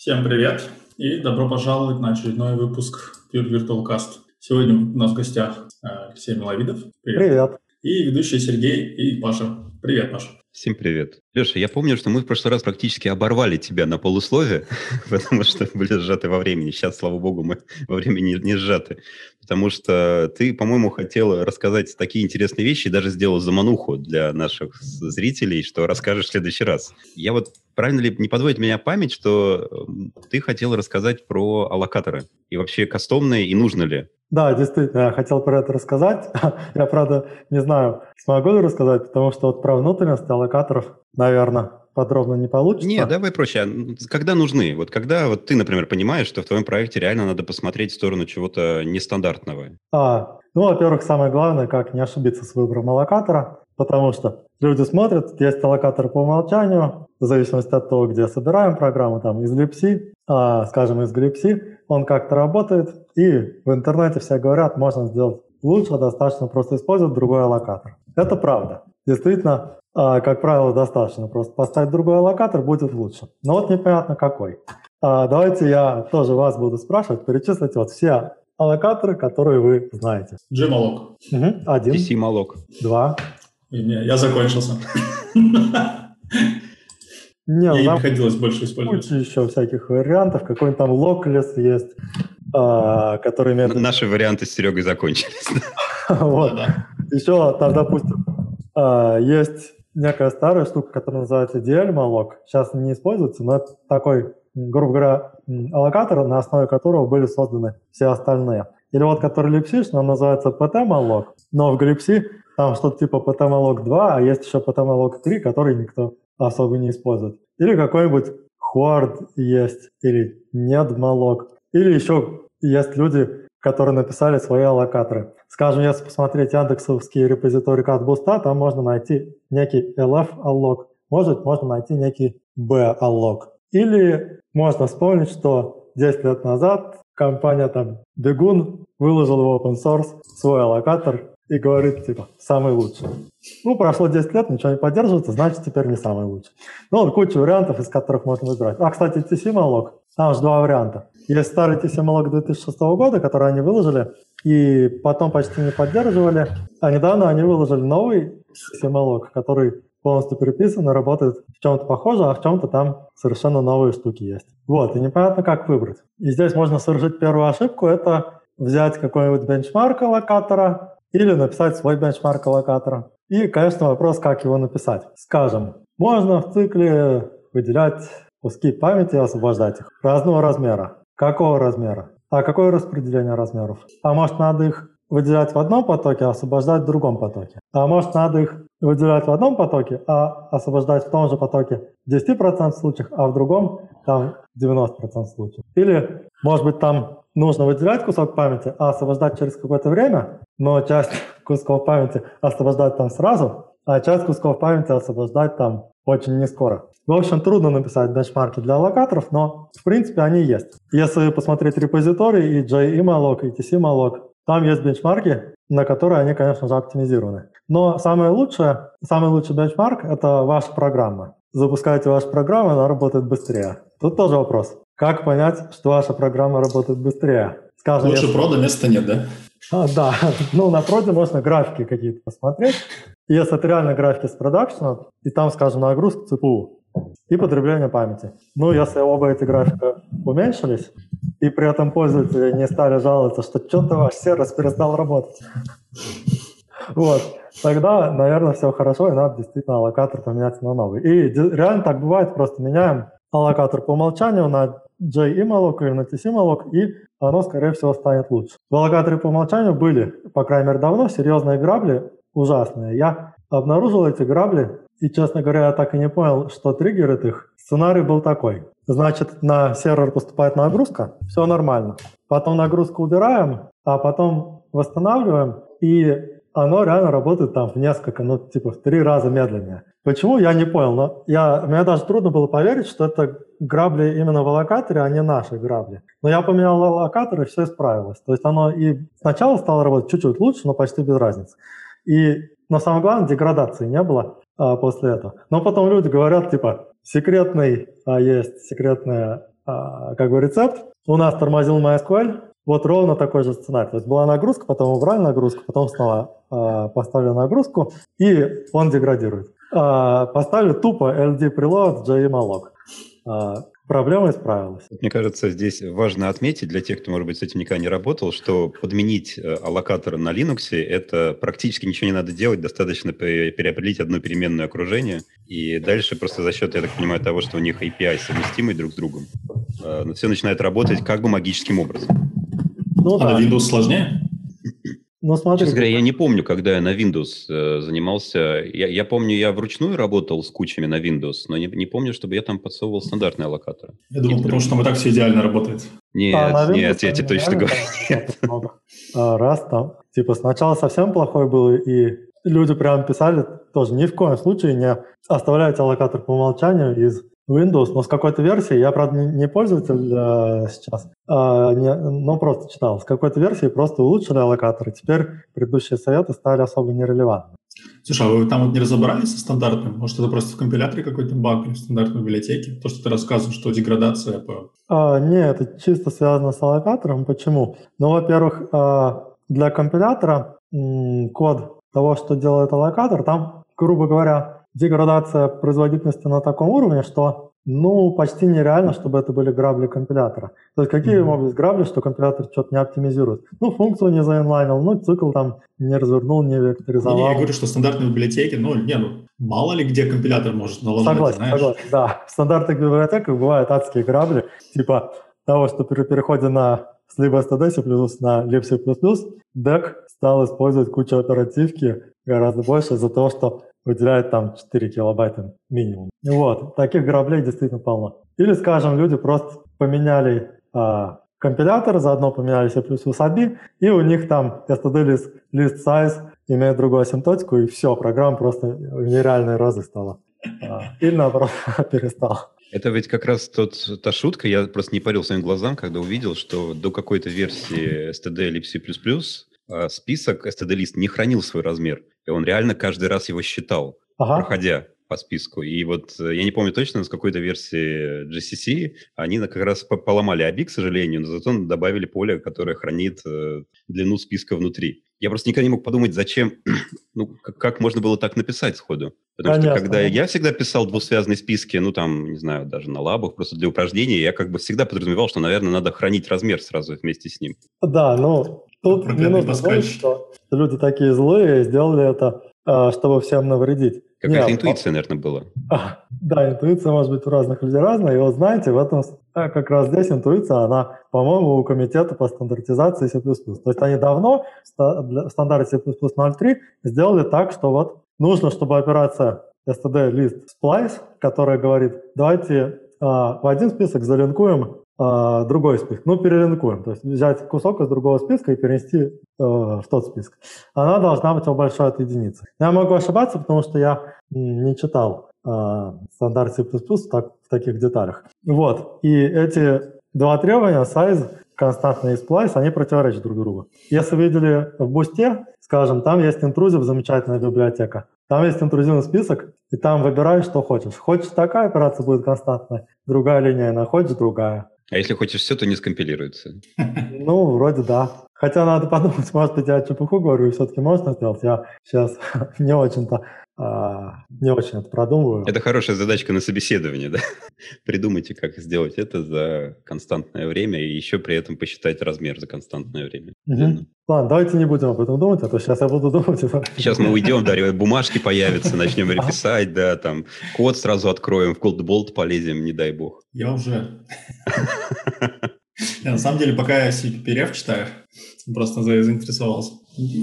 Всем привет и добро пожаловать на очередной выпуск Pure Virtual Cast. Сегодня у нас в гостях э, Алексей Миловидов. Привет. Привет. И ведущий Сергей и Паша. Привет, Паша. Всем привет. Леша, я помню, что мы в прошлый раз практически оборвали тебя на полусловие, потому что были сжаты во времени. Сейчас, слава богу, мы во времени не сжаты. Потому что ты, по-моему, хотел рассказать такие интересные вещи даже сделал замануху для наших зрителей, что расскажешь в следующий раз. Я вот правильно ли не подводит меня память, что ты хотел рассказать про аллокаторы и вообще кастомные и нужно ли? Да, действительно, я хотел про это рассказать. я, правда, не знаю, смогу ли рассказать, потому что вот про внутренности аллокаторов, наверное, подробно не получится. Нет, давай проще. А когда нужны? Вот когда вот ты, например, понимаешь, что в твоем проекте реально надо посмотреть в сторону чего-то нестандартного? А, ну, во-первых, самое главное, как не ошибиться с выбором аллокатора, потому что люди смотрят, есть аллокатор по умолчанию, в зависимости от того, где собираем программу, там, из Glipsy, а, скажем, из Glipsy, он как-то работает, и в интернете все говорят, можно сделать лучше, достаточно просто использовать другой аллокатор. Это правда. Действительно, а, как правило, достаточно просто поставить другой аллокатор, будет лучше. Но вот непонятно какой. А, давайте я тоже вас буду спрашивать, перечислить вот все аллокаторы, которые вы знаете. Gmalloc. Угу. Один. DC-Malloc. Два. Не, я закончился. Не, Ей приходилось больше использовать. Куча еще всяких вариантов. Какой-нибудь там Lockless есть, а, который имеет... Наши варианты с Серегой закончились. Вот. Еще там, допустим, а, есть некая старая штука, которая называется DL-малок. Сейчас не используется, но это такой, грубо говоря, аллокатор, на основе которого были созданы все остальные. Или вот который Lipsy, он называется PT-малок, но в Glipsy там что-то типа PT-малок 2, а есть еще PT-малок 3, который никто особо не использует. Или какой-нибудь Хуард есть, или нет малок. Или еще есть люди, которые написали свои аллокаторы. Скажем, если посмотреть яндексовские репозитории CatBoost, там можно найти некий LF alloc, может, можно найти некий B alloc. Или можно вспомнить, что 10 лет назад компания там Бегун выложила в open source свой аллокатор и говорит, типа, самый лучший. Ну, прошло 10 лет, ничего не поддерживается, значит, теперь не самый лучший. Ну, вот куча вариантов, из которых можно выбирать. А, кстати, TC-малок, там же два варианта. Есть старый TC-малок 2006 года, который они выложили, и потом почти не поддерживали. А недавно они выложили новый TC-малок, который полностью переписан и работает в чем-то похоже, а в чем-то там совершенно новые штуки есть. Вот, и непонятно, как выбрать. И здесь можно совершить первую ошибку, это взять какой-нибудь бенчмарк аллокатора, или написать свой бенчмарк аллокатора. И, конечно, вопрос, как его написать. Скажем, можно в цикле выделять куски памяти и освобождать их разного размера. Какого размера? А какое распределение размеров? А может, надо их выделять в одном потоке, а освобождать в другом потоке? А может, надо их выделять в одном потоке, а освобождать в том же потоке в 10% случаев, а в другом там 90% случаев? Или, может быть, там нужно выделять кусок памяти, а освобождать через какое-то время, но часть кусков памяти освобождать там сразу, а часть кусков памяти освобождать там очень не скоро. В общем, трудно написать бенчмарки для аллокаторов, но в принципе они есть. Если посмотреть репозитории и JE-malloc, и TC-malloc, там есть бенчмарки, на которые они, конечно же, оптимизированы. Но самое лучшее, самый лучший бенчмарк – это ваша программа. Запускаете вашу программу, она работает быстрее. Тут тоже вопрос. Как понять, что ваша программа работает быстрее? Скажем, Лучше если... прода места нет, да? А, да, ну на проде можно графики какие-то посмотреть. Если это реально графики с продакшена, и там, скажем, нагрузка ЦПУ и потребление памяти. Ну, если оба эти графика уменьшились, и при этом пользователи не стали жаловаться, что что-то ваш сервис перестал работать. Вот. Тогда, наверное, все хорошо, и надо действительно аллокатор поменять на новый. И реально так бывает, просто меняем аллокатор по умолчанию на JE-malloc или на TC-malloc, и оно, скорее всего, станет лучше. В аллокаторе по умолчанию были, по крайней мере, давно серьезные грабли, ужасные. Я обнаружил эти грабли, и, честно говоря, я так и не понял, что триггерит их. Сценарий был такой. Значит, на сервер поступает нагрузка, все нормально. Потом нагрузку убираем, а потом восстанавливаем, и оно реально работает там в несколько, ну, типа в три раза медленнее. Почему, я не понял, но я, мне даже трудно было поверить, что это грабли именно в аллокаторе, а не наши грабли. Но я поменял аллокатор, и все исправилось. То есть оно и сначала стало работать чуть-чуть лучше, но почти без разницы. И, но самое главное, деградации не было а, после этого. Но потом люди говорят, типа, секретный, а есть секретная а, как бы рецепт. У нас тормозил MySQL, вот ровно такой же сценарий. То есть была нагрузка, потом убрали нагрузку, потом снова э, поставили нагрузку, и он деградирует. Э, поставили тупо LD preload JMalog. Э, проблема исправилась. Мне кажется, здесь важно отметить для тех, кто, может быть, с этим никогда не работал, что подменить э, аллокатор на Linux – это практически ничего не надо делать, достаточно переопределить одно переменное окружение, и дальше просто за счет, я так понимаю, того, что у них API совместимый друг с другом, э, все начинает работать как бы магическим образом. Ну, а да. на Windows сложнее? Ну, смотри. Честно говоря, я не помню, когда я на Windows э, занимался. Я, я помню, я вручную работал с кучами на Windows, но не, не помню, чтобы я там подсовывал стандартные аллокаторы. Я думал, потому что там и так все идеально работает. Нет, а нет, я тебе точно говорю. Нет. А, раз там, типа, сначала совсем плохой был, и люди прям писали тоже ни в коем случае не оставляйте аллокатор по умолчанию из Windows, но с какой-то версии, я, правда, не пользователь э, сейчас, э, не, но просто читал, с какой-то версии просто улучшили аллокаторы, теперь предыдущие советы стали особо нерелевантны. Слушай, а вы там вот не разобрались со стандартным? Может, это просто в компиляторе какой-то баг или в стандартной библиотеке? То, что ты рассказываешь, что деградация по... А, нет, это чисто связано с аллокатором. Почему? Ну, во-первых, а, для компилятора код того, что делает аллокатор, там, грубо говоря, деградация производительности на таком уровне, что ну, почти нереально, чтобы это были грабли компилятора. То есть какие mm-hmm. могут быть грабли, что компилятор что-то не оптимизирует? Ну, функцию не заинлайнил, ну, цикл там не развернул, не векторизовал. Не, я говорю, что стандартные библиотеки, ну, не, ну, мало ли где компилятор может наложить, Согласен, знаешь? согласен, да. В стандартных библиотеках бывают адские грабли, типа того, что при переходе на с либо std C++ на libc++, DEC стал использовать кучу оперативки гораздо больше из-за того, что выделяет там 4 килобайта минимум. Вот, таких граблей действительно полно. Или, скажем, люди просто поменяли а, компилятор, заодно поменяли C++ ABI, и у них там std list, size имеет другую асимптотику, и все, программа просто в нереальной разы стала. А, или наоборот, перестала. Это ведь как раз тот, та шутка, я просто не парил своим глазам, когда увидел, что до какой-то версии std libc++ а, список std-лист не хранил свой размер. И он реально каждый раз его считал, ага. проходя по списку. И вот э, я не помню точно, с какой-то версии GCC они как раз поломали ABI, к сожалению, но зато добавили поле, которое хранит э, длину списка внутри. Я просто никогда не мог подумать, зачем, ну, как, как можно было так написать сходу. Потому Понятно. что когда я всегда писал двусвязные списки, ну, там, не знаю, даже на лабах, просто для упражнений, я как бы всегда подразумевал, что, наверное, надо хранить размер сразу вместе с ним. Да, ну, тут не нужно думать, что люди такие злые сделали это, а, чтобы всем навредить. Какая-то интуиция, наверное, была. А, да, интуиция может быть у разных людей разная. И вот знаете, в этом а, как раз здесь интуиция, она, по-моему, у комитета по стандартизации C++. То есть они давно в стандарте C++ 0.3 сделали так, что вот нужно, чтобы операция std list splice, которая говорит, давайте в один список залинкуем а, другой список. Ну, перелинкуем. То есть взять кусок из другого списка и перенести э, в тот список. Она должна быть большой от единицы. Я могу ошибаться, потому что я не читал э, стандарт C++ так, в таких деталях. Вот. И эти два требования, size, константный и splice, они противоречат друг другу. Если видели в бусте, скажем, там есть интрузив, замечательная библиотека. Там есть интрузивный список, и там выбираешь, что хочешь. Хочешь такая операция будет константная, другая линия, хочешь другая. А если хочешь все, то не скомпилируется. Ну, вроде да. Хотя надо подумать, может быть, я чепуху говорю, и все-таки можно сделать. Я сейчас не очень-то а, не очень это продумываю. Это хорошая задачка на собеседование, да? Придумайте, как сделать это за константное время и еще при этом посчитать размер за константное время. Угу. Ладно, давайте не будем об этом думать, а то сейчас я буду думать. Сейчас мы уйдем, да, бумажки появятся, начнем реписать, да, там код сразу откроем, в ColdBolt полезем, не дай бог. Я уже. На самом деле, пока я CPRF читаю, просто заинтересовался.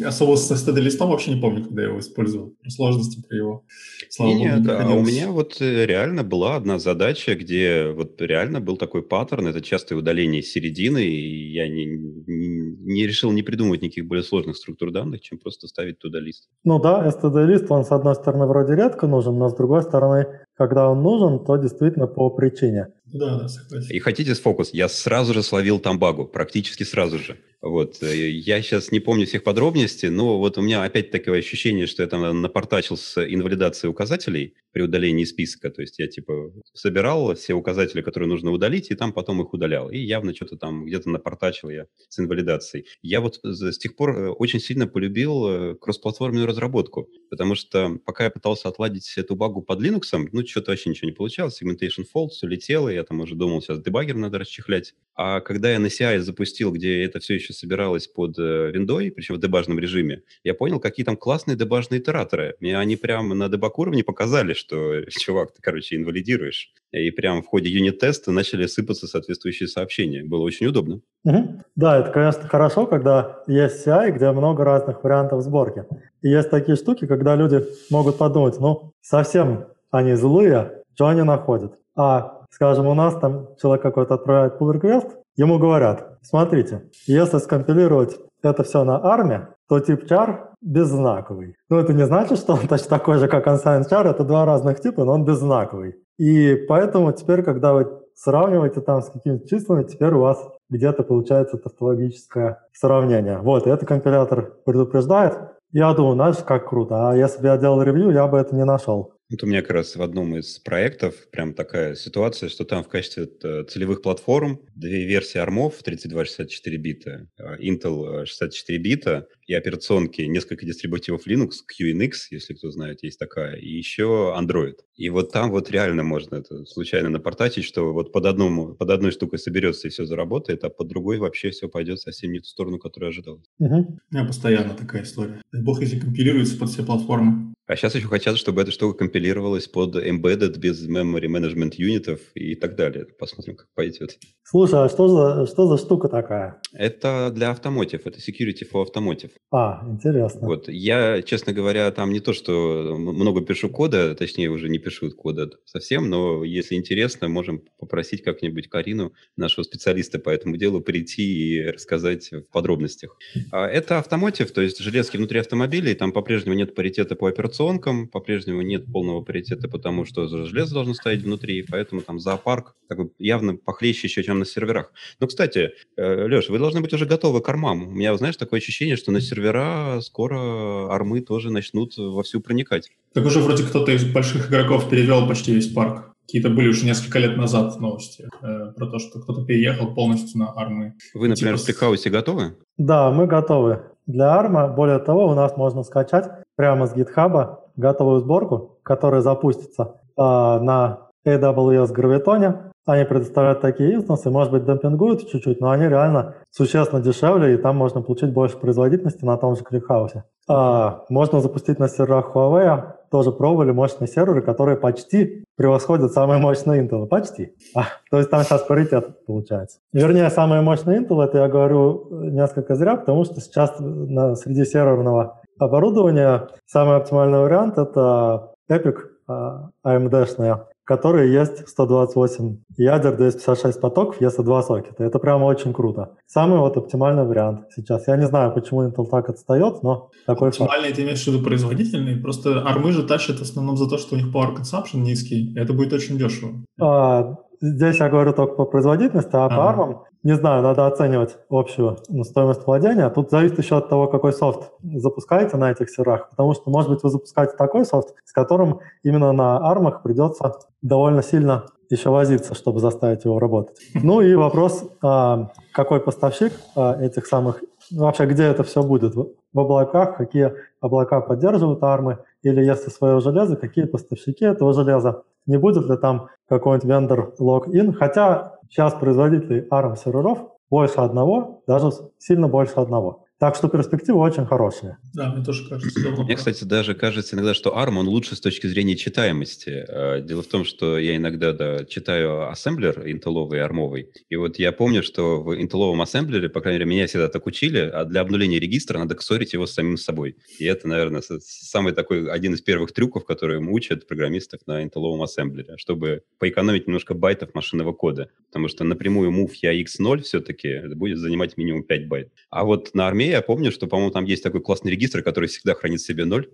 Особо с стд-листом вообще не помню, когда я его использовал. Сложности про его. Слава не, богу, не а у меня вот э, реально была одна задача, где вот реально был такой паттерн, это частое удаление середины, и я не, не, не решил не придумывать никаких более сложных структур данных, чем просто ставить туда лист. Ну да, std-лист, он с одной стороны вроде редко нужен, но с другой стороны, когда он нужен, то действительно по причине. Да, да, согласен. И хотите с фокус? Я сразу же словил там багу, практически сразу же. Вот. Э, я сейчас не помню всех подробностей, но вот у меня опять такое ощущение, что я там напортачил с инвалидацией указателей при удалении списка. То есть я типа собирал все указатели, которые нужно удалить, и там потом их удалял. И явно что-то там где-то напортачил я с инвалидацией. Я вот с тех пор э, очень сильно полюбил э, кроссплатформенную разработку, потому что пока я пытался отладить эту багу под Linux, ну что-то вообще ничего не получалось, segmentation fault, все летело, я там уже думал, сейчас дебаггер надо расчехлять. А когда я на CI запустил, где это все еще собиралось под виндой, причем в дебажном режиме, я понял, какие там классные дебажные итераторы. Мне они прямо на дебаг уровне показали, что, чувак, ты, короче, инвалидируешь. И прямо в ходе юнит-теста начали сыпаться соответствующие сообщения. Было очень удобно. Угу. Да, это, конечно, хорошо, когда есть CI, где много разных вариантов сборки. И есть такие штуки, когда люди могут подумать, ну, совсем они злые, что они находят. А, скажем, у нас там человек какой-то отправляет pull request, ему говорят, смотрите, если скомпилировать это все на арме, то тип char беззнаковый. Но это не значит, что он точно такой же, как unsigned char, это два разных типа, но он беззнаковый. И поэтому теперь, когда вы сравниваете там с какими-то числами, теперь у вас где-то получается тавтологическое сравнение. Вот, и это компилятор предупреждает. Я думаю, знаешь, как круто. А если бы я делал ревью, я бы это не нашел. Вот у меня как раз в одном из проектов прям такая ситуация, что там в качестве э, целевых платформ две версии армов 3264 бита, э, Intel 64 бита и операционки, несколько дистрибутивов Linux, QNX, если кто знает, есть такая, и еще Android. И вот там вот реально можно это случайно напортачить, что вот под, одному, под одной штукой соберется и все заработает, а под другой вообще все пойдет совсем не в ту сторону, которую ожидал. Угу. У меня постоянно такая история. Дай бог, если компилируется под все платформы. А сейчас еще хотят, чтобы эта штука компилировалась под embedded без memory management юнитов и так далее. Посмотрим, как пойдет. Слушай, а что за, что за штука такая? Это для автомотив, это security for automotive. А, интересно. Вот, я, честно говоря, там не то, что много пишу кода, точнее, уже не пишу кода совсем, но если интересно, можем попросить как-нибудь Карину, нашего специалиста по этому делу, прийти и рассказать в подробностях. А это автомотив, то есть железки внутри автомобилей, там по-прежнему нет паритета по операционкам, по-прежнему нет полного паритета, потому что железо должно стоять внутри, поэтому там зоопарк как бы явно похлеще еще, чем на серверах. Но, кстати, э, Леш, вы должны быть уже готовы к армам. У меня, знаешь, такое ощущение, что на сервера скоро армы тоже начнут вовсю проникать. Так уже вроде кто-то из больших игроков перевел почти весь парк. Какие-то были уже несколько лет назад новости э, про то, что кто-то переехал полностью на ARM ы. Вы, например, типа... в Спикхаусе готовы? Да, мы готовы. Для ARM а, более того, у нас можно скачать прямо с GitHub готовую сборку, которая запустится э, на AWS Graviton. Они предоставляют такие инстансы, может быть, демпингуют чуть-чуть, но они реально существенно дешевле, и там можно получить больше производительности на том же ClickHouse е. А, можно запустить на серверах Huawei, тоже пробовали мощные серверы, которые почти превосходят самые мощные Intel. Почти. А, то есть там сейчас паритет получается. Вернее, самые мощные Intel, это я говорю несколько зря, потому что сейчас на, среди серверного оборудования самый оптимальный вариант это Epic а, AMD-шная которые есть 128 ядер, 256 потоков, если два сокета. Это прямо очень круто. Самый вот оптимальный вариант сейчас. Я не знаю, почему Intel так отстает, но такой Оптимальный, ты имеешь в виду производительный? Просто армы же тащат в основном за то, что у них power consumption низкий. Это будет очень дешево. А, здесь я говорю только по производительности, а, а. по армам не знаю, надо оценивать общую ну, стоимость владения. Тут зависит еще от того, какой софт запускаете на этих серверах, потому что, может быть, вы запускаете такой софт, с которым именно на армах придется довольно сильно еще возиться, чтобы заставить его работать. Ну и вопрос, а, какой поставщик а, этих самых, вообще где это все будет, в облаках, какие облака поддерживают армы, или если свое железо, какие поставщики этого железа, не будет ли там какой-нибудь vendor lock-in, хотя Сейчас производителей ARM-серверов больше одного, даже сильно больше одного. Так что перспективы очень хорошие. Да, мне тоже кажется. Мне, кстати, даже кажется иногда, что ARM, он лучше с точки зрения читаемости. А, дело в том, что я иногда да, читаю ассемблер интеловый и ARM овый. И вот я помню, что в интеловом ассемблере, по крайней мере, меня всегда так учили, а для обнуления регистра надо ксорить его с самим собой. И это, наверное, самый такой один из первых трюков, которые учат программистов на интеловом ассемблере, чтобы поэкономить немножко байтов машинного кода. Потому что напрямую mov eax, 0 все-таки будет занимать минимум 5 байт. А вот на армии я помню, что, по-моему, там есть такой классный регистр, который всегда хранит себе ноль.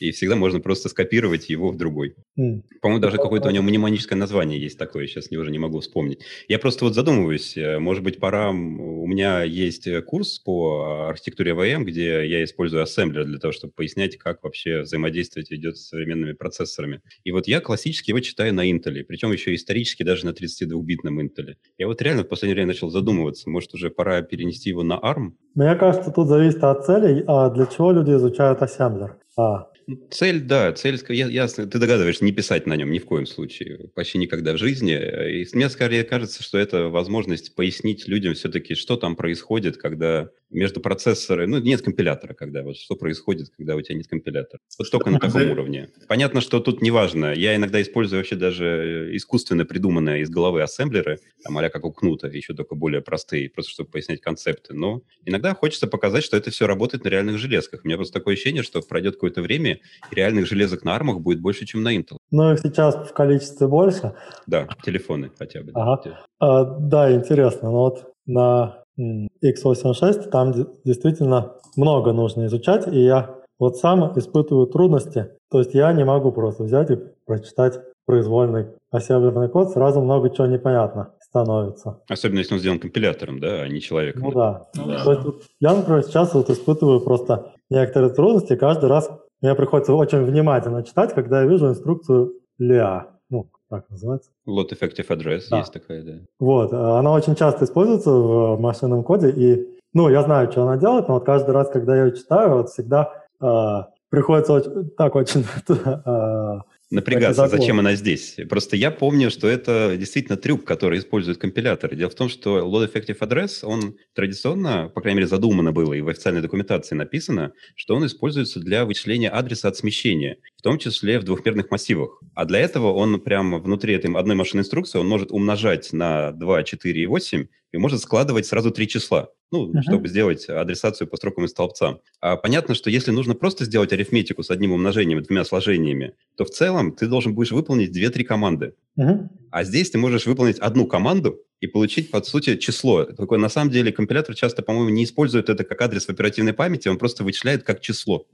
И всегда можно просто скопировать его в другой. Mm. По-моему, даже какое-то у него мнемоническое название есть такое, сейчас уже не могу вспомнить. Я просто вот задумываюсь, э, может быть, пора... У меня есть курс по архитектуре АВМ, где я использую ассемблер для того, чтобы пояснять, как вообще взаимодействовать идет с современными процессорами. И вот я классически его читаю на Intel, причем еще исторически даже на 32-битном Intel. Я вот реально в последнее время начал задумываться, может, уже пора перенести его на ARM? Мне кажется, тут зависит от целей, а для чего люди изучают ассемблер. А, Цель, да, цель, ясно, ты догадываешься, не писать на нем ни в коем случае, почти никогда в жизни. И мне скорее кажется, что это возможность пояснить людям все-таки, что там происходит, когда между процессорами, ну, нет компилятора, когда вот что происходит, когда у тебя нет компилятора. Вот только на таком уровне. Понятно, что тут не важно. Я иногда использую вообще даже искусственно придуманные из головы ассемблеры, там, а как у Кнута, еще только более простые, просто чтобы пояснять концепты. Но иногда хочется показать, что это все работает на реальных железках. У меня просто такое ощущение, что пройдет какое-то время, и реальных железок на армах будет больше, чем на Intel. Ну, их сейчас в количестве больше. Да, телефоны хотя бы. Ага. Да, а, да интересно. Но вот на x86 там действительно много нужно изучать, и я вот сам испытываю трудности. То есть я не могу просто взять и прочитать произвольный ассемблерный код, сразу много чего непонятно становится. Особенно если он сделан компилятором, да, а не человеком. Ну да. Ну, да. То есть, вот, я, например, сейчас вот испытываю просто некоторые трудности. Каждый раз мне приходится очень внимательно читать, когда я вижу инструкцию LEA. Ну, как называется? Lot Effective Address да. есть такая, да. Вот, э, она очень часто используется в машинном коде, и, ну, я знаю, что она делает, но вот каждый раз, когда я ее читаю, вот всегда э, приходится очень, так очень э, напрягаться, зачем она здесь. Просто я помню, что это действительно трюк, который используют компиляторы. Дело в том, что Load Effective Address, он традиционно, по крайней мере, задумано было и в официальной документации написано, что он используется для вычисления адреса от смещения, в том числе в двухмерных массивах. А для этого он прямо внутри этой одной машины инструкции, он может умножать на 2, 4 и 8 и может складывать сразу три числа ну, uh-huh. чтобы сделать адресацию по строкам и столбцам. А понятно, что если нужно просто сделать арифметику с одним умножением и двумя сложениями, то в целом ты должен будешь выполнить две-три команды. Uh-huh. А здесь ты можешь выполнить одну команду и получить, по сути, число. Такое, на самом деле, компилятор часто, по-моему, не использует это как адрес в оперативной памяти, он просто вычисляет как число.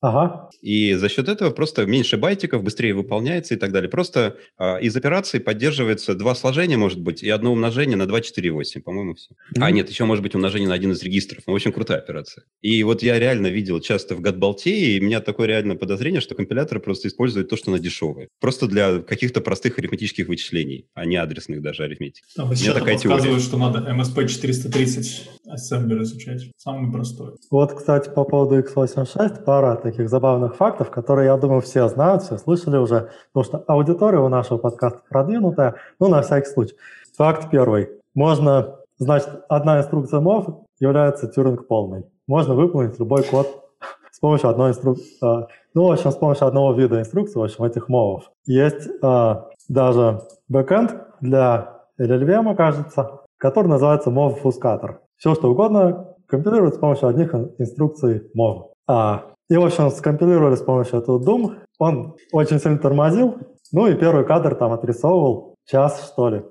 Ага. И за счет этого просто меньше байтиков, быстрее выполняется и так далее. Просто э, из операции поддерживается два сложения, может быть, и одно умножение на 2, 4, 8, по-моему, все. Mm-hmm. А нет, еще может быть умножение на один из регистров. Ну, в общем, крутая операция. И вот я реально видел часто в Гатбалте, и у меня такое реальное подозрение, что компилятор просто использует то, что на дешевое. Просто для каких-то простых арифметических вычислений, а не адресных даже арифметик. Там сейчас такая теория. что надо MSP430 ассемблер изучать. Самый простой. Вот, кстати, по поводу x86 пара таких забавных фактов, которые, я думаю, все знают, все слышали уже, потому что аудитория у нашего подкаста продвинутая, ну, на всякий случай. Факт первый. Можно, значит, одна инструкция MOV является тюринг полной. Можно выполнить любой код с помощью одной инструкции, э, ну, в общем, с помощью одного вида инструкций, в общем, этих MOV. Есть э, даже бэкэнд для LLVM, кажется, который называется MOV Fuscator. Все, что угодно компилируют с помощью одних инструкций MOV. А, и, в общем, скомпилировали с помощью этого Doom. Он очень сильно тормозил. Ну и первый кадр там отрисовывал час, что ли.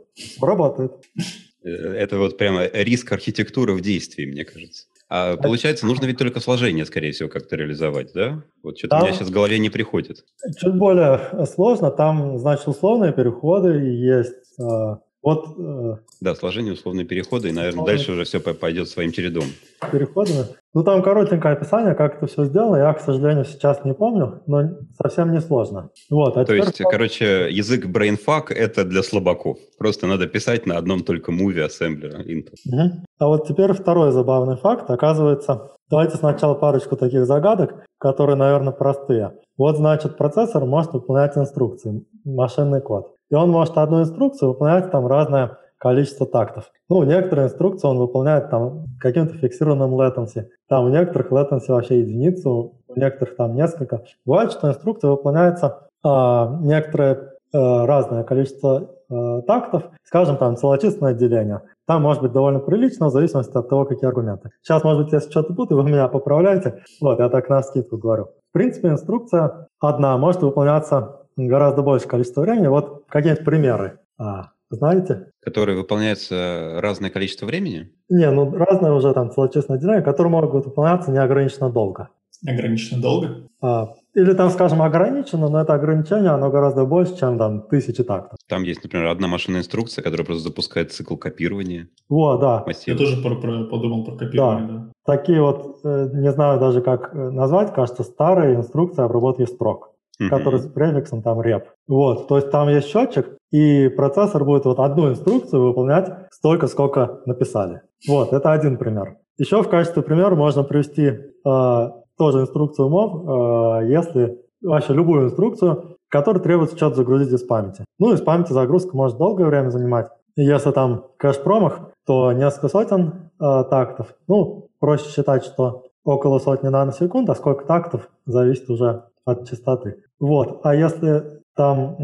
Работает. Э, это вот прямо риск архитектуры в действии, мне кажется. А получается, нужно ведь только сложение, скорее всего, как-то реализовать, да? Вот что-то у меня сейчас в голове не приходит. Чуть более сложно. Там, значит, условные переходы есть а, вот, э, да, сложение условные переходы, и, наверное, условные... дальше уже все пойдет своим чередом. Переходами. Ну, там коротенькое описание, как это все сделано. Я, к сожалению, сейчас не помню, но совсем не сложно. Вот, а То есть, короче, язык BrainFuck — это для слабаков. Просто надо писать на одном только муве ассемблера Intel. Угу. А вот теперь второй забавный факт. Оказывается, давайте сначала парочку таких загадок, которые, наверное, простые. Вот, значит, процессор может выполнять инструкции, машинный код. И он может одну инструкцию выполнять там разное количество тактов. Ну, некоторые инструкции он выполняет там каким-то фиксированным latency. Там у некоторых latency вообще единицу, у некоторых там несколько. Бывает, что инструкция выполняется а, некоторое а, разное количество а, тактов, скажем, там целочисленное деление. Там может быть довольно прилично, в зависимости от того, какие аргументы. Сейчас, может быть, если что-то будет, вы меня поправляете. Вот, я так на скидку говорю. В принципе, инструкция одна может выполняться гораздо большее количество времени. Вот какие-нибудь примеры. А, знаете? Которые выполняются разное количество времени? Не, ну разное уже там целочисленное деление, которые могут выполняться неограниченно долго. Неограниченно долго? А, или там, скажем, ограничено, но это ограничение, оно гораздо больше, чем там тысячи тактов. Там есть, например, одна машинная инструкция, которая просто запускает цикл копирования. О, да. Массива. Я тоже про, про, подумал про копирование, да. да. Такие вот, э, не знаю даже как э, назвать, кажется, старые инструкции обработки строк, mm-hmm. которые с префиксом там rep. Вот, то есть там есть счетчик, и процессор будет вот одну инструкцию выполнять столько, сколько написали. Вот, это один пример. Еще в качестве примера можно привести э, тоже инструкцию MOV, э, если вообще любую инструкцию, которая требуется что-то загрузить из памяти. Ну, из памяти загрузка может долгое время занимать. Если там кэш-промах, то несколько сотен э, тактов. Ну, проще считать, что около сотни наносекунд, а сколько тактов зависит уже от частоты. Вот. А если там,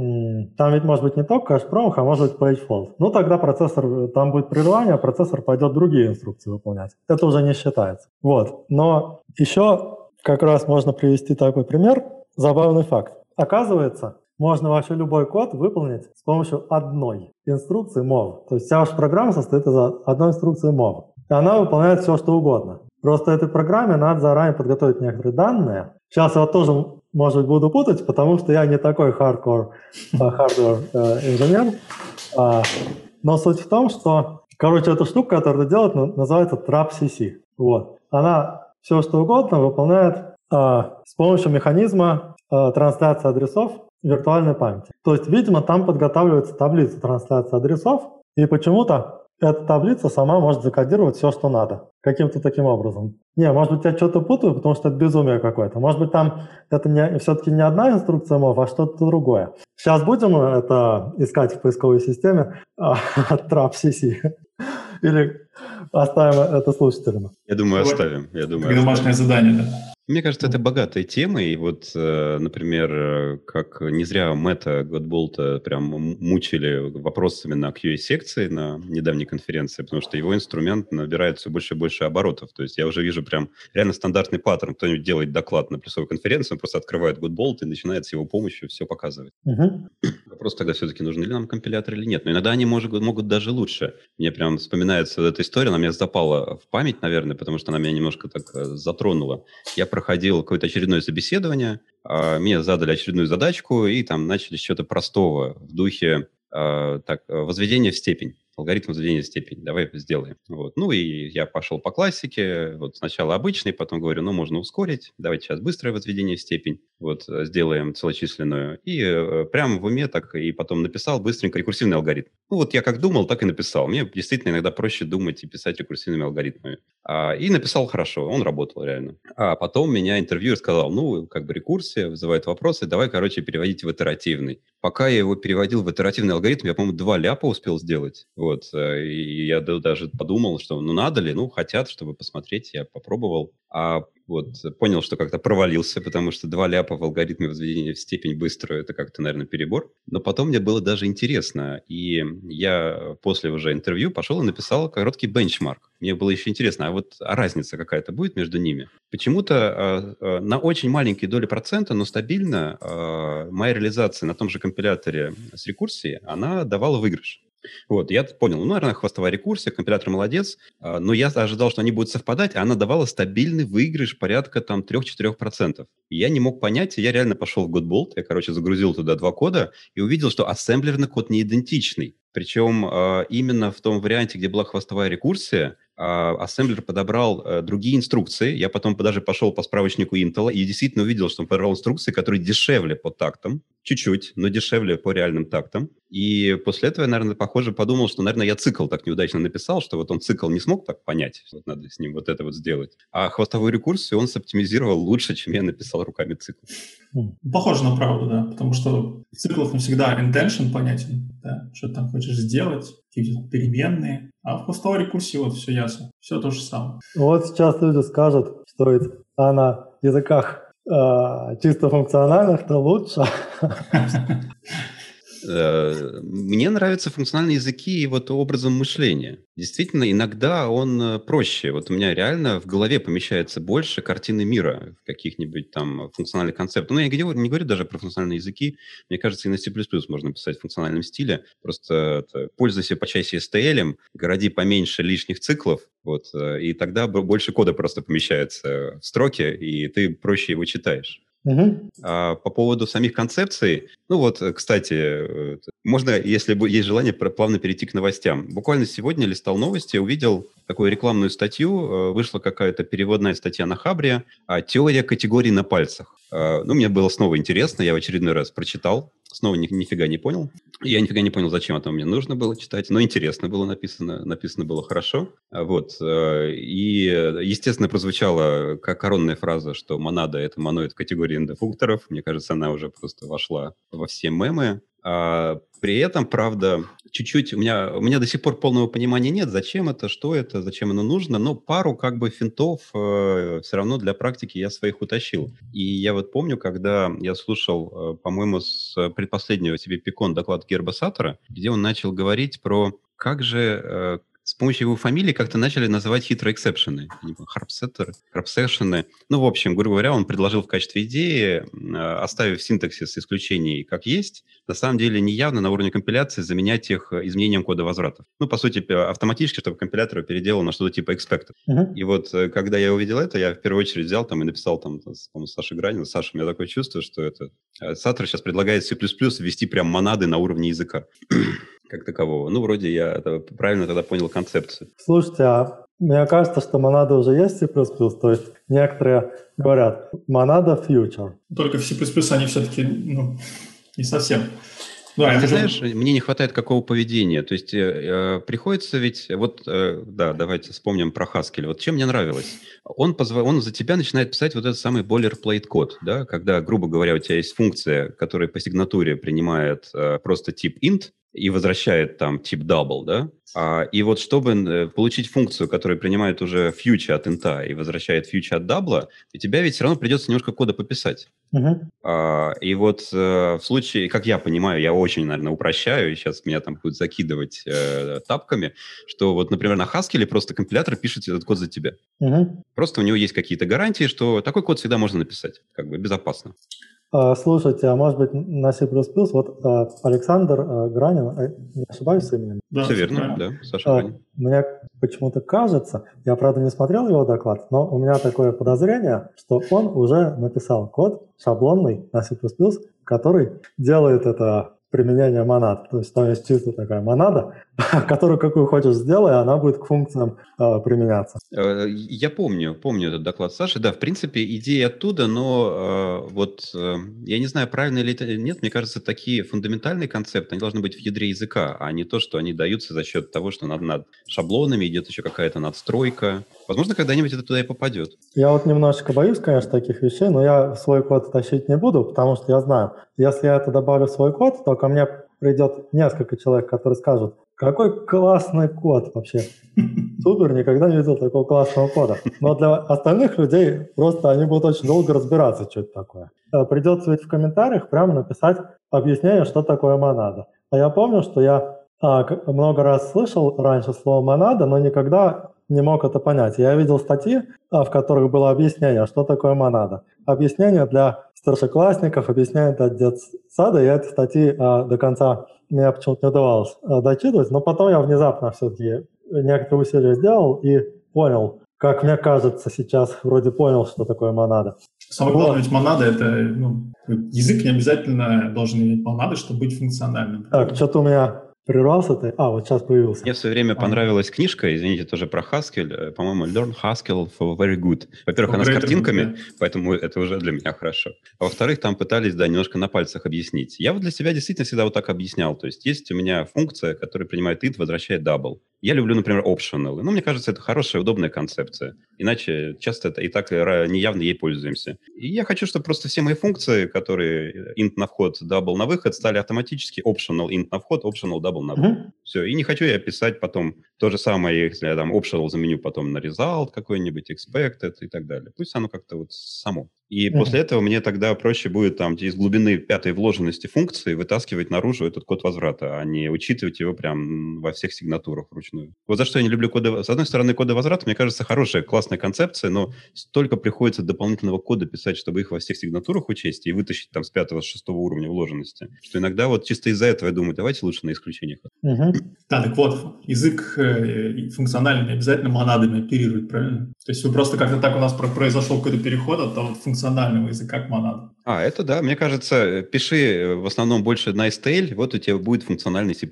там ведь может быть не только кэш-промах, а может быть page fault. Ну, тогда процессор, там будет прерывание, а процессор пойдет другие инструкции выполнять. Это уже не считается. Вот. Но еще как раз можно привести такой пример. Забавный факт. Оказывается, можно вообще любой код выполнить с помощью одной инструкции mov. То есть вся ваша программа состоит из одной инструкции mov. И она выполняет все, что угодно. Просто этой программе надо заранее подготовить некоторые данные. Сейчас я вот тоже, может буду путать, потому что я не такой hardcore, hardware э, инженер. А, но суть в том, что, короче, эта штука, которую делает, называется TrapCC. Вот. Она все, что угодно выполняет а, с помощью механизма трансляции адресов виртуальной памяти. То есть, видимо, там подготавливается таблица трансляции адресов, и почему-то эта таблица сама может закодировать все, что надо. Каким-то таким образом. Не, может быть, я что-то путаю, потому что это безумие какое-то. Может быть, там это не, все-таки не одна инструкция MOV, а что-то другое. Сейчас будем это искать в поисковой системе от а, TrapCC. Или оставим это слушателям? Я думаю, оставим. Я думаю, домашнее задание, да. Мне кажется, это богатая тема, и вот, э, например, э, как не зря Мэтта Годболта прям мучили вопросами на QA-секции на недавней конференции, потому что его инструмент набирает все больше и больше оборотов. То есть я уже вижу прям реально стандартный паттерн. Кто-нибудь делает доклад на плюсовой конференции, он просто открывает Godbolt и начинает с его помощью все показывать. Угу. Вопрос тогда все-таки, нужны ли нам компиляторы или нет. Но иногда они может, могут даже лучше. Мне прям вспоминается вот эта история, она мне запала в память, наверное, потому что она меня немножко так э, затронула. Я проходил какое-то очередное собеседование, а, мне задали очередную задачку, и там начали с чего-то простого в духе а, так, возведения в степень алгоритм возведения в степень, давай сделаем. Вот. Ну и я пошел по классике, вот сначала обычный, потом говорю, ну можно ускорить, давайте сейчас быстрое возведение в степень, вот сделаем целочисленную. И э, прямо в уме так и потом написал быстренько рекурсивный алгоритм. Ну вот я как думал, так и написал. Мне действительно иногда проще думать и писать рекурсивными алгоритмами. А, и написал хорошо, он работал реально. А потом меня интервьюер сказал, ну как бы рекурсия вызывает вопросы, давай, короче, переводить в итеративный. Пока я его переводил в итеративный алгоритм, я, по-моему, два ляпа успел сделать. Вот. Э, и я даже подумал, что ну надо ли, ну хотят, чтобы посмотреть, я попробовал. А вот понял, что как-то провалился, потому что два ляпа в алгоритме возведения в степень быструю, это как-то, наверное, перебор. Но потом мне было даже интересно, и я после уже интервью пошел и написал короткий бенчмарк. Мне было еще интересно, а вот а разница какая-то будет между ними? Почему-то э, на очень маленькие доли процента, но стабильно э, моя реализация на том же компиляторе с рекурсией, она давала выигрыш. Вот, я понял, ну, наверное, хвостовая рекурсия, компилятор молодец, а, но я ожидал, что они будут совпадать, а она давала стабильный выигрыш порядка там 3-4%. И я не мог понять, я реально пошел в Godbolt, я, короче, загрузил туда два кода и увидел, что ассемблерный код не идентичный. Причем а, именно в том варианте, где была хвостовая рекурсия, ассемблер подобрал э, другие инструкции. Я потом даже пошел по справочнику Intel и действительно увидел, что он подобрал инструкции, которые дешевле по тактам, чуть-чуть, но дешевле по реальным тактам. И после этого я, наверное, похоже подумал, что, наверное, я цикл так неудачно написал, что вот он цикл не смог так понять, вот надо с ним вот это вот сделать. А хвостовую рекурсию он соптимизировал лучше, чем я написал руками цикл. Похоже на правду, да, потому что в циклах не всегда intention понятен, да, что ты там хочешь сделать, какие-то переменные, а в хвостовой рекурсии вот все ясно, все то же самое. Вот сейчас люди скажут, что это а на языках э, чисто функциональных, то лучше. Э, мне нравятся функциональные языки и вот образом мышления. Действительно, иногда он э, проще. Вот у меня реально в голове помещается больше картины мира в каких-нибудь там функциональных концептах. Ну, я не говорю, даже про функциональные языки. Мне кажется, и на C++ можно писать в функциональном стиле. Просто это, пользуйся по части STL, городи поменьше лишних циклов, вот, э, и тогда больше кода просто помещается в строке, и ты проще его читаешь. Угу. А, по поводу самих концепций, ну вот, кстати, можно, если есть желание, плавно перейти к новостям. Буквально сегодня листал новости, увидел такую рекламную статью, вышла какая-то переводная статья на Хабре, «Теория категорий на пальцах». Ну, мне было снова интересно, я в очередной раз прочитал, снова ни, нифига не понял. Я нифига не понял, зачем это мне нужно было читать, но интересно было написано, написано было хорошо. Вот. Э, и, естественно, прозвучала как коронная фраза, что монада — это моноид категории эндофункторов. Мне кажется, она уже просто вошла во все мемы. А при этом, правда, чуть-чуть у меня, у меня до сих пор полного понимания нет, зачем это, что это, зачем оно нужно, но пару как бы финтов э, все равно для практики я своих утащил. И я вот помню, когда я слушал, э, по-моему, с предпоследнего себе Пикон доклад Гербасатора, где он начал говорить про как же э, с помощью его фамилии как-то начали называть хитрые exception ы. Herb Sutter, Herbception ы. Ну, в общем, грубо говоря, он предложил в качестве идеи, э, оставив синтаксис исключений как есть, на самом деле неявно на уровне компиляции заменять их изменением кода возвратов. Ну, по сути, автоматически, чтобы компилятор переделал на что-то типа expected. Uh-huh. И вот, э, когда я увидел это, я в первую очередь взял там и написал там, по-моему, Саше Гранину. Саша, у меня такое чувство, что это... Э, Саттер сейчас предлагает C++ ввести прям монады на уровне языка как такового. Ну, вроде я правильно тогда понял концепцию. Слушайте, а мне кажется, что монада уже есть в C++, то есть некоторые говорят монада future. Только в C++ они все-таки ну, не совсем. Да, а ты же... знаешь, мне не хватает какого поведения. То есть э, э, приходится ведь... Вот, э, да, давайте вспомним про Haskell. Вот чем мне нравилось? Он, позв... он за тебя начинает писать вот этот самый boilerplate код, да, когда, грубо говоря, у тебя есть функция, которая по сигнатуре принимает э, просто тип int, и возвращает там тип double, да? А, и вот чтобы э, получить функцию, которая принимает уже future от инта и возвращает future от дабла, у тебя ведь все равно придется немножко кода пописать. Uh-huh. А, и вот э, в случае, как я понимаю, я очень, наверное, упрощаю, и сейчас меня там будут закидывать э, тапками, что вот, например, на Haskell просто компилятор пишет этот код за тебя. Uh-huh. Просто у него есть какие-то гарантии, что такой код всегда можно написать, как бы безопасно. А, слушайте, а может быть на C++ вот а, Александр а, Гранин, не ошибаюсь с именем? Да, все верно, да, Саша Гранин. Мне почему-то кажется, я правда не смотрел его доклад, но у меня такое подозрение, что он уже написал код шаблонный на C++, который делает это применение монад. То есть там есть чисто такая монада, которую какую хочешь сделай, она будет к функциям э, применяться. Я помню, помню этот доклад Саши. Да, в принципе, идея оттуда, но э, вот э, я не знаю, правильно ли это нет, мне кажется, такие фундаментальные концепты, они должны быть в ядре языка, а не то, что они даются за счет того, что над, над шаблонами идет еще какая-то надстройка. Возможно, когда-нибудь это туда и попадет. Я вот немножечко боюсь, конечно, таких вещей, но я свой код тащить не буду, потому что я знаю, если я это добавлю в свой код, то ко мне придет несколько человек, которые скажут, какой классный код вообще. Супер, никогда не видел такого классного кода. Но для остальных людей просто они будут очень долго разбираться, что это такое. Э, придется ведь в комментариях прямо написать объяснение, что такое монада. А я помню, что я а, много раз слышал раньше слово монада, но никогда не мог это понять. Я видел статьи, а, в которых было объяснение, что такое монада. Объяснение для старшеклассников, объяснение для детсада. Я эти статьи а, до конца мне почему-то не удавалось а, дочитывать, но потом я внезапно все-таки некоторые усилия сделал и понял, как мне кажется, сейчас вроде понял, что такое монада. Самое главное, ведь монада — это ну, язык не обязательно должен иметь монады, чтобы быть функциональным. Так, что-то у меня Прервался ты? А, вот сейчас появился. Мне в свое время а. понравилась книжка, извините, тоже про Haskell, э, по-моему, Learn Haskell for Very Good. Во-первых, она с картинками, да. поэтому это уже для меня хорошо. А во-вторых, там пытались, да, немножко на пальцах объяснить. Я вот для себя действительно всегда вот так объяснял. То есть есть у меня функция, которая принимает int, возвращает double. Я люблю, например, optional. Ну, мне кажется, это хорошая, удобная концепция. Иначе часто это и так неявно ей пользуемся. И я хочу, чтобы просто все мои функции, которые int на вход, double на выход, стали автоматически optional int на вход, optional double на выход. Uh-huh. Все. И не хочу я писать потом то же самое, если я там optional заменю потом на result какой-нибудь, expected и так далее. Пусть оно как-то вот само. И mm-hmm. после этого мне тогда проще будет там из глубины пятой вложенности функции вытаскивать наружу этот код возврата, а не учитывать его прям во всех сигнатурах вручную. Вот за что я не люблю коды... С одной стороны, коды возврата, мне кажется, хорошая, классная концепция, но столько приходится дополнительного кода писать, чтобы их во всех сигнатурах учесть и вытащить там с пятого, с шестого уровня вложенности, что иногда вот чисто из-за этого я думаю, давайте лучше на исключениях. Mm-hmm. Да, так вот, язык э, функциональный обязательно монадами оперирует, правильно? То есть вы просто как-то так у нас произошел какой-то переход от того функционального языка к монадам. А, это да, мне кажется, пиши э, в основном больше на STL, вот у тебя будет функциональный C++.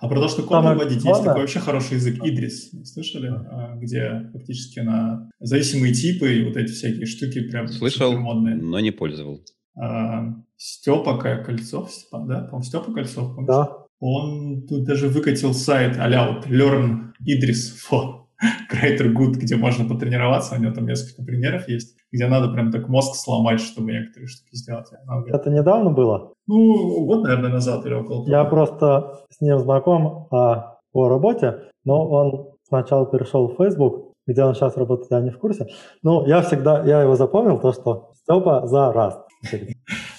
А про то, что код выводить, есть такой вообще хороший язык Идрис, слышали? А, где фактически на зависимые типы и вот эти всякие штуки прям Слышал, но не пользовал. А, Степа Кольцов, Степан, да? По-моему, Степа Кольцов, помнишь? Да. Он тут даже выкатил сайт а вот Learn Idris for Greater Good, где можно потренироваться. У него там несколько примеров есть, где надо прям так мозг сломать, чтобы некоторые штуки сделать. Это недавно было? Ну, год, наверное, назад или около того. Я просто с ним знаком а, по работе, но он сначала перешел в Facebook, где он сейчас работает, я не в курсе. Но я всегда, я его запомнил, то, что Степа за Rust.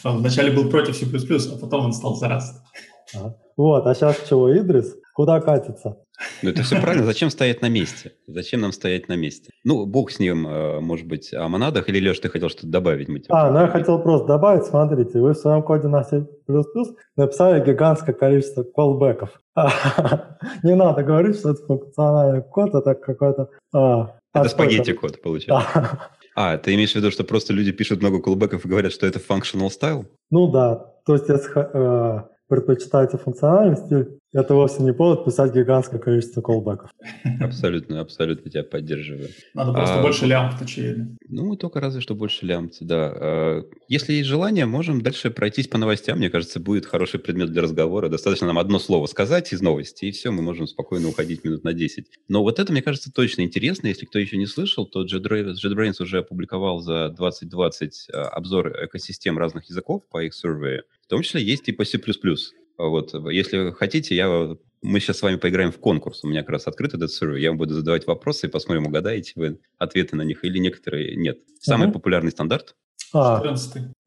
Он вначале был против C++, а потом он стал за Rust. Ага. Вот, а сейчас чего, Идрис? Куда катится? Ну, это все правильно. Зачем стоять на месте? Зачем нам стоять на месте? Ну, бог с ним, э, может быть, о монадах. Или, Леш, ты хотел что-то добавить? Мы а, ну я хотел просто добавить, смотрите, вы в своем коде на C++ написали гигантское количество колбеков. Не надо говорить, что это функциональный код, это какой-то... А, это спагетти-код, получается. А, ты имеешь в виду, что просто люди пишут много колбеков и говорят, что это functional style? Ну да, то есть если предпочитаете функциональный стиль, это вовсе не повод писать гигантское количество колбеков. Абсолютно, абсолютно тебя поддерживаю. Надо просто а, больше лямбд, очевидно. Ну, только разве что больше лямбд, да. А, если есть желание, можем дальше пройтись по новостям. Мне кажется, будет хороший предмет для разговора. Достаточно нам одно слово сказать из новости, и все, мы можем спокойно уходить минут на 10. Но вот это, мне кажется, точно интересно. Если кто еще не слышал, то JetBrains уже опубликовал за 2020 а, обзор экосистем разных языков по их survey. В том числе есть и по C++. Вот, если хотите, я, мы сейчас с вами поиграем в конкурс. У меня как раз открыт этот сервер. Я вам буду задавать вопросы и посмотрим, угадаете вы ответы на них или некоторые нет. Самый угу. популярный стандарт? А,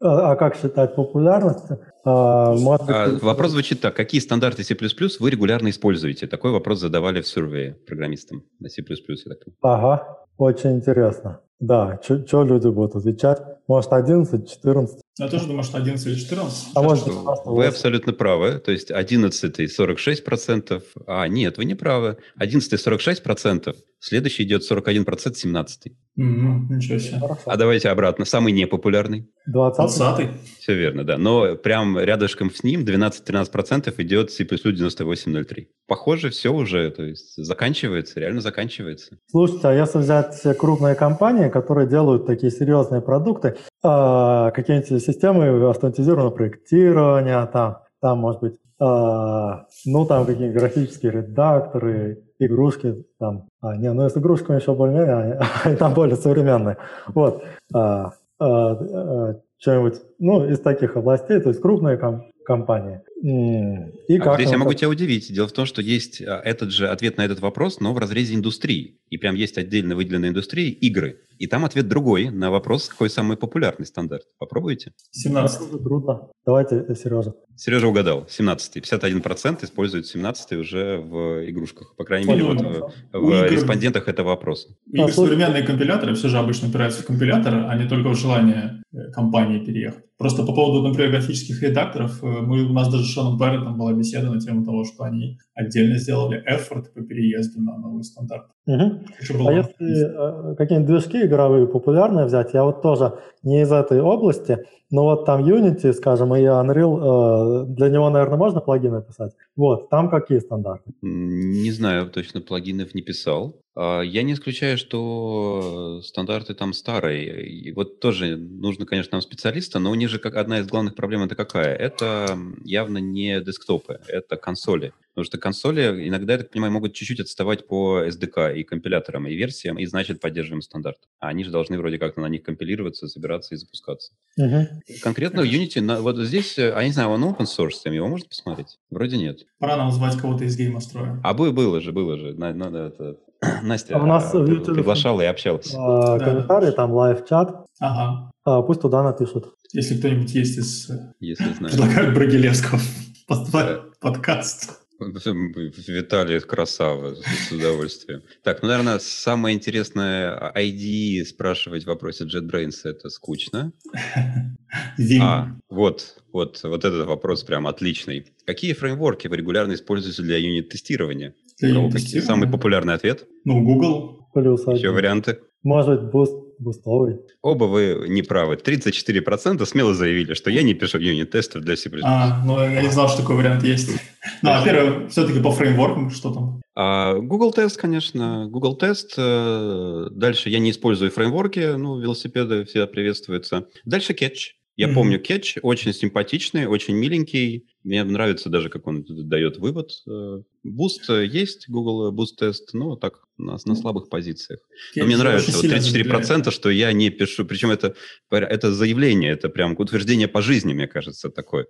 а, а как считать популярность? А, а, вопрос звучит так. Какие стандарты C++ вы регулярно используете? Такой вопрос задавали в survey программистам на C++. Я так ага, очень интересно. Да, что люди будут отвечать? Может, 11, 14? Я тоже думаю, что 11 или 14. А может, вы абсолютно правы. То есть 11 46%. А, нет, вы не правы. 11 46%. Следующий идет 41%, 17 Mm-hmm, ничего себе. А давайте обратно. Самый непопулярный. 20 20 Все верно, да. Но прям рядышком с ним 12-13% идет C++ 9803. Похоже, все уже, то есть заканчивается, реально заканчивается. Слушайте, а если взять крупные компании, которые делают такие серьезные продукты, а, какие-нибудь системы автоматизированного проектирования, там, там может быть, а, ну, там какие-нибудь графические редакторы, игрушки, там, а, не, ну, с игрушками еще более-менее, они там более современные, вот, а, а, а, что-нибудь, ну, из таких областей, то есть крупные ком- компании. И а как здесь я могу тебя удивить. Дело в том, что есть а, этот же ответ на этот вопрос, но в разрезе индустрии. И прям есть отдельно выделенная индустрия игры. И там ответ другой на вопрос, какой самый популярный стандарт. Попробуйте. 17. Трудно. Давайте, э, Сережа. Сережа угадал. 17. 51% используют 17 уже в игрушках. По крайней мере, вот э, в, в игр... респондентах это вопрос. Игры а, современные компиляторы все же обычно опираются в компилятор, а не только в желание э, компании переехать. Просто по поводу, например, графических редакторов, мы, у нас даже Шоном Барреттом была беседа на тему того, что они отдельно сделали эфорт по переезду на новый стандарт. Угу. А если какие-нибудь движки игровые популярные взять, я вот тоже не из этой области, но вот там Unity, скажем, и Unreal, э, для него, наверное, можно плагины писать. Вот, там какие стандарты? Не знаю, точно плагинов не писал. А, я не исключаю, что стандарты там старые. И вот тоже нужно, конечно, нам специалиста, но у них же как одна из главных проблем это какая? Это явно не десктопы, это консоли. Потому что консоли иногда, я так понимаю, могут чуть-чуть отставать по SDK и компиляторам, и версиям, и значит поддерживаем стандарт. А они же должны вроде как на них компилироваться, собираться и запускаться. Uh-huh. Конкретно Unity, на, вот здесь, я а не знаю, он open source, его можно посмотреть? Вроде нет. Пора нам звать кого-то из геймостроя. А было, было же, было же. На, на, это, Настя а у нас а, приглашала и общалась. А, комментарии, там лайв-чат. Ага. А, пусть туда напишут. Если кто-нибудь есть из... Если знаю. Предлагают Брагилевского подкаст. Виталий красава, с удовольствием. Так, ну, наверное, самое интересное ID спрашивать в вопросе JetBrains – это скучно. Vim. А, вот, вот, вот этот вопрос прям отличный. Какие фреймворки вы регулярно используете для юнит-тестирования? Юнит-тестирования? Самый популярный ответ? Ну, Google. Плюс Еще варианты? Может быть, Boost бустовый. Оба вы не правы. 34% смело заявили, что я не пишу юнит-тестов для C++. А, ну я не знал, что такой вариант есть. Ну, а первое, все-таки по фреймворкам, что там? А, Google тест, конечно. Google тест. Э, дальше я не использую фреймворки, ну, велосипеды всегда приветствуются. Дальше Catch. Я mm-hmm. помню Catch, очень симпатичный, очень миленький. Мне нравится даже, как он дает вывод. Boost э, есть, Google Boost тест, но так, на, на слабых позициях. Но мне нравится вот 34%, что я не пишу. Причем это, это заявление, это прям утверждение по жизни, мне кажется, такое.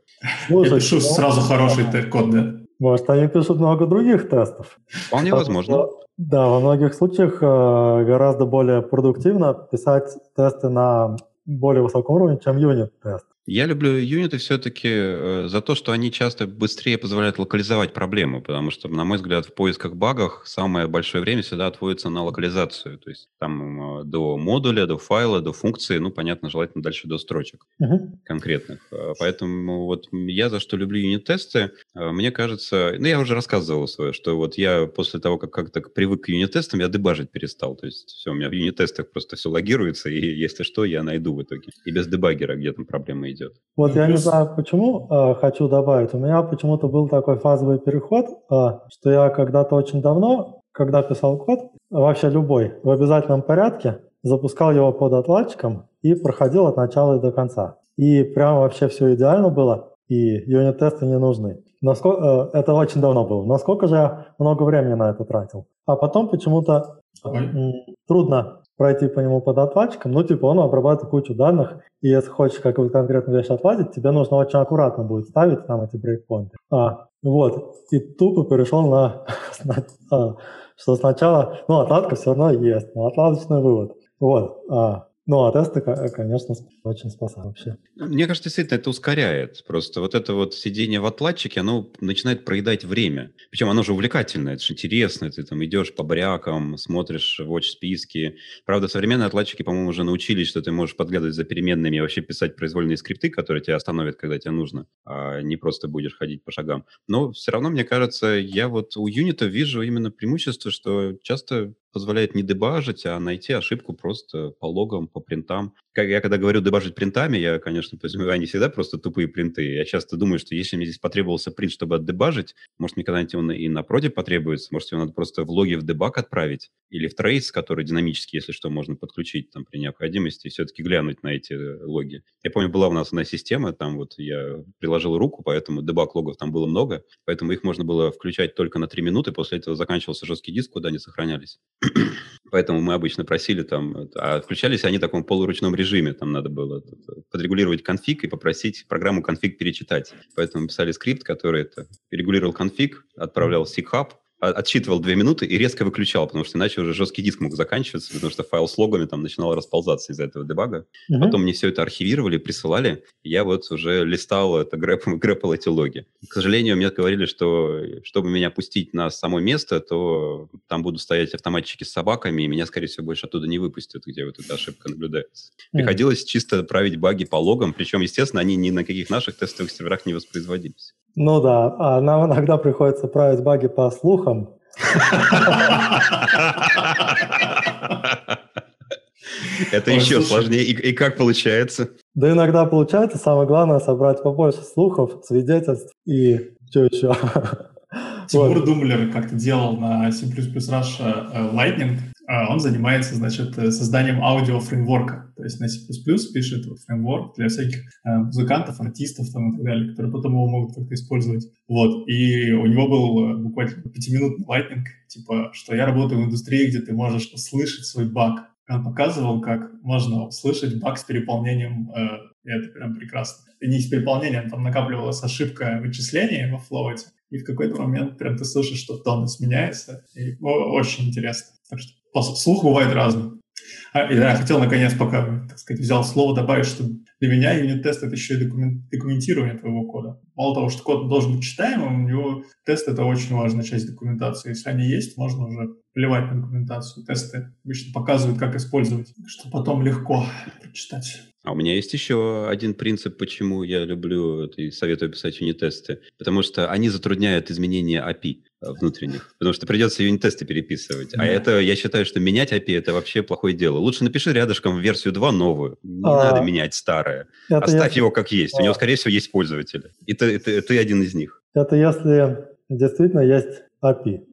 Я пишу ну, сразу хороший код, да? Может, они пишут много других тестов. Вполне возможно. Да, во многих случаях э, гораздо более продуктивно писать тесты на более высоком уровне, чем юнит-тест. Я люблю юниты все-таки э, за то, что они часто быстрее позволяют локализовать проблему, потому что, на мой взгляд, в поисках багов самое большое время всегда отводится на локализацию. То есть там э, до модуля, до файла, до функции, ну, понятно, желательно дальше до строчек uh-huh. конкретных. Э, поэтому вот я за что люблю юнит-тесты, мне кажется, ну, я уже рассказывал свое, что вот я после того, как как-то привык к юнит-тестам, я дебажить перестал. То есть все, у меня в юнит-тестах просто все логируется, и если что, я найду в итоге. И без дебаггера, где там проблемы идет. Вот я не знаю, почему э, хочу добавить. У меня почему-то был такой фазовый переход, э, что я когда-то очень давно, когда писал код, вообще любой, в обязательном порядке, запускал его под отладчиком и проходил от начала и до конца. И прям вообще все идеально было, и юнит-тесты не нужны. Насколько, э, это очень давно было. Насколько же я много времени на это тратил. А потом почему-то трудно пройти по нему под отладчиком, ну, типа, он обрабатывает кучу данных, и если хочешь какую-то конкретную вещь отладить, тебе нужно очень аккуратно будет ставить там эти брейкпоинты. А, вот, и тупо перешел на, а, что сначала, ну, отладка все равно есть, но отладочный вывод. Вот, а, ну, а тесты, конечно, очень спасают вообще. Мне кажется, действительно, это ускоряет. Просто вот это вот сидение в отладчике, оно начинает проедать время. Причем оно же увлекательное, это же интересно. Ты там идешь по брякам, смотришь watch-списки. Правда, современные отладчики, по-моему, уже научились, что ты можешь подглядывать за переменными и вообще писать произвольные скрипты, которые тебя остановят, когда тебе нужно, а не просто будешь ходить по шагам. Но все равно, мне кажется, я вот у юнита вижу именно преимущество, что часто позволяет не дебажить, а найти ошибку просто по логам, по принтам. Как я когда говорю дебажить принтами, я, конечно, подразумеваю не всегда просто тупые принты. Я часто думаю, что если мне здесь потребовался принт, чтобы отдебажить, может, мне когда-нибудь он и на проде потребуется, может, его надо просто в логе в дебаг отправить, или в трейс, который динамически, если что, можно подключить там при необходимости, и все-таки глянуть на эти логи. Я помню, была у нас одна система, там вот я приложил руку, поэтому дебаг логов там было много, поэтому их можно было включать только на 3 минуты, после этого заканчивался жесткий диск, куда они сохранялись. Поэтому мы обычно просили там, а включались они в таком полуручном режиме, там надо было подрегулировать конфиг и попросить программу конфиг перечитать. Поэтому писали скрипт, который это перегулировал конфиг, отправлял в SIG-хаб, отсчитывал две минуты и резко выключал, потому что иначе уже жесткий диск мог заканчиваться, потому что файл с логами там начинал расползаться из-за этого дебага. Uh-huh. Потом мне все это архивировали, присылали, я вот уже листал это, грэп, грэпал эти логи. К сожалению, мне говорили, что чтобы меня пустить на само место, то там будут стоять автоматчики с собаками, и меня, скорее всего, больше оттуда не выпустят, где вот эта ошибка наблюдается. Uh-huh. Приходилось чисто править баги по логам, причем, естественно, они ни на каких наших тестовых серверах не воспроизводились. Ну да, а нам иногда приходится править баги по слухам. Это еще сложнее. И, как получается? Да иногда получается. Самое главное собрать побольше слухов, свидетельств и что еще. Тимур Думлер как-то делал на C++ Russia э, Lightning. А он занимается, значит, э, созданием аудиофреймворка. То есть на C++ пишет фреймворк для всяких э, музыкантов, артистов там и так далее, которые потом его могут как-то использовать. Вот. И у него был буквально пятиминутный Lightning, типа, что я работаю в индустрии, где ты можешь услышать свой баг. Он показывал, как можно услышать баг с переполнением, и это прям прекрасно. И не с переполнением, там накапливалась ошибка вычисления во флоуте, и в какой-то момент прям ты слышишь, что тон сменяется, и очень интересно. Так что слух бывает разный. А, я хотел, наконец, пока, так сказать, взял слово, добавить, что для меня юнит-тест — это еще и документ, документирование твоего кода. Мало того, что код должен быть читаемым, у него тест — это очень важная часть документации. Если они есть, можно уже плевать на документацию. Тесты обычно показывают, как использовать, что потом легко прочитать. А у меня есть еще один принцип, почему я люблю и советую писать юнит-тесты. Потому что они затрудняют изменение API внутренних. Потому что придется юнит-тесты переписывать. А это, я считаю, что менять API – это вообще плохое дело. Лучше напиши рядышком версию 2 новую. Не а, надо менять старое. Оставь я... его как есть. А. У него, скорее всего, есть пользователи. И ты, ты, ты один из них. Это если действительно есть API.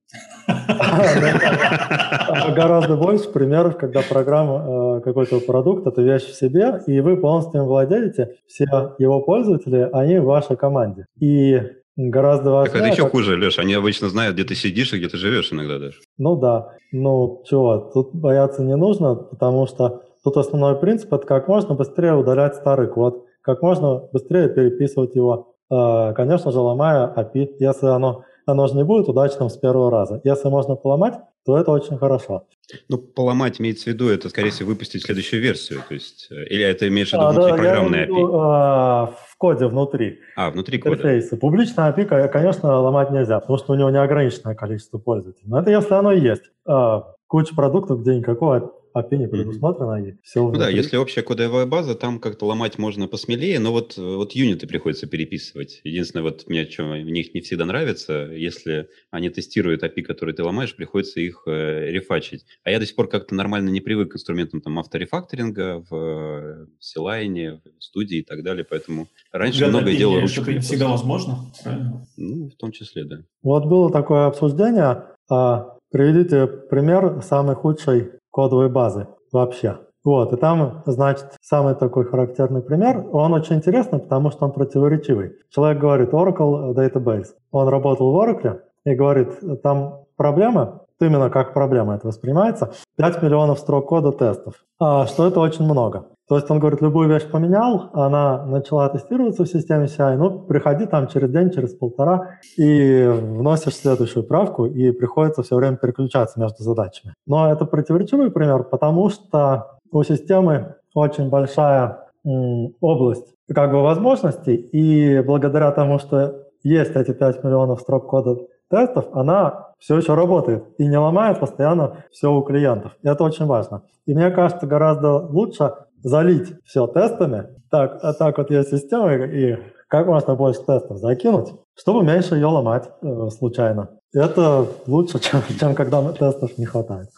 Гораздо больше примеров, когда программа э, какой-то продукт – это вещь в себе, и вы полностью им владеете, все его пользователи, они в вашей команде. И гораздо важнее... Так это еще как... хуже, Леш, они обычно знают, где ты сидишь и где ты живешь иногда даже. Ну да, ну чего, тут бояться не нужно, потому что тут основной принцип – это как можно быстрее удалять старый код, как можно быстрее переписывать его, э, конечно же, ломая API, если оно оно же не будет удачным с первого раза. Если можно поломать, то это очень хорошо. Ну, поломать имеется в виду, это, скорее всего, выпустить следующую версию. То есть, э, или это имеешь в виду а, внутрипрограммное да, API? А, в коде внутри. А, внутри кода. Интерфейсы. Публичное API, конечно, ломать нельзя, потому что у него неограниченное количество пользователей. Но это если оно и есть. А, куча продуктов, где никакого API не предусмотрено, mm-hmm. и все Ну да, если общая кодовая база, там как-то ломать можно посмелее, но вот, вот юниты приходится переписывать. Единственное, вот мне что в них не всегда нравится, если они тестируют API, которые ты ломаешь, приходится их э, рефачить. А я до сих пор как-то нормально не привык к инструментам там авторефакторинга в э, Силайне, в студии и так далее, поэтому раньше Для многое делал ручкой. Это всегда возможно, правильно? Ну, в том числе, да. Вот было такое обсуждение, а, приведите пример самой худшей кодовой базы вообще. Вот, и там, значит, самый такой характерный пример, он очень интересный, потому что он противоречивый. Человек говорит Oracle Database. Он работал в Oracle и говорит, там проблема, именно как проблема это воспринимается, 5 миллионов строк кода тестов, а, что это очень много. То есть он говорит, любую вещь поменял, она начала тестироваться в системе CI, ну, приходи там через день, через полтора и вносишь следующую правку, и приходится все время переключаться между задачами. Но это противоречивый пример, потому что у системы очень большая м, область как бы возможностей, и благодаря тому, что есть эти 5 миллионов строк кода тестов, она все еще работает и не ломает постоянно все у клиентов. И это очень важно. И мне кажется, гораздо лучше залить все тестами, так, а так вот есть система, и как можно больше тестов закинуть, чтобы меньше ее ломать э, случайно. Это лучше, чем, чем когда тестов не хватает.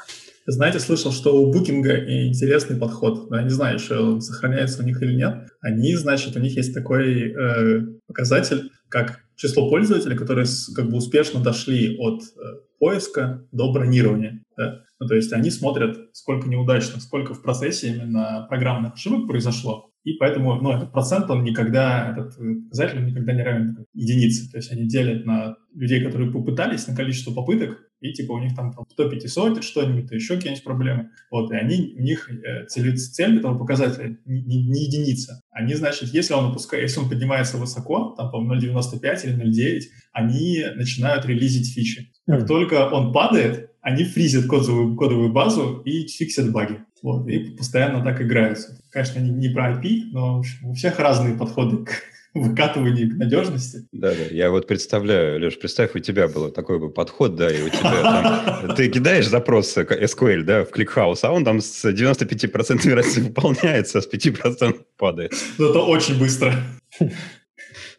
Знаете, слышал, что у Букинга интересный подход. Я не знаю, еще он сохраняется у них или нет. Они, значит, у них есть такой э, показатель, как число пользователей, которые как бы успешно дошли от э, поиска до бронирования. Да? Ну, то есть они смотрят, сколько неудачных, сколько в процессе именно программных ошибок произошло, и поэтому ну, этот процент, он никогда, этот показатель никогда не равен единице. То есть они делят на людей, которые попытались, на количество попыток, и типа у них там кто 500 что-нибудь, еще какие-нибудь проблемы. Вот, и они, у них э, цель, цель этого показателя не, не, не единица. Они, значит, если он опускает, если он поднимается высоко, там, по 0.95 или 0.9, они начинают релизить фичи. Как mm. только он падает, они фризят кодовую, кодовую базу и фиксят баги. Вот, и постоянно так играются. Конечно, не, не про IP, но общем, у всех разные подходы к выкатыванию к надежности. Да, да, я вот представляю, Леш, представь, у тебя был такой бы подход, да, и у тебя там, ты кидаешь запрос SQL, да, в ClickHouse, а он там с 95% вероятности выполняется, а с 5% падает. Ну, это очень быстро.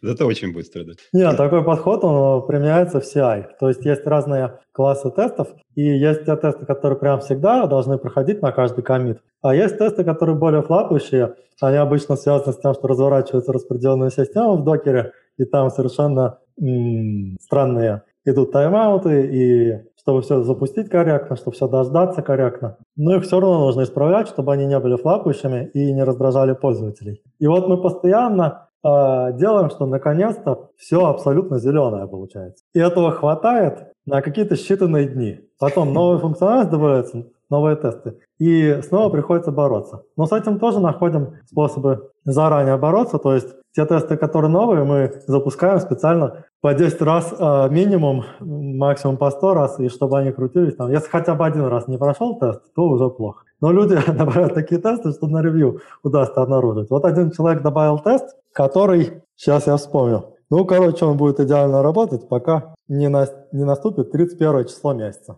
Зато очень быстро, да. Нет, такой подход, он применяется в CI. То есть есть разные классы тестов, и есть те тесты, которые прям всегда должны проходить на каждый комит. А есть тесты, которые более флапающие. Они обычно связаны с тем, что разворачивается распределенная система в докере, и там совершенно м- странные идут тайм-ауты, и чтобы все запустить корректно, чтобы все дождаться корректно. Но их все равно нужно исправлять, чтобы они не были флапающими и не раздражали пользователей. И вот мы постоянно э, делаем, что наконец-то все абсолютно зеленое получается. И этого хватает на какие-то считанные дни. Потом новая функциональность добавляется, новые тесты. И снова приходится бороться. Но с этим тоже находим способы заранее бороться. То есть те тесты, которые новые, мы запускаем специально по 10 раз э, минимум, максимум по 100 раз, и чтобы они крутились там. Если хотя бы один раз не прошел тест, то уже плохо. Но люди добавляют такие тесты, что на ревью удастся обнаружить. Вот один человек добавил тест, который, сейчас я вспомню, ну, короче, он будет идеально работать, пока не, на, не наступит 31 число месяца.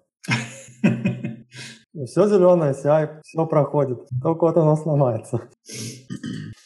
Все зеленое, CI, все проходит. Только вот оно сломается.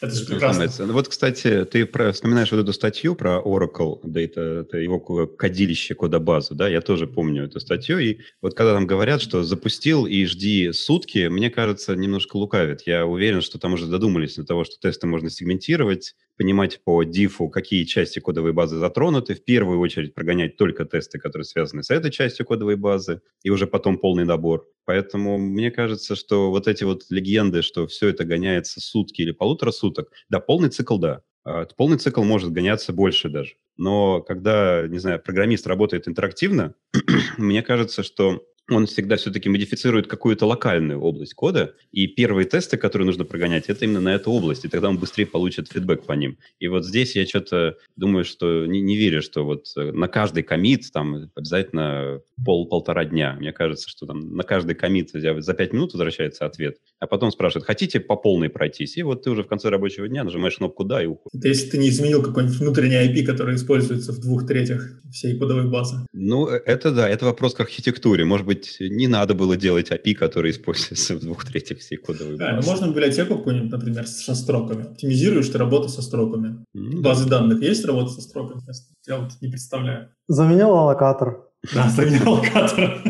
Это же прекрасно. Ну, вот, кстати, ты про, вспоминаешь вот эту статью про Oracle, да это, это его кодилище, кодобазу, да, я тоже помню эту статью, и вот когда там говорят, что запустил и жди сутки, мне кажется, немножко лукавит. Я уверен, что там уже додумались до того, что тесты можно сегментировать, понимать по дифу, какие части кодовой базы затронуты, в первую очередь прогонять только тесты, которые связаны с этой частью кодовой базы, и уже потом полный набор. Поэтому мне кажется, что вот эти вот легенды, что все это гоняется сутки или полутора суток, да, полный цикл, да. А, полный цикл может гоняться больше даже. Но когда, не знаю, программист работает интерактивно, мне кажется, что он всегда все-таки модифицирует какую-то локальную область кода, и первые тесты, которые нужно прогонять, это именно на эту область, и тогда он быстрее получит фидбэк по ним. И вот здесь я что-то думаю, что не, не верю, что вот э, на каждый комит там обязательно пол-полтора дня. Мне кажется, что там на каждый комит за пять минут возвращается ответ, а потом спрашивают, хотите по полной пройтись? И вот ты уже в конце рабочего дня нажимаешь кнопку «Да» и уходишь. Это если ты не изменил какой-нибудь внутренний IP, который используется в двух третьих всей кодовой базы. Ну, э, это да, это вопрос к архитектуре. Может быть, быть, не надо было делать API, который используется в двух третьих всей кодовой базы. Да, можно библиотеку какую-нибудь, например, со строками. Оптимизируешь ты работу со строками. Mm-hmm. Базы данных есть работа со строками? Я вот не представляю. Заменил аллокатор. Да, заменил аллокатор.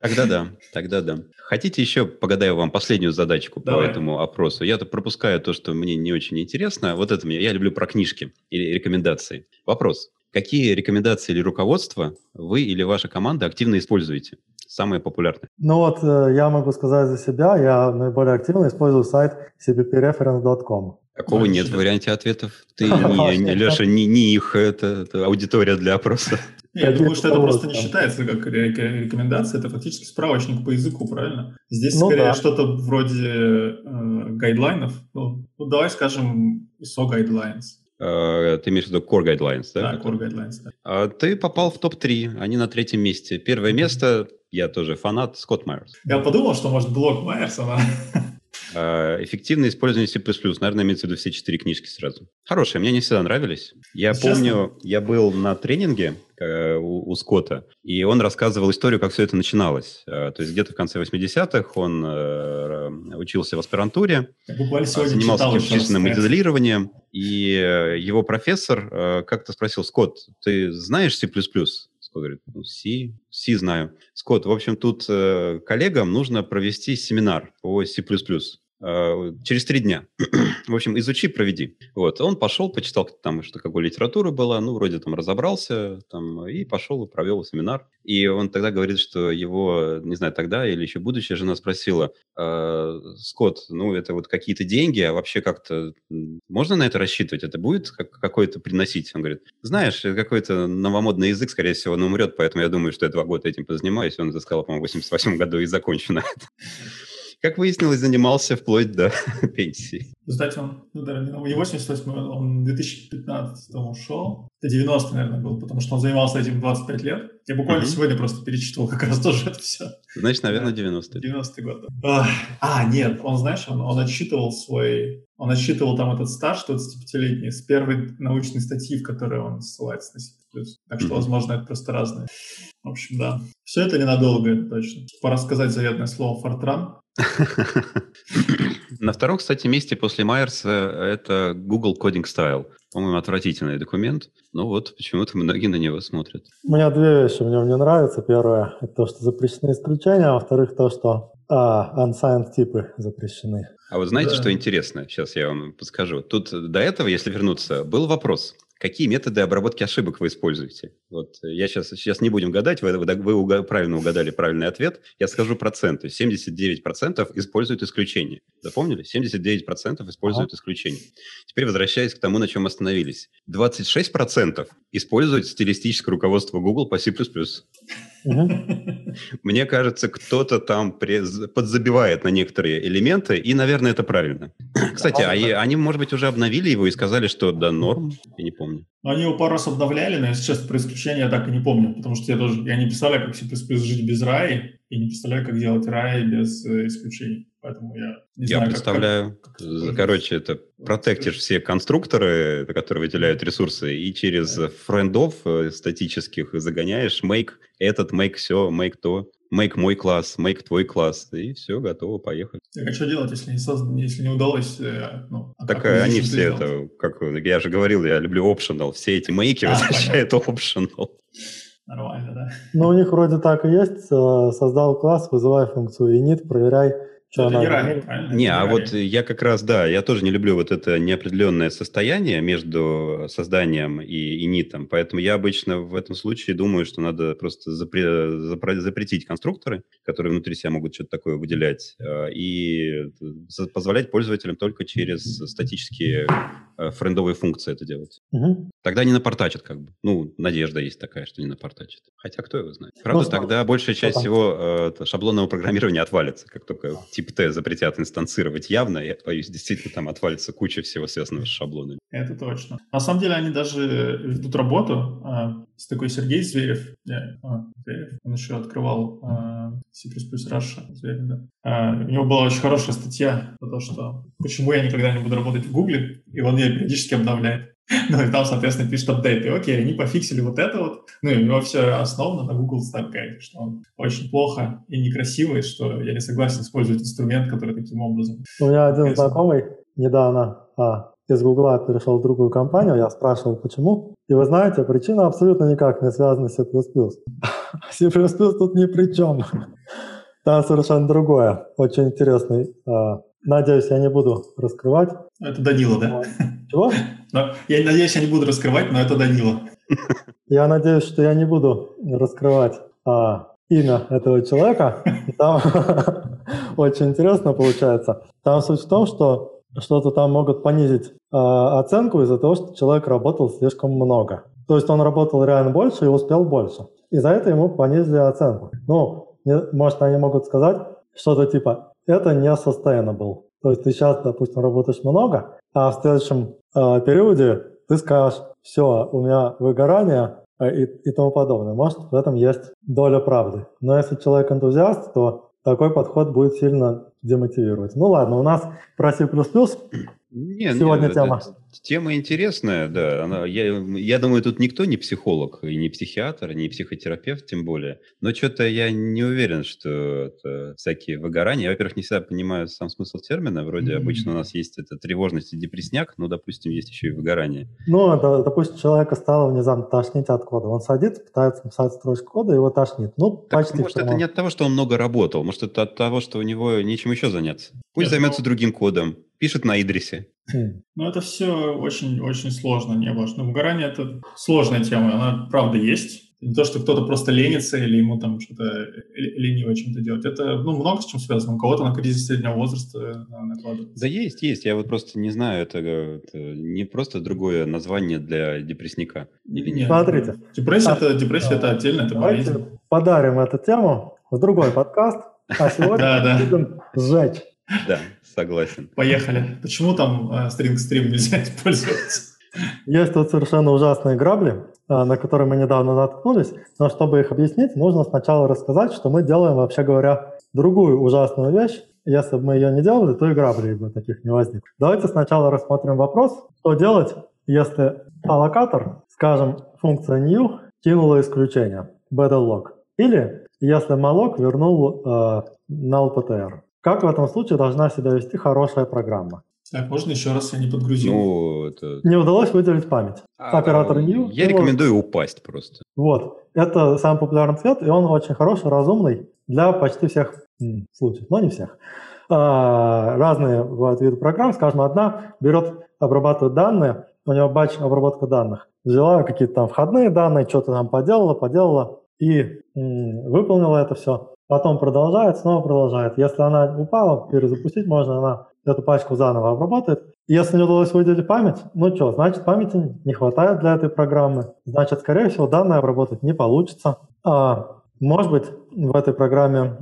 Тогда да, тогда да. Хотите еще погадаю вам последнюю задачку Давай. по этому опросу? Я-то пропускаю то, что мне не очень интересно. Вот это мне. Я люблю про книжки или рекомендации. Вопрос. Какие рекомендации или руководства вы или ваша команда активно используете? Самые популярные. Ну вот э, я могу сказать за себя, я наиболее активно использую сайт cbpreference.com. Какого нет в варианте ответов? Ты, не, не, Леша, не, не их, это, это аудитория для опроса. Я думаю, что это просто не считается как рекомендация, это фактически справочник по языку, правильно? Здесь ну, скорее да. что-то вроде э, гайдлайнов. Ну, ну, давай скажем ISO guidelines. Э, ты имеешь в виду Core Guidelines, да? Да, Core Guidelines, да. А ты попал в топ-3, они на третьем месте. Первое место, я тоже фанат, Скотт Майерс. Я подумал, что, может, блок Майерса, но... А, эффективное использование C++. Наверное, имеется в виду все четыре книжки сразу. Хорошие, мне не всегда нравились. Я Честно? помню, я был на тренинге э, у, у Скотта, и он рассказывал историю, как все это начиналось. Э, то есть где-то в конце 80-х он э, учился в аспирантуре, занимался численным моделированием, и его профессор как-то спросил, Скотт, ты знаешь C++? Говорит, ну, C, C знаю. Скотт, в общем, тут э, коллегам нужно провести семинар по C++. Э, через три дня. в общем, изучи, проведи. Вот, он пошел, почитал там, что какой литература была, ну, вроде там разобрался, там, и пошел, провел семинар. И он тогда говорит, что его, не знаю, тогда или еще будущая жена спросила, э, Скотт, ну, это вот какие-то деньги, а вообще как-то можно на это рассчитывать? Это будет как, какое-то приносить? Он говорит, знаешь, какой-то новомодный язык, скорее всего, он умрет, поэтому я думаю, что я два года этим позанимаюсь. Он это сказал, по-моему, в 88 году и закончено это. Как выяснилось, занимался вплоть до пенсии. Кстати, он, ну, да, не 88 он в 2015 ушел. Это 90 наверное, был, потому что он занимался этим 25 лет. Я буквально mm-hmm. сегодня просто перечитывал как раз тоже это все. Значит, наверное, 90 90 год. А, а, нет, он, знаешь, он, он отсчитывал свой... Он отсчитывал там этот стаж 25-летний с первой научной статьи, в которой он ссылается на Так что, возможно, это просто разные. В общем, да. Все это ненадолго, это точно. Пора сказать заветное слово «фортран». На втором, кстати, месте после Майерса это Google Coding Style. По-моему, отвратительный документ, но вот почему-то многие на него смотрят. У меня две вещи в нем не нравятся. Первое – это то, что запрещены исключения, а во-вторых, то, что а, unsigned типы запрещены. А вот знаете, да. что интересно? Сейчас я вам подскажу. Тут до этого, если вернуться, был вопрос какие методы обработки ошибок вы используете. Вот я сейчас, сейчас не будем гадать, вы, вы, вы правильно угадали правильный ответ. Я скажу проценты. 79% используют исключение. Запомнили? 79% используют ага. исключение. Теперь возвращаясь к тому, на чем остановились. 26% используют стилистическое руководство Google по C++. Мне кажется, кто-то там подзабивает на некоторые элементы, и, наверное, это правильно. Кстати, а они, может быть, уже обновили его и сказали, что да, норм? Я не помню. Они его пару раз обновляли, но, если честно, про исключение я так и не помню, потому что я тоже, я не писали, как C++ жить без RAI, и не представляю, как делать рай без э, исключений. Поэтому я не я знаю, представляю. Как, как, короче, это протектишь все конструкторы, которые выделяют ресурсы, и через да. френдов э, статических загоняешь make этот, make все, make то make мой класс, make твой класс, и все, готово, поехали. Так, а что делать, если не, созд... если не удалось? Э, ну, а так они все это, как я же говорил, я люблю optional, все эти мейки а, возвращают optional. Нормально, да. Ну, у них вроде так и есть, э, создал класс, вызывай функцию init, проверяй, что это не ранее, правильно? Не, а вот я как раз, да, я тоже не люблю вот это неопределенное состояние между созданием и инитом, поэтому я обычно в этом случае думаю, что надо просто запре- запре- запретить конструкторы, которые внутри себя могут что-то такое выделять, э, и позволять пользователям только через статические э, френдовые функции это делать. Угу. Тогда не напортачат как бы. Ну, надежда есть такая, что не напортачат. Хотя кто его знает. Правда, ну, тогда большая часть всего э, шаблонного программирования отвалится, как только тип Т запретят инстанцировать явно, я боюсь, действительно там отвалится куча всего связанного с шаблонами. Это точно. На самом деле они даже ведут работу а, с такой Сергей Зверев. Я, а, Зверев. Он еще открывал а, C++ Russia. Зверев, да. а, у него была очень хорошая статья про то, что почему я никогда не буду работать в Гугле, и он ее периодически обновляет. Ну и там, соответственно, пишет апдейты. Окей, они пофиксили вот это вот. Ну и у него все основано на Google Stack Guide, что он очень плохо и некрасивый, что я не согласен использовать инструмент, который таким образом. У меня один знакомый недавно а, из Гугла перешел в другую компанию, я спрашивал, почему. И вы знаете, причина абсолютно никак не связана с C++. C++ тут ни при чем. Там совершенно другое. Очень интересный а, Надеюсь, я не буду раскрывать. Это Данила, да? Чего? Но, я надеюсь, я не буду раскрывать, но это Данила. Я надеюсь, что я не буду раскрывать а, имя этого человека. Там очень интересно получается. Там суть в том, что что-то там могут понизить а, оценку из-за того, что человек работал слишком много. То есть он работал реально больше и успел больше. И за это ему понизили оценку. Ну, может, они могут сказать что-то типа это не sustainable. То есть ты сейчас, допустим, работаешь много, а в следующем периоде ты скажешь, все, у меня выгорание э, и, и тому подобное. Может, в этом есть доля правды. Но если человек энтузиаст, то такой подход будет сильно демотивировать. Ну ладно, у нас про C++ не, сегодня не, тема. Это, тема интересная, да. Она, я, я думаю, тут никто не психолог, и не психиатр, не психотерапевт тем более. Но что-то я не уверен, что это всякие выгорания. Я, во-первых, не всегда понимаю сам смысл термина. Вроде mm-hmm. обычно у нас есть это тревожность и депресняк, но, допустим, есть еще и выгорание. Ну, это, допустим, человека стало внезапно тошнить от кода. Он садится, пытается написать строчку кода, и его тошнит. Ну, так, почти Может, это не от того, что он много работал. Может, это от того, что у него нечем еще заняться. Пусть Нет, займется но... другим кодом пишет на Идрисе. Ну, это все очень-очень сложно, не важно. Выгорание – это сложная тема, она правда есть. Не то, что кто-то просто ленится или ему там что-то лениво чем-то делать. Это ну, много с чем связано. У кого-то на кризис среднего возраста накладывается. Да есть, есть. Я вот просто не знаю, это, это не просто другое название для депрессника. Или нет? Смотрите. Депрессия, а, это, депрессия а, это отдельно, это болезнь. подарим эту тему в другой подкаст, а сегодня будем сжечь. Да, Согласен. Поехали. Почему там э, string-stream нельзя использовать? Есть тут совершенно ужасные грабли, э, на которые мы недавно наткнулись, но чтобы их объяснить, нужно сначала рассказать, что мы делаем, вообще говоря, другую ужасную вещь. Если бы мы ее не делали, то и граблей бы таких не возникло. Давайте сначала рассмотрим вопрос, что делать, если аллокатор, скажем, функция new кинула исключение, battle log, или если malloc вернул э, null ptr. Как в этом случае должна себя вести хорошая программа? Так, можно еще раз, я не подгрузил. Ну, это... Не удалось выделить память. А, Оператор new. Я рекомендую вот... упасть просто. Вот. Это самый популярный цвет, и он очень хороший, разумный для почти всех случаев, но не всех. А, разные бывают виды программ. Скажем, одна берет, обрабатывает данные, у него батч обработка данных. Взяла какие-то там входные данные, что-то там поделала, поделала и м, выполнила это все потом продолжает, снова продолжает. Если она упала, перезапустить можно, она эту пачку заново обработает. Если не удалось выделить память, ну что, значит памяти не хватает для этой программы. Значит, скорее всего, данные обработать не получится. А, может быть, в этой программе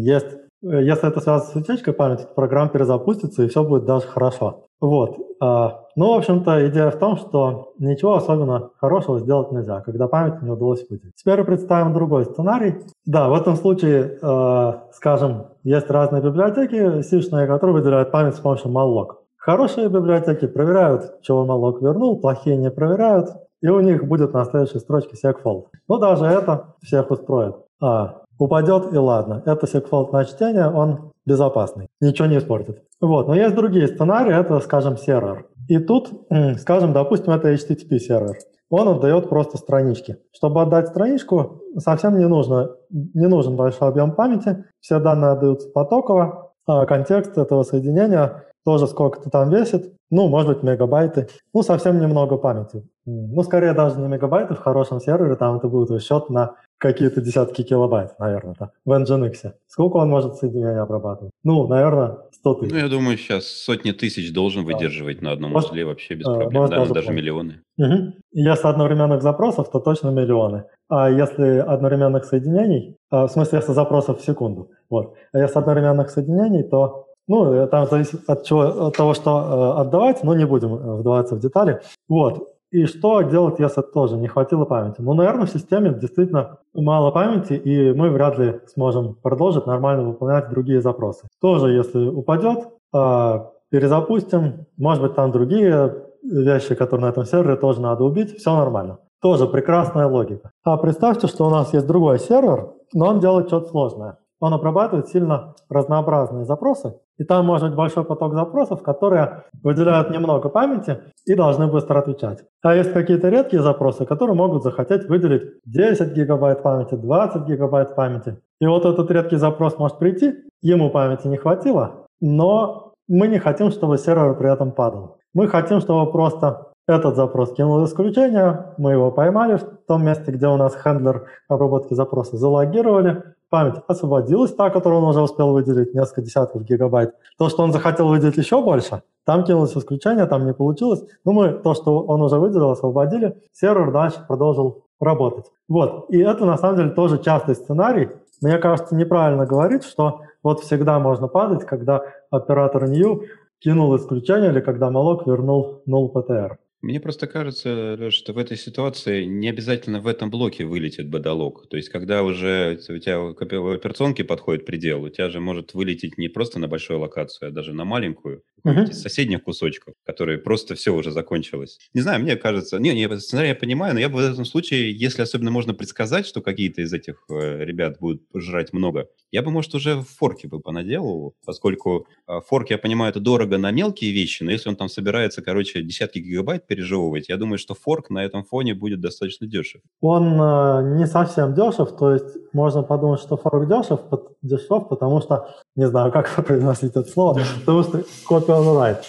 есть если это связано с утечкой памяти, то программа перезапустится, и все будет даже хорошо. Вот. А, ну, в общем-то, идея в том, что ничего особенно хорошего сделать нельзя, когда память не удалось выделить. Теперь представим другой сценарий. Да, в этом случае, э, скажем, есть разные библиотеки сишные, которые выделяют память с помощью malloc. Хорошие библиотеки проверяют, чего malloc вернул, плохие не проверяют, и у них будет на следующей строчке segfault. Но даже это всех устроит. А, упадет и ладно. Это segfault на чтение, он безопасный, ничего не испортит. Вот, но есть другие сценарии, это, скажем, сервер. И тут, скажем, допустим, это HTTP сервер. Он отдает просто странички. Чтобы отдать страничку, совсем не, нужно, не нужен большой объем памяти. Все данные отдаются потоково. А контекст этого соединения тоже сколько-то там весит. Ну, может быть, мегабайты. Ну, совсем немного памяти. Ну, скорее даже не мегабайты в хорошем сервере, там это будет счет на какие-то десятки килобайт, наверное, да, в Nginx. Сколько он может соединения обрабатывать? Ну, наверное, 100 тысяч. Ну, я думаю, сейчас сотни тысяч должен выдерживать да. на одном может, узле вообще без проблем, может, да, даже, даже миллионы. Угу. Если одновременных запросов, то точно миллионы. А если одновременных соединений, а, в смысле, если запросов в секунду, вот. А если одновременных соединений, то ну, э, там зависит от, чего, от того, что э, отдавать, но не будем э, вдаваться в детали. Вот. И что делать, если тоже не хватило памяти? Ну, наверное, в системе действительно мало памяти, и мы вряд ли сможем продолжить нормально выполнять другие запросы. Тоже, если упадет, а, перезапустим. Может быть, там другие вещи, которые на этом сервере тоже надо убить. Все нормально. Тоже прекрасная логика. А представьте, что у нас есть другой сервер, но он делает что-то сложное. Он обрабатывает сильно разнообразные запросы, и там может быть большой поток запросов, которые выделяют немного памяти и должны быстро отвечать. А есть какие-то редкие запросы, которые могут захотеть выделить 10 гигабайт памяти, 20 гигабайт памяти. И вот этот редкий запрос может прийти, ему памяти не хватило, но мы не хотим, чтобы сервер при этом падал. Мы хотим, чтобы просто этот запрос кинул исключение, мы его поймали в том месте, где у нас хендлер обработки запроса, залогировали, память освободилась, та, которую он уже успел выделить, несколько десятков гигабайт. То, что он захотел выделить еще больше, там кинулось исключение, там не получилось. Но мы то, что он уже выделил, освободили, сервер дальше продолжил работать. Вот, и это на самом деле тоже частый сценарий. Мне кажется, неправильно говорить, что вот всегда можно падать, когда оператор new кинул исключение или когда малок вернул null PTR. Мне просто кажется, что в этой ситуации не обязательно в этом блоке вылетит бадалог. То есть, когда уже у тебя в операционке подходит предел, у тебя же может вылететь не просто на большую локацию, а даже на маленькую, uh-huh. из соседних кусочков, которые просто все уже закончилось. Не знаю, мне кажется... Не, не, сценарий я понимаю, но я бы в этом случае, если особенно можно предсказать, что какие-то из этих э, ребят будут жрать много, я бы, может, уже в форке бы понаделал, поскольку э, форк, я понимаю, это дорого на мелкие вещи, но если он там собирается, короче, десятки гигабайт пережевывать. Я думаю, что форк на этом фоне будет достаточно дешев. Он э, не совсем дешев, то есть можно подумать, что форк дешев, дешев, потому что, не знаю, как произносить это слово, потому что copy on write.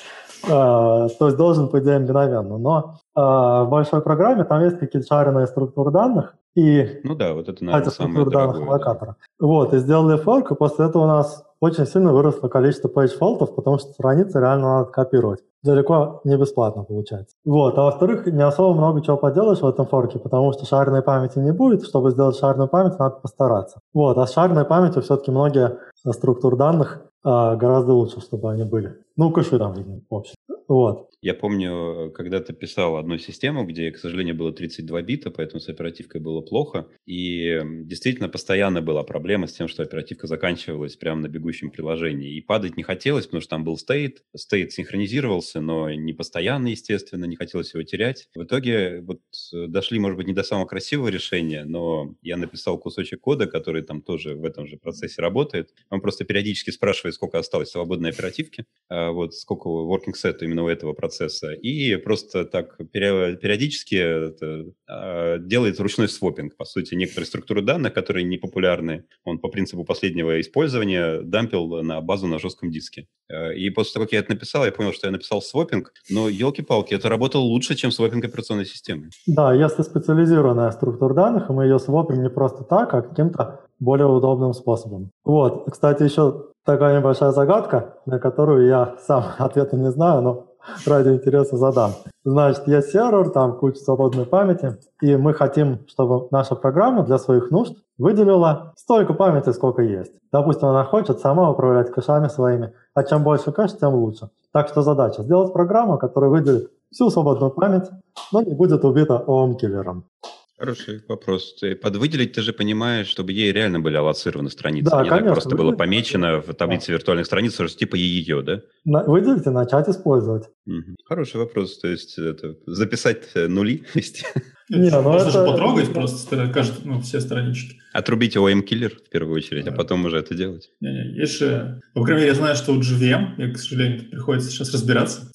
Uh, то есть должен, по идее, мгновенно. Но uh, в большой программе там есть какие-то шаренные структуры данных, и ну да, вот это, наверное, структуры данных дорогое, локатора. Вот, и сделали форк, и после этого у нас очень сильно выросло количество page-фолтов, потому что страницы реально надо копировать далеко не бесплатно получается. Вот. А во-вторых, не особо много чего поделаешь в этом форке, потому что шарной памяти не будет. Чтобы сделать шарную память, надо постараться. Вот. А с шарной памятью все-таки многие структур данных а, гораздо лучше, чтобы они были. Ну, кэши там, в общем. Вот. Я помню, когда ты писал одну систему, где, к сожалению, было 32 бита, поэтому с оперативкой было плохо. И действительно постоянно была проблема с тем, что оперативка заканчивалась прямо на бегущем приложении. И падать не хотелось, потому что там был state. State синхронизировался, но не постоянно, естественно, не хотелось его терять. В итоге вот дошли, может быть, не до самого красивого решения, но я написал кусочек кода, который там тоже в этом же процессе работает. Он просто периодически спрашивает, сколько осталось свободной оперативки, а вот сколько working set именно у этого процесса процесса и просто так периодически это, а, делает ручной свопинг. По сути, некоторые структуры данных, которые не популярны, он по принципу последнего использования дампил на базу на жестком диске. Э, и после того, как я это написал, я понял, что я написал свопинг, но, елки-палки, это работало лучше, чем свопинг операционной системы. Да, если специализированная структура данных, и мы ее свопим не просто так, а каким-то более удобным способом. Вот, кстати, еще такая небольшая загадка, на которую я сам ответа не знаю, но ради интереса задам. Значит, есть сервер, там куча свободной памяти, и мы хотим, чтобы наша программа для своих нужд выделила столько памяти, сколько есть. Допустим, она хочет сама управлять кэшами своими, а чем больше кэш, тем лучше. Так что задача сделать программу, которая выделит всю свободную память, но не будет убита OM-киллером. Хороший вопрос. Ты под выделить ты же понимаешь, чтобы ей реально были аллоцированы страницы. Да, не конечно, так просто выделить. было помечено в таблице да. виртуальных страниц, что типа ее, да? На, выделить и начать использовать. Угу. Хороший вопрос. То есть это, записать э, нули вести. Не, ну Можно это... же потрогать просто каждый, ну, все странички. Отрубить OM-киллер в первую очередь, а да. а потом уже это делать. Не, не, есть же... По крайней мере, я знаю, что у GVM, я, к сожалению, приходится сейчас разбираться.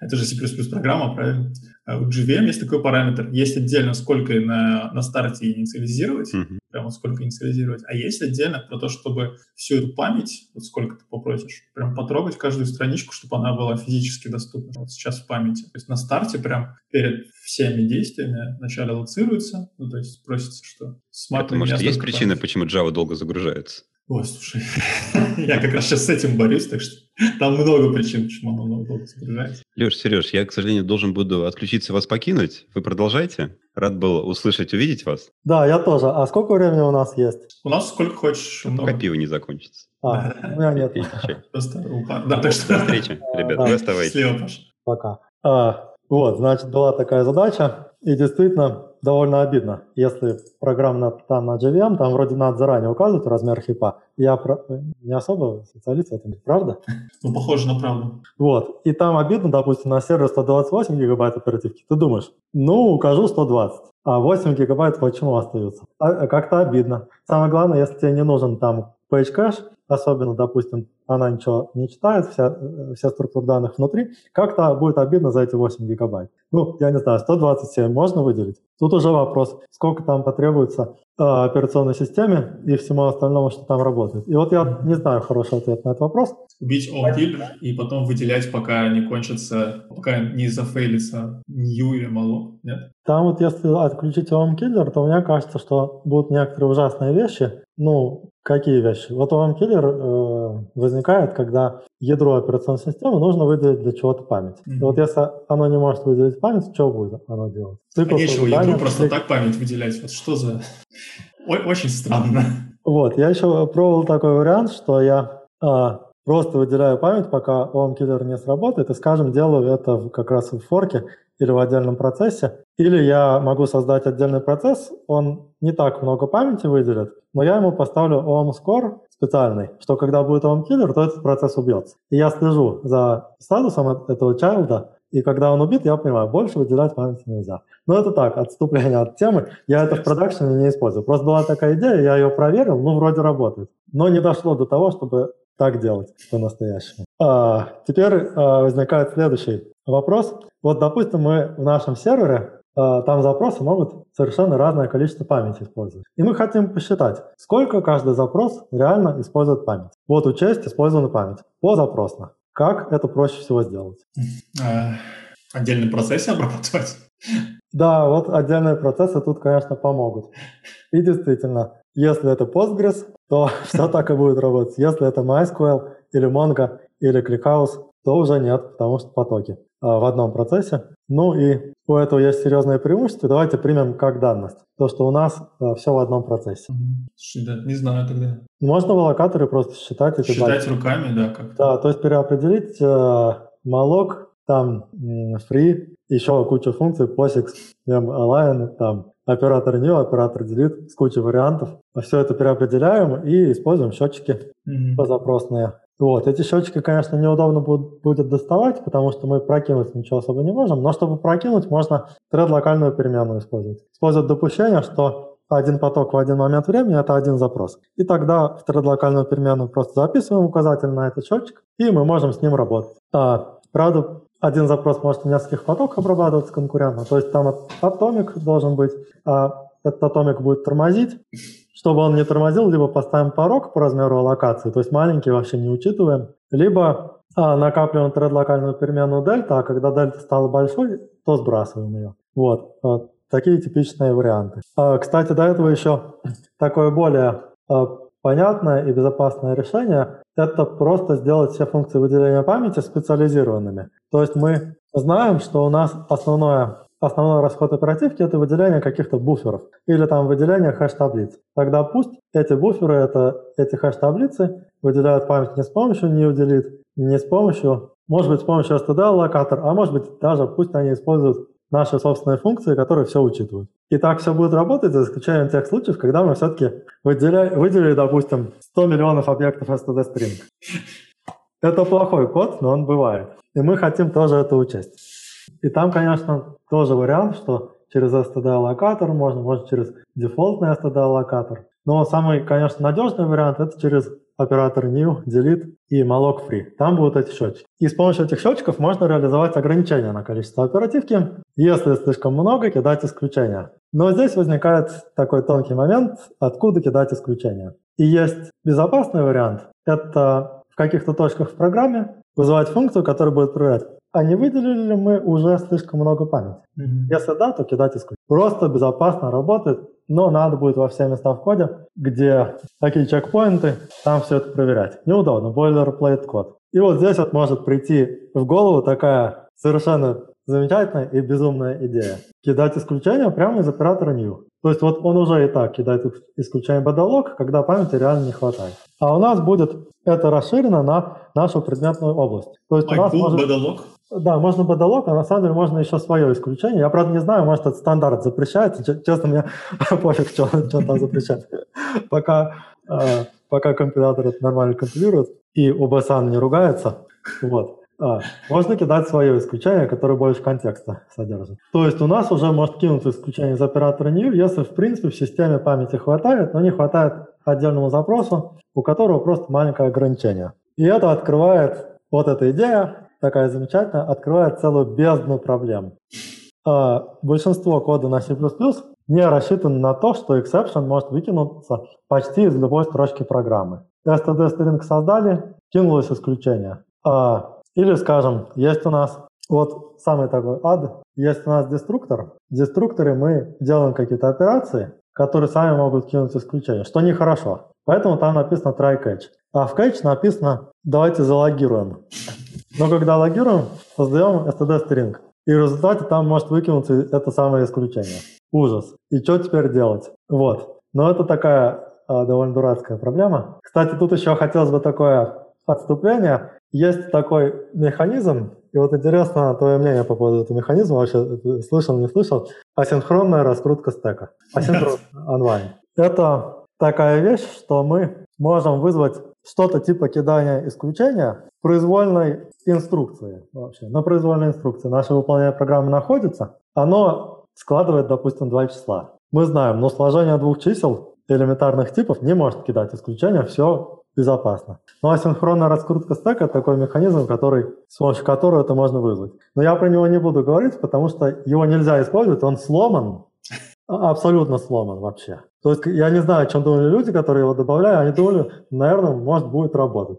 Это же C++ программа, правильно? А в JVM есть такой параметр. Есть отдельно, сколько на, на старте инициализировать, mm-hmm. прямо сколько инициализировать, а есть отдельно про то, чтобы всю эту память, вот сколько ты попросишь, прям потрогать каждую страничку, чтобы она была физически доступна вот сейчас в памяти. То есть на старте прям перед всеми действиями вначале лоцируется, ну то есть просится, что сматывай Потому что есть причина, почему Java долго загружается? Ой, слушай, я как раз сейчас с этим борюсь, так что там много причин, почему оно много долго загружается. Леш, Сереж, я, к сожалению, должен буду отключиться вас покинуть. Вы продолжайте. Рад был услышать, увидеть вас. Да, я тоже. А сколько времени у нас есть? У нас сколько хочешь. Ну, пока пиво не закончится. А, у меня нет. Просто Да, так что... До встречи, ребят. Вы оставайтесь. Слева, Паша. Пока. А, вот, значит, была такая задача. И действительно, довольно обидно, если программа там на JVM, там вроде надо заранее указывать размер хипа. Я про... не особо специалист в этом, правда? Ну, похоже на правду. Вот. И там обидно, допустим, на сервер 128 гигабайт оперативки. Ты думаешь, ну, укажу 120, а 8 гигабайт почему остаются? А, как-то обидно. Самое главное, если тебе не нужен там page cache, особенно, допустим, она ничего не читает, вся, э, вся структура данных внутри, как-то будет обидно за эти 8 гигабайт. Ну, я не знаю, 127 можно выделить? Тут уже вопрос, сколько там потребуется э, операционной системе и всему остальному, что там работает. И вот я не знаю хороший ответ на этот вопрос. Убить OMTIL и потом выделять, пока не кончится, пока не зафейлится new или malloc, нет? Там вот если отключить OM-киллер, то мне кажется, что будут некоторые ужасные вещи. Ну, какие вещи? Вот OM-киллер э, возникает, когда ядро операционной системы нужно выделить для чего-то память. Mm-hmm. И вот если оно не может выделить память, что будет оно делать? Цикл Нечего ядру просто так память выделять. Вот что за... Очень странно. Вот, я еще пробовал такой вариант, что я а, просто выделяю память, пока OM-киллер не сработает, и, скажем, делаю это как раз в форке или в отдельном процессе. Или я могу создать отдельный процесс, он не так много памяти выделит, но я ему поставлю OM score специальный, что когда будет OM killer, то этот процесс убьется. И я слежу за статусом этого чайлда, и когда он убит, я понимаю, больше выделять памяти нельзя. Но это так, отступление от темы. Я это в продакшене не использую. Просто была такая идея, я ее проверил, ну, вроде работает. Но не дошло до того, чтобы так делать по-настоящему. А, теперь а, возникает следующий вопрос. Вот, допустим, мы в нашем сервере, а, там запросы могут совершенно разное количество памяти использовать. И мы хотим посчитать, сколько каждый запрос реально использует память. Вот учесть использованную память по-запросно. Как это проще всего сделать? А, отдельный процесс обрабатывать? Да, вот отдельные процессы тут, конечно, помогут. И действительно, если это Postgres, то все так и будет работать. Если это MySQL или Mongo или ClickHouse, то уже нет, потому что потоки в одном процессе. Ну и у этого есть серьезное преимущество. Давайте примем как данность. То, что у нас а, все в одном процессе. Слушай, да, не знаю тогда. Можно в локаторе просто считать эти Считать байты. руками, да, как Да, то есть переопределить э, малок, там free, еще куча функций, POSIX, align, там оператор new, оператор delete с кучей вариантов. Все это переопределяем и используем счетчики mm-hmm. позапросные. Вот, эти счетчики, конечно, неудобно будет, доставать, потому что мы прокинуть ничего особо не можем, но чтобы прокинуть, можно тред-локальную переменную использовать. Использовать допущение, что один поток в один момент времени – это один запрос. И тогда в тред-локальную переменную просто записываем указатель на этот счетчик, и мы можем с ним работать. А, правда, один запрос может в нескольких потоках обрабатываться конкурентно, то есть там атомик должен быть, а этот атомик будет тормозить, чтобы он не тормозил, либо поставим порог по размеру локации, то есть маленький вообще не учитываем, либо а, накапливаем тред-локальную переменную дельта, а когда дельта стала большой, то сбрасываем ее. Вот, вот такие типичные варианты. А, кстати, до этого еще такое более а, понятное и безопасное решение – это просто сделать все функции выделения памяти специализированными. То есть мы знаем, что у нас основное основной расход оперативки – это выделение каких-то буферов или там выделение хэш-таблиц. Тогда пусть эти буферы, это, эти хэш-таблицы выделяют память не с помощью NewDelete, не с помощью, может быть, с помощью std-аллокатор, а может быть, даже пусть они используют наши собственные функции, которые все учитывают. И так все будет работать, за исключением тех случаев, когда мы все-таки выделили, выделили, допустим, 100 миллионов объектов std string. Это плохой код, но он бывает. И мы хотим тоже это учесть. И там, конечно, тоже вариант, что через std-аллокатор можно, можно через дефолтный std-аллокатор. Но самый, конечно, надежный вариант – это через оператор new, delete и malloc free. Там будут эти счетчики. И с помощью этих счетчиков можно реализовать ограничения на количество оперативки. Если слишком много, кидать исключения. Но здесь возникает такой тонкий момент, откуда кидать исключения. И есть безопасный вариант. Это в каких-то точках в программе вызывать функцию, которая будет проверять, а не выделили ли мы уже слишком много памяти? Mm-hmm. Если да, то кидать исключение. Просто безопасно работает, но надо будет во все места в коде, где такие чекпоинты, там все это проверять. Неудобно, boilerplate код. И вот здесь вот может прийти в голову такая совершенно замечательная и безумная идея. Кидать исключение прямо из оператора new. То есть вот он уже и так кидает исключение бадалог, когда памяти реально не хватает. А у нас будет это расширено на нашу предметную область. То есть My у нас может... бадалог? Да, можно бадалог, а на самом деле можно еще свое исключение. Я, правда, не знаю, может, этот стандарт запрещает. Честно, мне пофиг, что, что там запрещать. Пока, э, пока компилятор это нормально компилирует и OBSAN не ругается, вот, а, можно кидать свое исключение, которое больше контекста содержит. То есть у нас уже может кинуться исключение из оператора new, если в принципе в системе памяти хватает, но не хватает отдельному запросу, у которого просто маленькое ограничение. И это открывает, вот эта идея, такая замечательная, открывает целую бездну проблем. А, большинство кода на C++ не рассчитано на то, что exception может выкинуться почти из любой строчки программы. std string создали, кинулось исключение. А, или, скажем, есть у нас вот самый такой ад, есть у нас деструктор. В деструкторе мы делаем какие-то операции, которые сами могут кинуть исключение, что нехорошо. Поэтому там написано try catch. А в catch написано давайте залогируем. Но когда логируем, создаем std string. И в результате там может выкинуться это самое исключение. Ужас. И что теперь делать? Вот. Но это такая а, довольно дурацкая проблема. Кстати, тут еще хотелось бы такое отступление. Есть такой механизм, и вот интересно твое мнение по поводу этого механизма, вообще слышал, не слышал, асинхронная раскрутка стека, асинхрон онлайн. Это такая вещь, что мы можем вызвать что-то типа кидания исключения произвольной инструкции вообще. На произвольной инструкции наше выполнение программы находится, оно складывает, допустим, два числа. Мы знаем, но сложение двух чисел элементарных типов не может кидать исключения, все безопасно. Ну а синхронная раскрутка стека – такой механизм, который, с помощью которого это можно вызвать. Но я про него не буду говорить, потому что его нельзя использовать, он сломан, абсолютно сломан вообще. То есть я не знаю, о чем думали люди, которые его добавляли, они думали, наверное, может будет работать.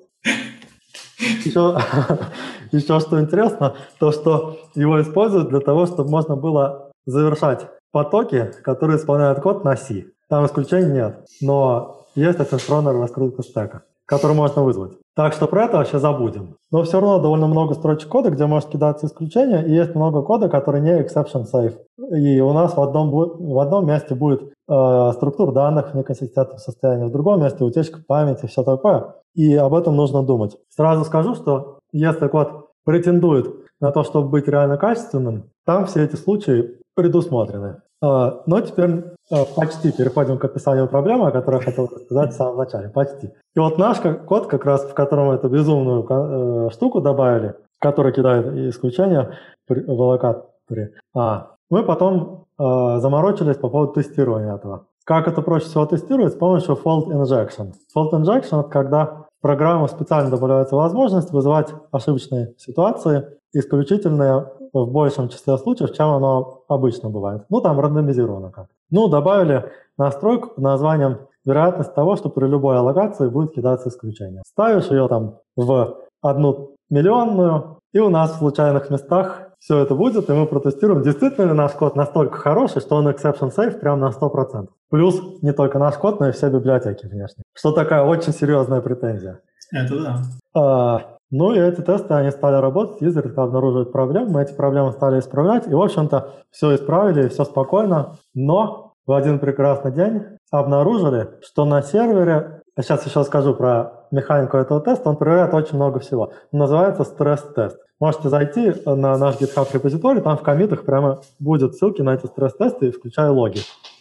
Еще, еще что интересно, то, что его используют для того, чтобы можно было завершать потоки, которые исполняют код на C. Там исключений нет, но есть асинхронная раскрутка стека который можно вызвать. Так что про это вообще забудем. Но все равно довольно много строчек кода, где может кидаться исключение, и есть много кода, который не exception safe. И у нас в одном, в одном месте будет э, структура данных в неконсистентном состоянии, в другом месте утечка памяти, все такое. И об этом нужно думать. Сразу скажу, что если код претендует на то, чтобы быть реально качественным, там все эти случаи предусмотрены. А, но теперь почти переходим к описанию проблемы, о которой я хотел сказать в самом начале. Почти. И вот наш код, как раз в котором эту безумную э, штуку добавили, которая кидает исключения в аллокаторе, а, мы потом а, заморочились по поводу тестирования этого. Как это проще всего тестировать? С помощью fault injection. Fault injection – это когда в программу специально добавляется возможность вызывать ошибочные ситуации, исключительные в большем числе случаев, чем оно обычно бывает. Ну, там рандомизировано как. Ну, добавили настройку под названием вероятность того, что при любой аллокации будет кидаться исключение. Ставишь ее там в одну миллионную, и у нас в случайных местах все это будет, и мы протестируем, действительно ли наш код настолько хороший, что он exception safe прям на 100%. Плюс не только наш код, но и все библиотеки внешние. Что такая очень серьезная претензия. Это да. А, Ну и эти тесты, они стали работать, изредка обнаруживают проблемы, мы эти проблемы стали исправлять, и, в общем-то, все исправили, все спокойно, но в один прекрасный день обнаружили, что на сервере, сейчас еще скажу про механику этого теста, он проверяет очень много всего. называется стресс-тест. Можете зайти на наш GitHub репозиторий, там в комитах прямо будет ссылки на эти стресс-тесты, включая логи.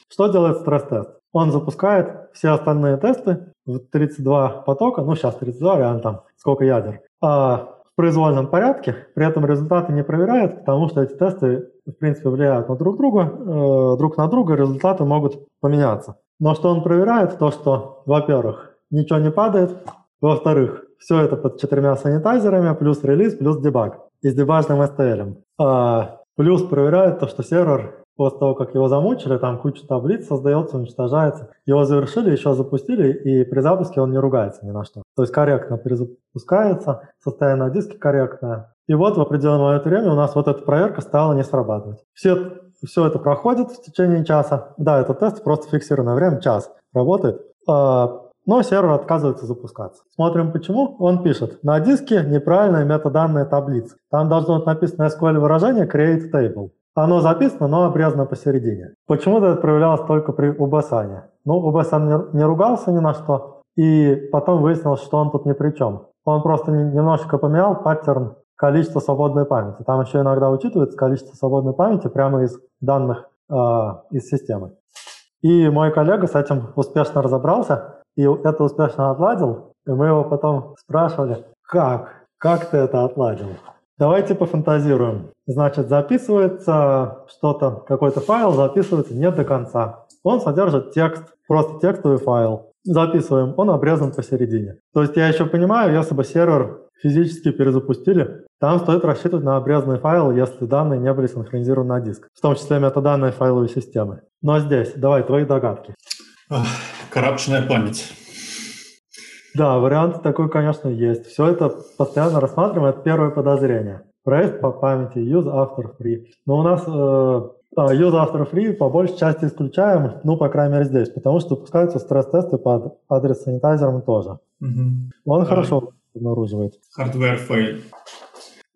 Что делает стресс-тест? Он запускает все остальные тесты в 32 потока, ну сейчас 32, реально там сколько ядер, а в произвольном порядке, при этом результаты не проверяют, потому что эти тесты, в принципе, влияют на друг друга, э, друг на друга, результаты могут поменяться. Но что он проверяет, то что, во-первых, ничего не падает, во-вторых, все это под четырьмя санитайзерами, плюс релиз, плюс дебаг и с дебажным STL. А, плюс проверяет то, что сервер после того, как его замучили, там куча таблиц создается, уничтожается. Его завершили, еще запустили, и при запуске он не ругается ни на что. То есть корректно перезапускается, состояние на диске корректное. И вот в определенное момент времени у нас вот эта проверка стала не срабатывать. Все, все это проходит в течение часа. Да, это тест просто фиксированное время, час работает. А, но сервер отказывается запускаться. Смотрим почему. Он пишет, на диске неправильные метаданные таблицы. Там должно быть написано SQL выражение create table. Оно записано, но обрезано посередине. Почему-то это проявлялось только при UBSAN. Ну, UBSAN не, не ругался ни на что, и потом выяснилось, что он тут ни при чем. Он просто немножечко поменял паттерн количества свободной памяти. Там еще иногда учитывается количество свободной памяти прямо из данных э, из системы. И мой коллега с этим успешно разобрался, и это успешно отладил. И мы его потом спрашивали, как? Как ты это отладил? Давайте пофантазируем. Значит, записывается что-то, какой-то файл записывается не до конца. Он содержит текст, просто текстовый файл. Записываем, он обрезан посередине. То есть я еще понимаю, если бы сервер физически перезапустили, там стоит рассчитывать на обрезанный файл, если данные не были синхронизированы на диск, в том числе метаданные файловой системы. Но здесь, давай, твои догадки. Коррупшная память. Да, вариант такой, конечно, есть. Все это постоянно рассматриваем, это первое подозрение. Проект по памяти, use after free. Но у нас э, use after free по большей части исключаем, ну, по крайней мере, здесь, потому что допускаются стресс-тесты под адрес санитайзером тоже. Угу. Он а, хорошо обнаруживает. Hardware fail.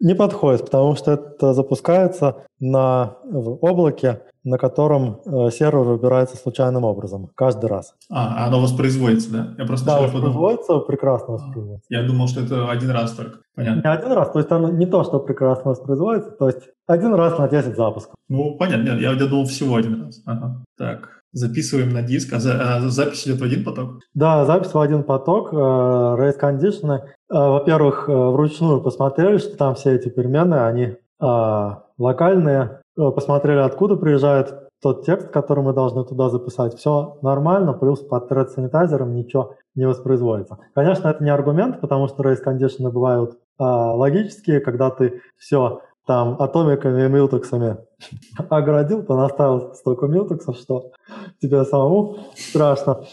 Не подходит, потому что это запускается на, в облаке, на котором э, сервер выбирается случайным образом, каждый раз. А, оно воспроизводится, да? Я просто да, воспроизводится, подумал. прекрасно воспроизводится. Я думал, что это один раз только. Понятно. Не один раз, то есть оно не то, что прекрасно воспроизводится, то есть один раз на 10 запусков. Ну, понятно, нет, я, я думал всего один раз. Ага. Так, записываем на диск, а, за, а запись идет в один поток? Да, запись в один поток, э, race condition. Э, во-первых, э, вручную посмотрели, что там все эти переменные, они э, локальные, посмотрели, откуда приезжает тот текст, который мы должны туда записать. Все нормально, плюс под thread санитайзером ничего не воспроизводится. Конечно, это не аргумент, потому что conditions бывают а, логические, когда ты все там атомиками и милтексами оградил, понаставил столько милтексов, что тебе самому страшно.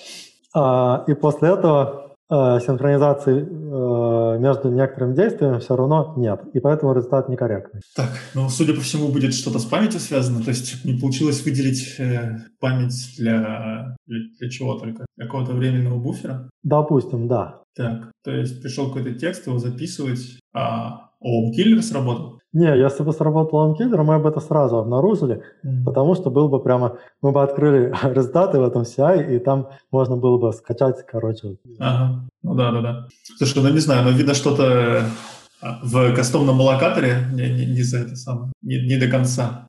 А, и после этого Э, синхронизации э, между некоторыми действиями все равно нет, и поэтому результат некорректный. Так, ну, судя по всему, будет что-то с памятью связано, то есть не получилось выделить э, память для, для, для чего только? Какого-то временного буфера? Допустим, да. Так, то есть пришел какой-то текст, его записывать, а OwnKiller сработал? Не, если бы сработал OwnKiller, мы бы это сразу обнаружили, mm-hmm. потому что был бы прямо, мы бы открыли результаты в этом CI, и там можно было бы скачать, короче. Ага, ну да, да, да. Слушай, ну не знаю, но видно что-то а, в кастомном локаторе не, не, не за это самое, не, не до конца.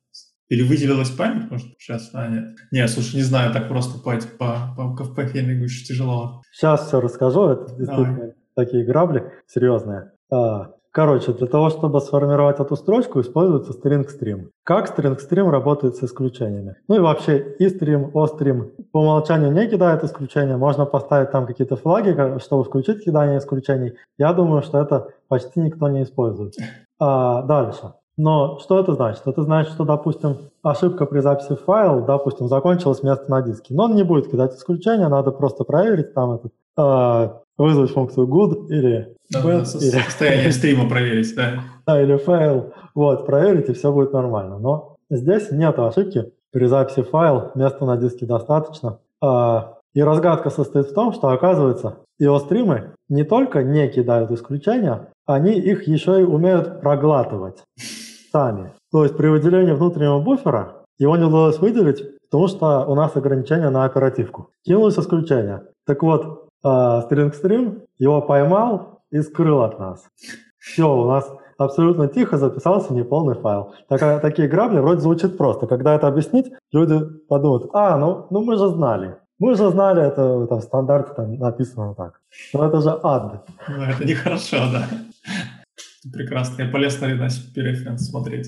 Или выделилась память, может, сейчас? А, нет. Не, слушай, не знаю, так просто по, по, по, по, хемингу еще тяжело. Сейчас все расскажу, это действительно Давай. такие грабли серьезные. А, Короче, для того, чтобы сформировать эту строчку, используется string stream. Как string stream работает с исключениями? Ну и вообще и stream, o stream по умолчанию не кидает исключения. Можно поставить там какие-то флаги, чтобы включить кидание исключений. Я думаю, что это почти никто не использует. А, дальше. Но что это значит? Это значит, что, допустим, ошибка при записи файла, допустим, закончилась место на диске. Но он не будет кидать исключения, надо просто проверить там этот, э, вызвать функцию good или да, bad. или... Состояние стрима проверить, да. Да, или файл. Вот, проверить, и все будет нормально. Но здесь нет ошибки. При записи файл места на диске достаточно. А, И разгадка состоит в том, что, оказывается, иостримы не только не кидают исключения, они их еще и умеют проглатывать сами. То есть при выделении внутреннего буфера его не удалось выделить, потому что у нас ограничение на оперативку. Кинулось исключение. Так вот, э, StringStream его поймал и скрыл от нас. Все, у нас абсолютно тихо записался неполный файл. Такая, такие грабли вроде звучит просто. Когда это объяснить, люди подумают, а, ну, ну мы же знали. Мы же знали, это там, в стандарте там, написано так. Но это же ад. Ну, это нехорошо, да. Прекрасно. Я полез на референс смотреть.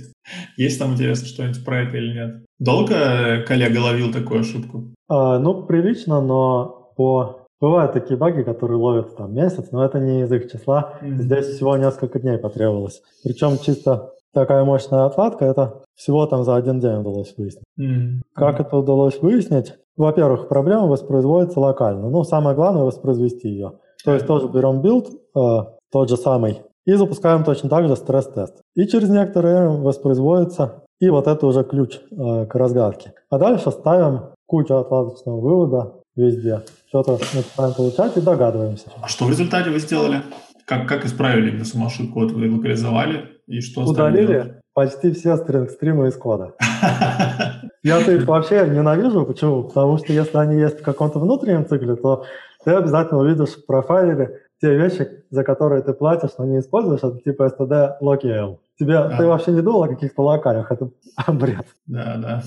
Есть там, интересно, что-нибудь про это или нет? Долго коллега ловил такую ошибку? А, ну, прилично, но по Бывают такие баги, которые ловят там месяц, но это не из их числа. Mm-hmm. Здесь всего несколько дней потребовалось. Причем чисто такая мощная отладка, это всего там за один день удалось выяснить. Mm-hmm. Как это удалось выяснить? Во-первых, проблема воспроизводится локально. Ну, самое главное воспроизвести ее. То есть тоже берем build, э, тот же самый, и запускаем точно так же стресс-тест. И через некоторое время воспроизводится и вот это уже ключ э, к разгадке. А дальше ставим кучу отладочного вывода везде. Что-то начинаем получать и догадываемся. А что в результате вы сделали? Как, как исправили именно самоошибку? Вот вы локализовали и что Удалили почти все стринг-стримы из кода. Я-то их вообще ненавижу. Почему? Потому что если они есть в каком-то внутреннем цикле, то ты обязательно увидишь в профайлере те вещи, за которые ты платишь, но не используешь, это типа std locale. Тебе, да. Ты вообще не думал о каких-то локалях, это бред. Да, да.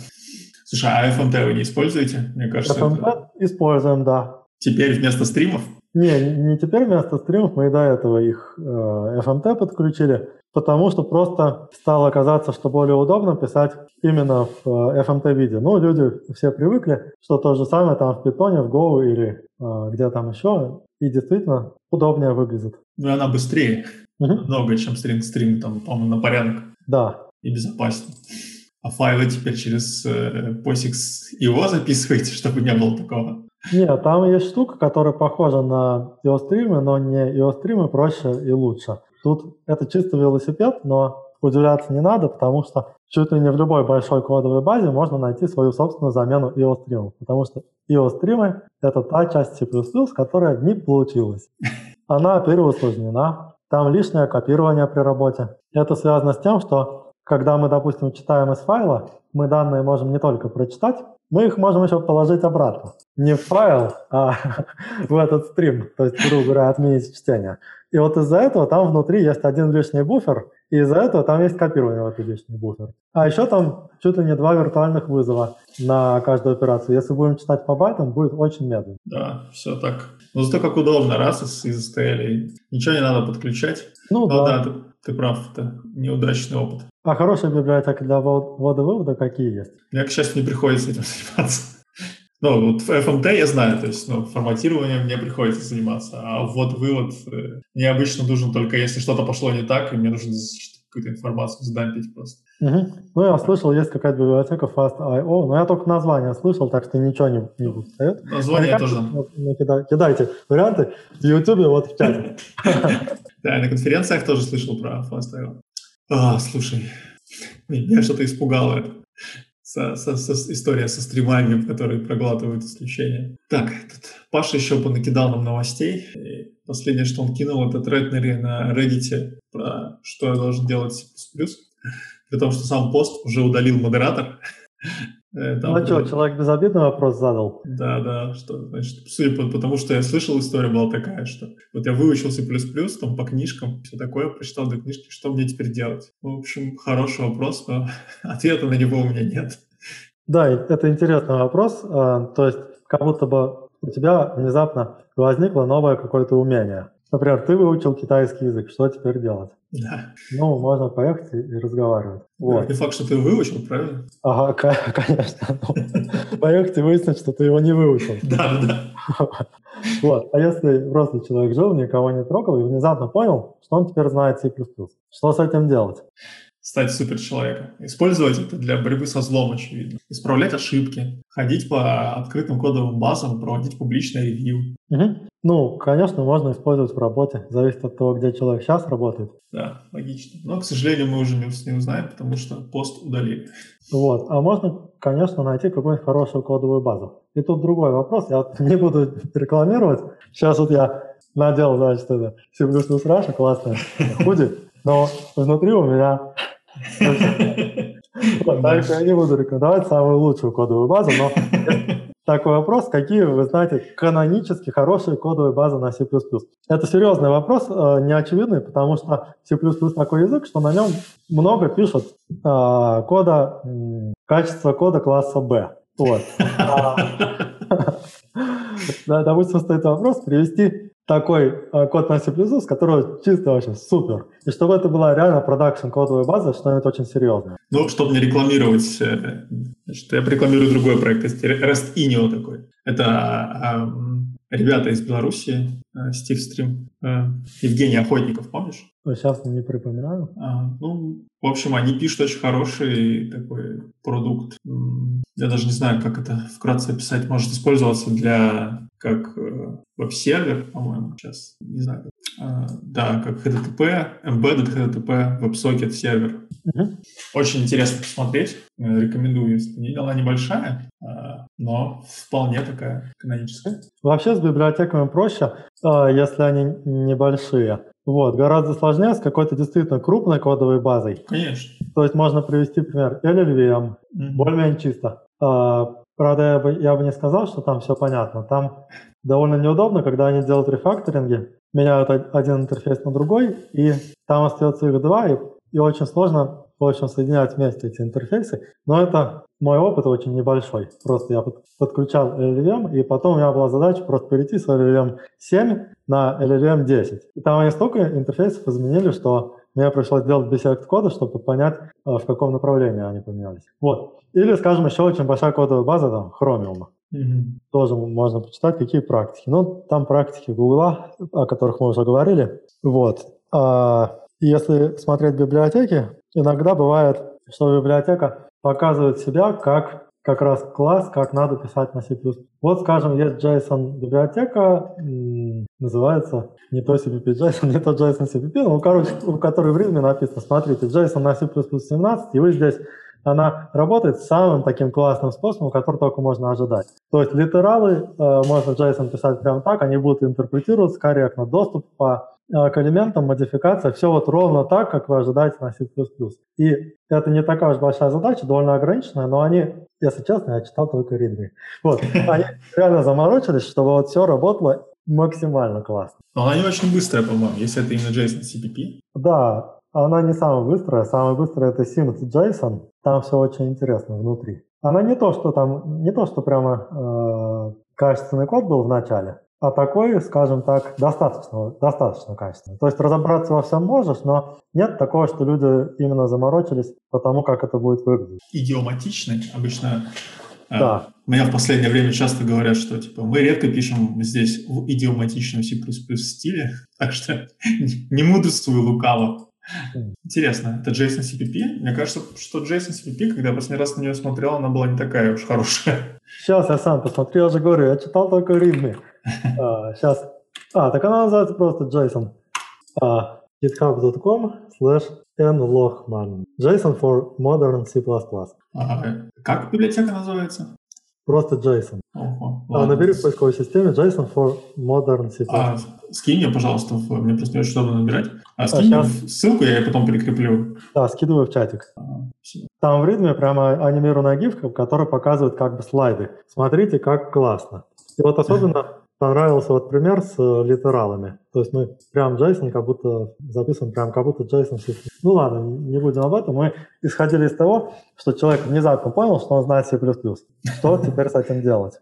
Слушай, а FMT вы не используете? Мне кажется, FMT это... используем, да. Теперь вместо стримов? Не, не теперь вместо стримов, мы и до этого их э, FMT подключили, потому что просто стало казаться, что более удобно писать именно в э, FMT виде. Ну, люди все привыкли, что то же самое там в Python, в Go или э, где там еще, и действительно удобнее выглядит. Ну, и она быстрее угу. много, чем стрим-стрим, там, по-моему, на порядок. Да. И безопаснее. А файлы теперь через э, POSIX его записываете, чтобы не было такого? Нет, там есть штука, которая похожа на EOStream, но не EOStream, проще и лучше. Тут это чисто велосипед, но удивляться не надо, потому что чуть ли не в любой большой кодовой базе можно найти свою собственную замену EOStream, потому что EOStream — это та часть C++, которая не получилась. Она переусложнена, там лишнее копирование при работе. Это связано с тем, что когда мы, допустим, читаем из файла, мы данные можем не только прочитать, мы их можем еще положить обратно. Не в файл, а в этот стрим, то есть, грубо говоря, отменить чтение. И вот из-за этого там внутри есть один лишний буфер, и из-за этого там есть копирование в этот лишний буфер. А еще там чуть ли не два виртуальных вызова на каждую операцию. Если будем читать по байтам, будет очень медленно. Да, все так. Но зато как удобно, раз из, из STL, ничего не надо подключать. Ну, Но, да. да, ты, ты прав, это неудачный опыт. А хорошая библиотека для ввода-вывода какие есть? Мне, к счастью, не приходится этим заниматься. Ну, вот FMT я знаю, то есть, ну, форматированием мне приходится заниматься, а ввод-вывод э, мне обычно нужен только если что-то пошло не так, и мне нужно какую-то информацию задампить просто. Угу. Ну, я слышал, есть какая-то библиотека Fast.io, но я только название слышал, так что ничего не, не устает. Название тоже. Кидайте, кидайте варианты в YouTube, вот в чате. Да, на конференциях тоже слышал про Fast.io. А, слушай, меня что-то испугало это. Со, со, со, история со стримами, которые проглатывают исключения. Так, тут Паша еще понакидал нам новостей. И последнее, что он кинул, это тред на Reddit про что я должен делать C++. При том, что сам пост уже удалил модератор. Э, там, ну что, человек безобидный вопрос задал. Да, да, что, значит, судя по, потому что я слышал, история была такая, что вот я выучился плюс-плюс, там по книжкам, все такое, прочитал две книжки, что мне теперь делать? В общем, хороший вопрос, но ответа на него у меня нет. Да, это интересный вопрос. А, то есть, как будто бы у тебя внезапно возникло новое какое-то умение. Например, ты выучил китайский язык, что теперь делать? Да. Ну, можно поехать и разговаривать. Вот. Не факт, что ты выучил, правильно? Ага, конечно. Ну, поехать и выяснить, что ты его не выучил. Да, да. Вот. А если просто человек жил, никого не трогал и внезапно понял, что он теперь знает C++, что с этим делать? Стать суперчеловеком. Использовать это для борьбы со злом, очевидно. Исправлять ошибки, ходить по открытым кодовым базам, проводить публичное ревью. Угу. Ну, конечно, можно использовать в работе. Зависит от того, где человек сейчас работает. Да, логично. Но, к сожалению, мы уже не, не узнаем, потому что пост удалили. Вот. А можно, конечно, найти какую-нибудь хорошую кодовую базу. И тут другой вопрос. Я не буду рекламировать. Сейчас вот я надел, значит, это C++ Russia, классная худи, но внутри у меня Дальше я не буду рекомендовать самую лучшую кодовую базу, но такой вопрос, какие, вы знаете, канонически хорошие кодовые базы на C++. Это серьезный вопрос, э, неочевидный, потому что C++ такой язык, что на нем много пишут э, кода, качество кода класса B. Вот. Допустим, стоит вопрос привести такой э, код на C++, с которого чисто вообще супер. И чтобы это была реально продакшн кодовая база, что-нибудь очень серьезное. Ну, чтобы не рекламировать, э, значит, я рекламирую другой проект, REST INIO такой. Это э, ребята из Беларуси, Stream, э, Евгений Охотников, помнишь? Сейчас не припоминаю. А, ну, в общем, они пишут очень хороший такой продукт. Я даже не знаю, как это вкратце описать. Может использоваться для как э, веб-сервер, по-моему, сейчас, не знаю. А, да, как HTTP, embedded HTTP, WebSocket сервер. Uh-huh. Очень интересно посмотреть. Э, рекомендую, если она небольшая, а, но вполне такая каноническая. Вообще с библиотеками проще, а, если они небольшие. Вот, гораздо сложнее с какой-то действительно крупной кодовой базой. Конечно. То есть можно привести пример LLVM, mm-hmm. более-менее чисто. Правда, я бы, я бы не сказал, что там все понятно. Там довольно неудобно, когда они делают рефакторинги, меняют один интерфейс на другой, и там остается их два, и, и очень сложно в общем, соединять вместе эти интерфейсы. Но это мой опыт очень небольшой. Просто я подключал LLVM, и потом у меня была задача просто перейти с LLVM 7 на LLVM 10. И там они столько интерфейсов изменили, что мне пришлось делать бисект кода, чтобы понять, а, в каком направлении они поменялись. Вот. Или, скажем, еще очень большая кодовая база, там, Chromium. Mm-hmm. Тоже можно почитать, какие практики. Ну, там практики Гугла, о которых мы уже говорили. Вот. А если смотреть библиотеки, иногда бывает, что библиотека показывает себя как как раз класс, как надо писать на C++. Вот, скажем, есть JSON библиотека, называется не то CPP JSON, не то JSON CPP, ну, короче, в которой в ритме написано, смотрите, JSON на C++ 17, и вы здесь она работает самым таким классным способом, который только можно ожидать. То есть литералы э, можно JSON писать прямо так, они будут интерпретироваться корректно. Доступ по э, к элементам, модификация, все вот ровно так, как вы ожидаете на C++. И это не такая уж большая задача, довольно ограниченная, но они, если честно, я читал только ритмы. Вот, они реально заморочились, чтобы вот все работало максимально классно. Но она не очень быстрая, по-моему, если это именно JSON CPP. Да, она не самая быстрая, самая быстрая это Synth JSON, там все очень интересно внутри. Она не то, что там, не то, что прямо э, качественный код был в начале, а такой, скажем так, достаточно, достаточно качественный. То есть разобраться во всем можешь, но нет такого, что люди именно заморочились по тому, как это будет выглядеть. Идиоматичный обычно. Э, да. Э, меня в последнее время часто говорят, что типа мы редко пишем здесь в идиоматичном C++ стиле, так что не мудрствуй лукаво. Интересно, это JSON CPP? Мне кажется, что JSON CPP, когда я последний раз на нее смотрел, она была не такая уж хорошая. Сейчас я сам посмотрел, я же говорю, я читал только ритмы. А, сейчас. А, так она называется просто JSON. А, github.com slash nlogman. JSON for modern C++. Ага. Как библиотека называется? Просто JSON. Ого, а, набери в поисковой системе JSON for Modern C++. А, скинь мне, пожалуйста, в, мне просто не очень удобно набирать. А, а скинь а, мне ссылку, я ее потом прикреплю. Да, скидываю в чатик. А, Там в ритме прямо анимированная гифка, которая показывает как бы слайды. Смотрите, как классно. И вот особенно понравился вот пример с э, литералами. То есть мы прям JSON как будто записываем прям как будто JSON. Ну ладно, не будем об этом. Мы исходили из того, что человек внезапно понял, что он знает C++. Что теперь с этим делать?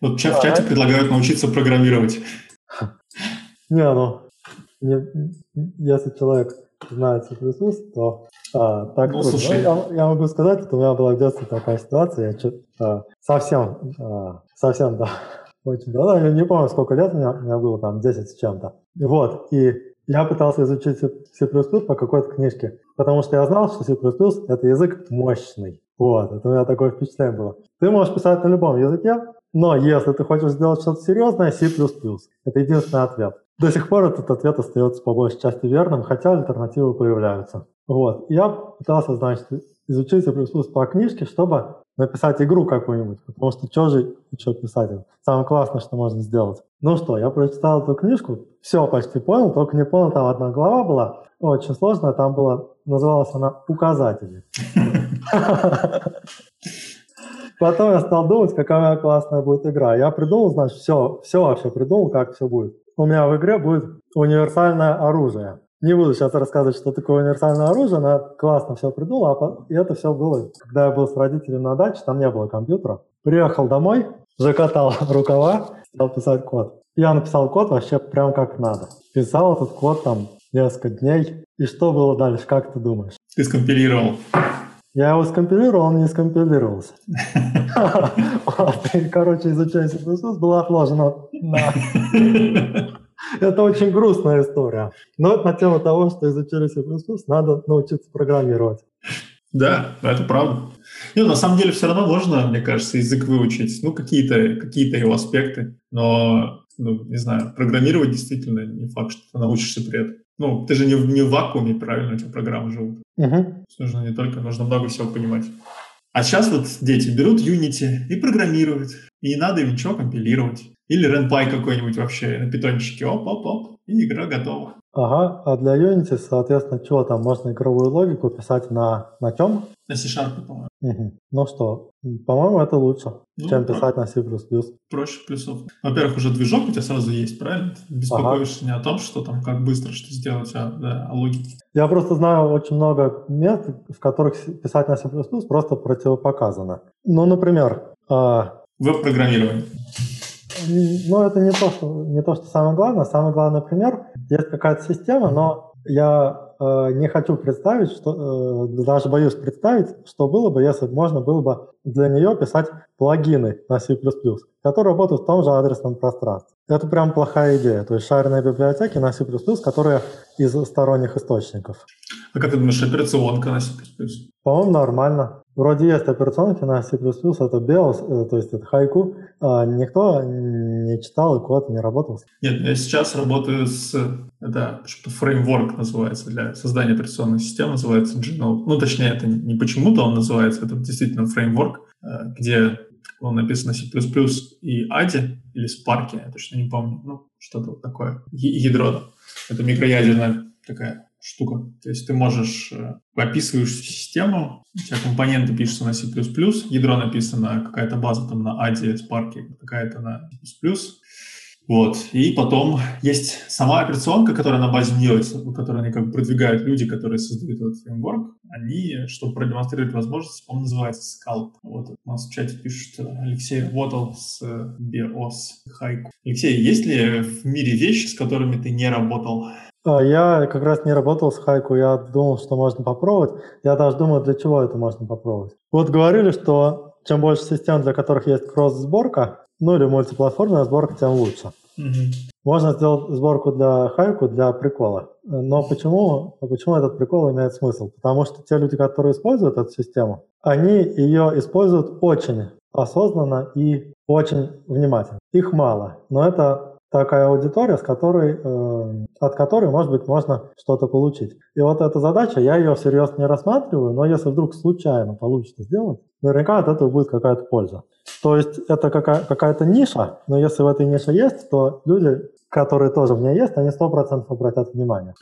Вот в чате предлагают научиться программировать. Не, ну, если человек знает C++, то а, так ну, слушай. Я, я могу сказать, что у меня была в детстве такая ситуация, я а, совсем, а, совсем, да, очень давно, я не помню, сколько лет у меня, у меня было, там, 10 с чем-то. Вот, и Я пытался изучить C++ по какой-то книжке, потому что я знал, что C++ — это язык мощный. Вот, это у меня такое впечатление было. Ты можешь писать на любом языке, но если ты хочешь сделать что-то серьезное, C++. Это единственный ответ. До сих пор этот ответ остается по большей части верным, хотя альтернативы появляются. Вот. Я пытался, значит, изучить C++ по книжке, чтобы написать игру какую-нибудь, потому что что же что писать? Самое классное, что можно сделать. Ну что, я прочитал эту книжку, все почти понял, только не понял, там одна глава была, очень сложная, там была, называлась она «Указатели». Потом я стал думать, какая классная будет игра. Я придумал, значит, все, все вообще придумал, как все будет. У меня в игре будет универсальное оружие. Не буду сейчас рассказывать, что такое универсальное оружие, но я классно все придумал. А и это все было, когда я был с родителями на даче, там не было компьютера. Приехал домой, закатал рукава, стал писать код. Я написал код вообще прям как надо. Писал этот код там несколько дней. И что было дальше, как ты думаешь? Ты скомпилировал. Я его скомпилировал, он не скомпилировался. Короче, изучая C++ была отложена на... Это очень грустная история. Но это на тему того, что изучили C++, надо научиться программировать. Да, это правда. Ну, на самом деле все равно можно, мне кажется, язык выучить. Ну, какие-то какие его аспекты. Но, ну, не знаю, программировать действительно не факт, что ты научишься при этом. Ну, ты же не в, не в вакууме, правильно, эти программы живут. Угу. Нужно не только, нужно много всего понимать. А сейчас вот дети берут Unity и программируют. И не надо им ничего компилировать. Или RenPy какой-нибудь вообще на питончике. Оп-оп-оп. И игра готова. Ага, а для Unity, соответственно, что там можно игровую логику писать на, на чем? На C-Sharp, по-моему. Угу. Ну что, по-моему, это лучше, ну, чем про... писать на C++. Проще плюсов. Во-первых, уже движок у тебя сразу есть, правильно? Ты беспокоишься ага. не о том, что там, как быстро что сделать, а да, о логике. Я просто знаю очень много мест, в которых писать на C++ просто противопоказано. Ну, например... Э... Веб-программирование. Ну, это не то, что, не то, что самое главное. Самый главный пример. Есть какая-то система, но я не хочу представить, что э, даже боюсь представить, что было бы, если можно было бы для нее писать плагины на C++, которые работают в том же адресном пространстве. Это прям плохая идея. То есть шаренные библиотеки на C++, которые из сторонних источников. А как ты думаешь, операционка на C++? По-моему, нормально. Вроде есть операционки на C++, это BIOS, э, то есть это хайку. А никто не читал и код не работал. Нет, я сейчас работаю с... Это что-то фреймворк называется для создания операционной системы, называется Genome. Ну, точнее, это не почему-то он называется, это действительно фреймворк, э, где он написан на C++ и ADI или Spark, я точно не помню. Ну, что-то вот такое. Ядро. Это микроядерная такая штука. То есть ты можешь, э, описываешь систему, у тебя компоненты пишутся на C++, ядро написано, какая-то база там на ADI, Spark, какая-то на C++, вот. И потом есть сама операционка, которая на базе нее, которую они как бы продвигают люди, которые создают этот фреймворк. Они, чтобы продемонстрировать возможности, по-моему, называется Scalp. Вот у нас в чате пишут Алексей работал с BIOS Хайку. Алексей, есть ли в мире вещи, с которыми ты не работал? А, я как раз не работал с Хайку, я думал, что можно попробовать. Я даже думаю, для чего это можно попробовать. Вот говорили, что чем больше систем, для которых есть кросс-сборка, ну или мультиплатформенная сборка, тем лучше. Угу. Можно сделать сборку для хайку для прикола. Но почему, почему этот прикол имеет смысл? Потому что те люди, которые используют эту систему, они ее используют очень осознанно и очень внимательно. Их мало, но это такая аудитория, с которой, э, от которой, может быть, можно что-то получить. И вот эта задача, я ее всерьез не рассматриваю, но если вдруг случайно получится сделать, наверняка от этого будет какая-то польза. То есть это какая- какая-то ниша, но если в этой нише есть, то люди, которые тоже в ней есть, они 100% обратят внимание.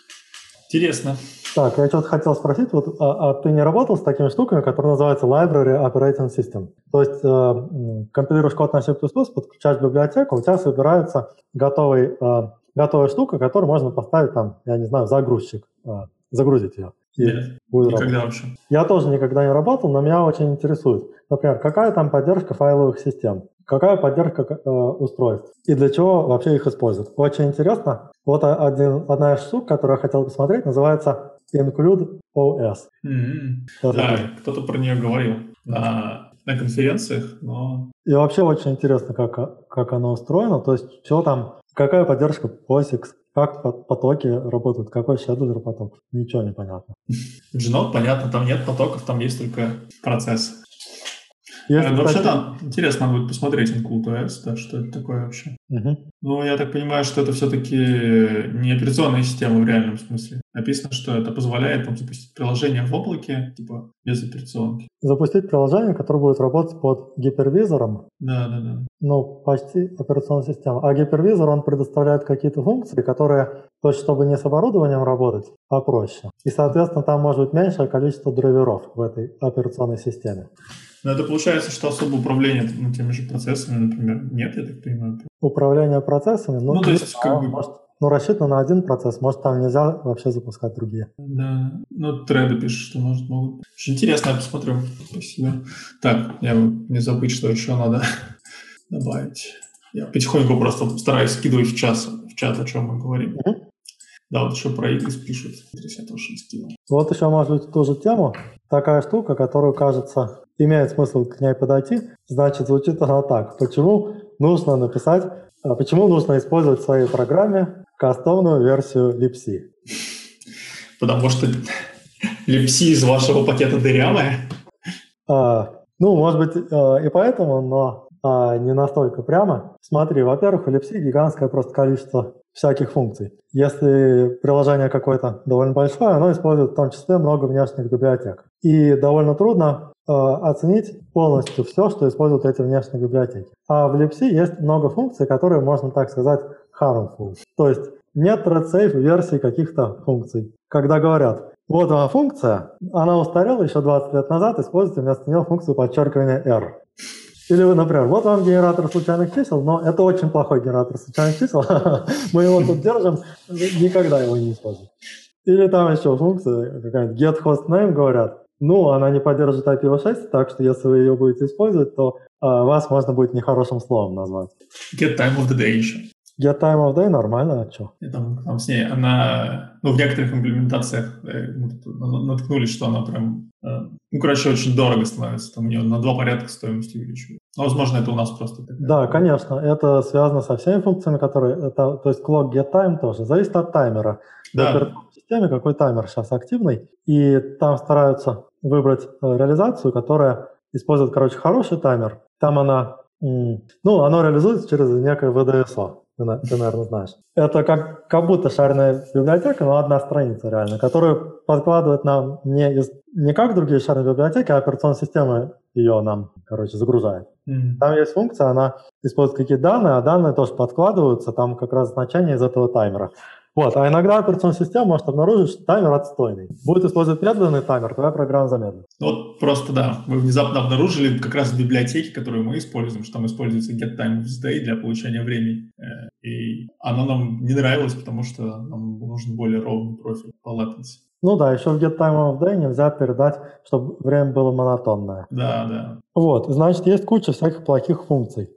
Интересно. Так, я что-то хотел спросить, вот, а, а ты не работал с такими штуками, которые называются Library Operating System? То есть э, компилируешь код на C++, подключаешь библиотеку, у тебя собирается готовый, э, готовая штука, которую можно поставить там, я не знаю, загрузчик, э, загрузить ее. Нет, будет никогда вообще. Я тоже никогда не работал, но меня очень интересует. Например, какая там поддержка файловых систем? Какая поддержка э, устройств? И для чего вообще их используют? Очень интересно. Вот один, одна из штук, которую я хотел посмотреть, называется Include OS. Mm-hmm. Да, кто-то про нее говорил на, на конференциях, но... И вообще очень интересно, как, как оно устроено. То есть, что там, какая поддержка POSIX, как потоки работают, какой шедлер поток. Ничего не понятно. Genode понятно, там нет потоков, там есть только процесс. Если, ну, вообще, да, интересно будет посмотреть InCool.s, да, что это такое вообще. Угу. Ну, я так понимаю, что это все-таки не операционная система в реальном смысле. Написано, что это позволяет там, запустить приложение в облаке, типа, без операционки. Запустить приложение, которое будет работать под гипервизором. Да, да, да. Ну, почти операционная система. А гипервизор, он предоставляет какие-то функции, которые, то есть, чтобы не с оборудованием работать, а проще. И, соответственно, там может быть меньшее количество драйверов в этой операционной системе. Но это получается, что особо управления ну, теми же процессами, например, нет, я так понимаю. Управление процессами? Ну, ну то есть, как бы... Может, ну, рассчитано на один процесс, может, там нельзя вообще запускать другие. Да, ну, треды пишут, что может, могут. Очень интересно, я посмотрю. Спасибо. Так, я не забыть, что еще надо добавить. Я потихоньку просто стараюсь скидывать в, час, в чат, о чем мы говорим. Угу. Да, вот еще про Игрис пишут. Я тоже не скинул. Вот еще, может быть, ту же тему. Такая штука, которую, кажется, имеет смысл к ней подойти, значит, звучит она так. Почему нужно написать, а почему нужно использовать в своей программе кастомную версию Lipsy? Потому что Lipsy из вашего пакета дырявая? А, ну, может быть, а, и поэтому, но а, не настолько прямо. Смотри, во-первых, у Lipsy гигантское просто количество всяких функций. Если приложение какое-то довольно большое, оно использует в том числе много внешних библиотек. И довольно трудно э, оценить полностью все, что используют эти внешние библиотеки. А в Lipsy есть много функций, которые можно так сказать harmful. То есть нет thread версии каких-то функций. Когда говорят, вот она функция, она устарела еще 20 лет назад, используйте вместо нее функцию подчеркивания R. Или, например, вот вам генератор случайных чисел, но это очень плохой генератор случайных чисел. Мы его тут держим, никогда его не используем. Или там еще функция какая-нибудь get host name говорят. Ну, она не поддерживает IPv6, так что если вы ее будете использовать, то а, вас можно будет нехорошим словом назвать. Get time of the day еще. Get time of day нормально, а что? Там, там с ней, она, ну, в некоторых имплементациях э, наткнулись, что она прям, э, ну, короче, очень дорого становится. Там у нее на два порядка стоимости увеличивает. Но, возможно, это у нас просто такая. Да, конечно, это связано со всеми функциями, которые, это, то есть clock get time тоже, зависит от таймера. Да. В операционной системе какой таймер сейчас активный, и там стараются выбрать э, реализацию, которая использует, короче, хороший таймер. Там она, ну, оно реализуется через некое VDSO ты, ты, наверное, знаешь. Это как, как будто шарная библиотека, но одна страница реально, которую подкладывает нам не, из, не как другие шарные библиотеки, а операционная система ее нам, короче, загружает. Mm-hmm. Там есть функция, она использует какие-то данные, а данные тоже подкладываются, там как раз значение из этого таймера. Вот, а иногда операционная система может обнаружить, что таймер отстойный. Будет использовать медленный таймер, твоя программа замедлит. Вот просто, да, вы внезапно обнаружили как раз в библиотеке, которую мы используем, что там используется getTimeOfTheDay для получения времени. И оно нам не нравилось, потому что нам нужен более ровный профиль по latency. Ну да, еще в getTimeOfTheDay нельзя передать, чтобы время было монотонное. Да, да. Вот, значит, есть куча всяких плохих функций.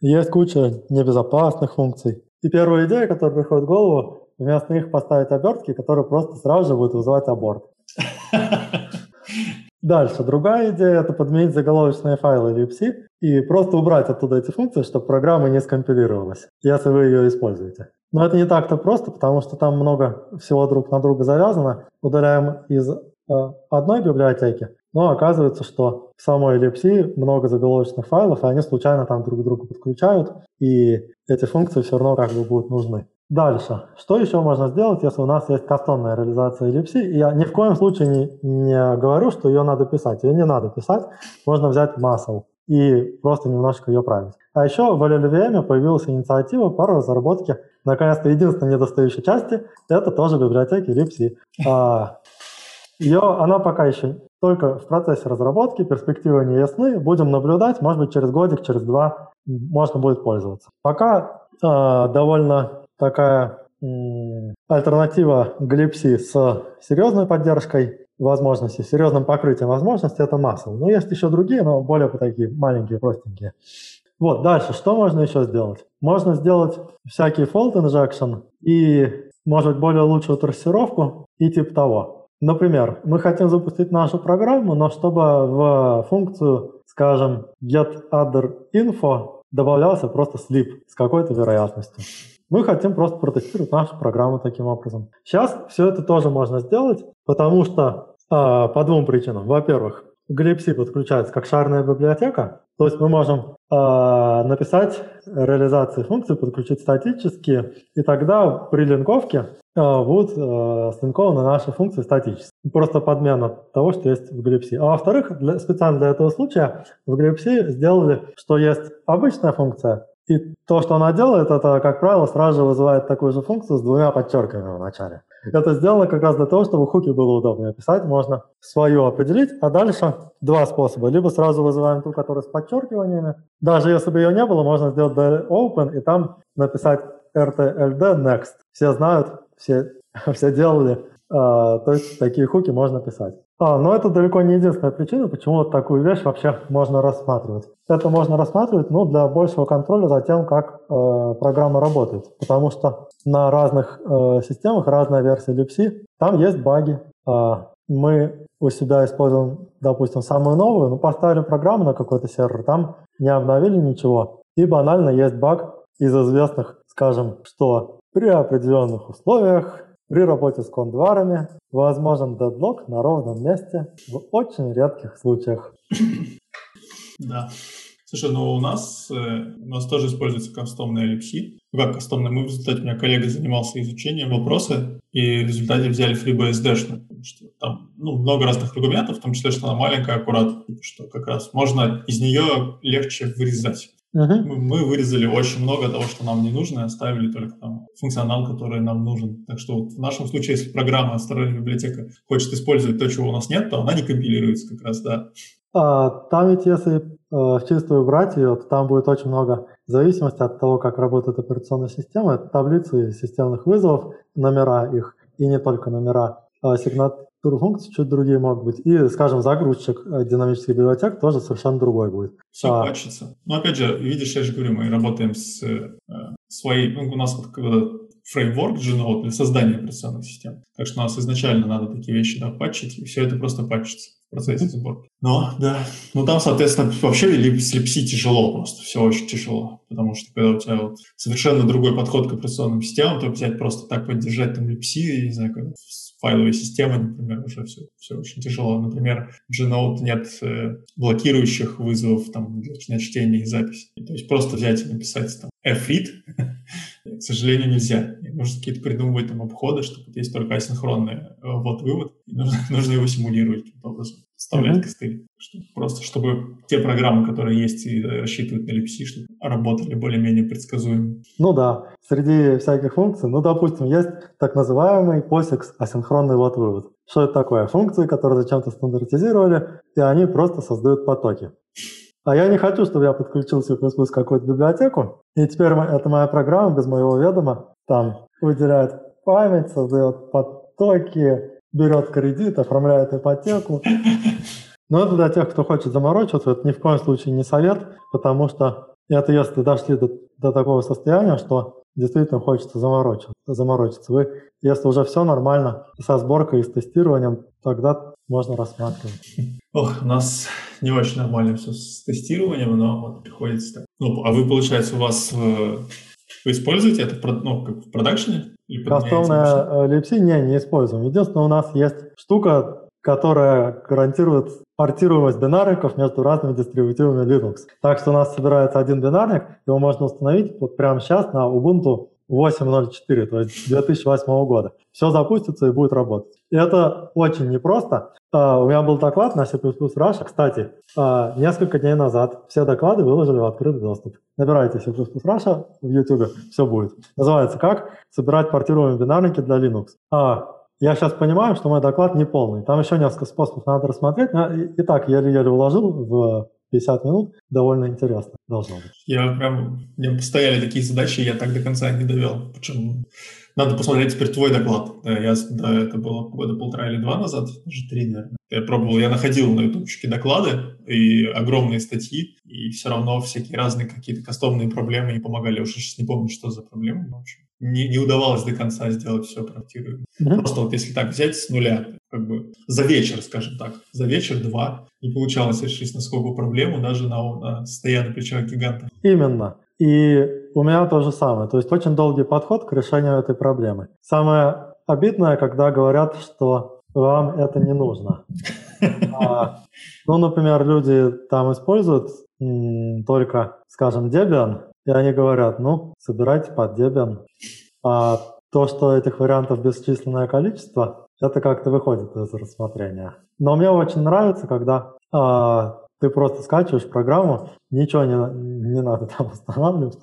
Есть куча небезопасных функций. И первая идея, которая приходит в голову, вместо них поставить обертки, которые просто сразу же будут вызывать аборт. Дальше. Другая идея – это подменить заголовочные файлы libc и просто убрать оттуда эти функции, чтобы программа не скомпилировалась, если вы ее используете. Но это не так-то просто, потому что там много всего друг на друга завязано. Удаляем из э, одной библиотеки, но оказывается, что в самой libc много заголовочных файлов, и они случайно там друг к другу подключают, и эти функции все равно как бы будут нужны. Дальше. Что еще можно сделать, если у нас есть кастомная реализация ellipse? Я ни в коем случае не, не говорю, что ее надо писать. Ее не надо писать. Можно взять muscle и просто немножко ее править. А еще в LLVM появилась инициатива по разработке, наконец-то, единственной недостающей части, это тоже библиотеки ellipse. А, ее, она пока еще только в процессе разработки, перспективы не ясны, будем наблюдать, может быть, через годик, через два можно будет пользоваться. Пока э, довольно такая альтернатива Glipsy с серьезной поддержкой возможностей, серьезным покрытием возможностей – это Muscle. Но есть еще другие, но более такие маленькие, простенькие. Вот, дальше, что можно еще сделать? Можно сделать всякие fault injection и, может быть, более лучшую трассировку и типа того. Например, мы хотим запустить нашу программу, но чтобы в функцию, скажем, get other info добавлялся просто слип с какой-то вероятностью. Мы хотим просто протестировать нашу программу таким образом. Сейчас все это тоже можно сделать, потому что э, по двум причинам. Во-первых, glibc подключается как шарная библиотека, то есть мы можем э, написать реализации функции, подключить статические, и тогда при линковке э, будут э, слинкованы наши функции статически. Просто подмена того, что есть в glibc. А во-вторых, для, специально для этого случая в glibc сделали, что есть обычная функция, и то, что она делает, это, как правило, сразу же вызывает такую же функцию с двумя подчеркиваниями в начале. Это сделано как раз для того, чтобы хуки было удобнее писать. Можно свою определить, а дальше два способа. Либо сразу вызываем ту, которая с подчеркиваниями. Даже если бы ее не было, можно сделать open и там написать rtld next. Все знают, все, все делали. А, то есть такие хуки можно писать. А, но это далеко не единственная причина, почему вот такую вещь вообще можно рассматривать. Это можно рассматривать ну, для большего контроля за тем, как э, программа работает. Потому что на разных э, системах разная версия libc, там есть баги. Э, мы у себя используем, допустим, самую новую, но поставили программу на какой-то сервер, там не обновили ничего. И банально есть баг из известных, скажем, что при определенных условиях при работе с кондварами возможен дедлок на ровном месте в очень редких случаях. Да. Слушай, ну у нас, э, у нас тоже используется кастомная LXC. Ну как кастомная? Мы в результате, у меня коллега занимался изучением вопроса, и в результате взяли FreeBSD, потому что там ну, много разных аргументов, в том числе, что она маленькая, аккуратная, что как раз можно из нее легче вырезать. Uh-huh. Мы, мы вырезали очень много того, что нам не нужно, и оставили только там функционал, который нам нужен. Так что вот в нашем случае, если программа сторонняя библиотека хочет использовать то, чего у нас нет, то она не компилируется как раз, да. А, там ведь если э, в чистую брать ее, то там будет очень много зависимости от того, как работает операционная система. Это таблицы системных вызовов, номера их, и не только номера. А сигнат, функции чуть другие могут быть. И, скажем, загрузчик э, динамических библиотек тоже совершенно другой будет. Все а, пачется. Но опять же, видишь, я же говорю, мы работаем с э, своей... Ну, у нас вот фреймворк Genode для создания операционных систем. Так что у нас изначально надо такие вещи да, патчить, и все это просто патчится в процессе сборки. Но, да. Ну, там, соответственно, вообще с липси тяжело просто. Все очень тяжело. Потому что когда у тебя вот совершенно другой подход к операционным системам, то взять просто так поддержать там липси, не знаю, как файловой системы, например, уже все, все очень тяжело. Например, в Gnote нет э, блокирующих вызовов там, для чтения и записи. То есть просто взять и написать там fread, к сожалению, нельзя. И нужно какие-то придумывать там обходы, чтобы есть только асинхронный э, вот-вывод. Нужно, нужно его симулировать каким-то образом, вставлять mm-hmm. костыль. Просто чтобы те программы, которые есть и рассчитывают на липси, чтобы работали более-менее предсказуемо. Ну да, среди всяких функций, ну, допустим, есть так называемый POSIX асинхронный вот-вывод. Что это такое? Функции, которые зачем-то стандартизировали, и они просто создают потоки. А я не хочу, чтобы я подключил C++ в какую-то библиотеку, и теперь это моя программа без моего ведома, там выделяет память, создает потоки, берет кредит, оформляет ипотеку. Но это для тех, кто хочет заморочиться, это ни в коем случае не совет, потому что это если дошли до, до такого состояния, что действительно хочется заморочиться, заморочиться. Вы, если уже все нормально со сборкой и с тестированием, тогда можно рассматривать. Ох, у нас не очень нормально все с тестированием, но вот приходится так. Ну, а вы, получается, у вас э, вы используете это ну, как в продакшене? Кастомная липси не, не используем. Единственное, у нас есть штука, которая гарантирует портируемость бинарников между разными дистрибутивами Linux. Так что у нас собирается один бинарник, его можно установить вот прямо сейчас на Ubuntu 8.04, то есть 2008 года. Все запустится и будет работать. И это очень непросто. Uh, у меня был доклад на C++ Russia. Кстати, uh, несколько дней назад все доклады выложили в открытый доступ. Набирайте C++ Russia в YouTube, все будет. Называется «Как собирать портируемые бинарники для Linux». Uh, я сейчас понимаю, что мой доклад не полный. Там еще несколько способов надо рассмотреть. Но и, так еле-еле уложил в 50 минут довольно интересно должно быть. Я прям, мне стояли такие задачи, я так до конца не довел. Причем надо посмотреть теперь твой доклад. Я, да, это было года полтора или два назад, даже три, наверное. Я пробовал, я находил на ютубчике доклады и огромные статьи, и все равно всякие разные какие-то кастомные проблемы не помогали. Я уже сейчас не помню, что за проблемы, в общем. Не, не удавалось до конца сделать все проектируемо. Mm-hmm. Просто вот если так взять с нуля, как бы за вечер, скажем так, за вечер-два не получалось решить на сколько проблему даже на, на стоя на плечах гиганта. Именно. И у меня то же самое. То есть очень долгий подход к решению этой проблемы. Самое обидное, когда говорят, что вам это не нужно. А, ну, например, люди там используют только, скажем, Debian, и они говорят, ну, собирайте под Debian. А то, что этих вариантов бесчисленное количество, это как-то выходит из рассмотрения. Но мне очень нравится, когда а, ты просто скачиваешь программу, ничего не, не надо там устанавливать,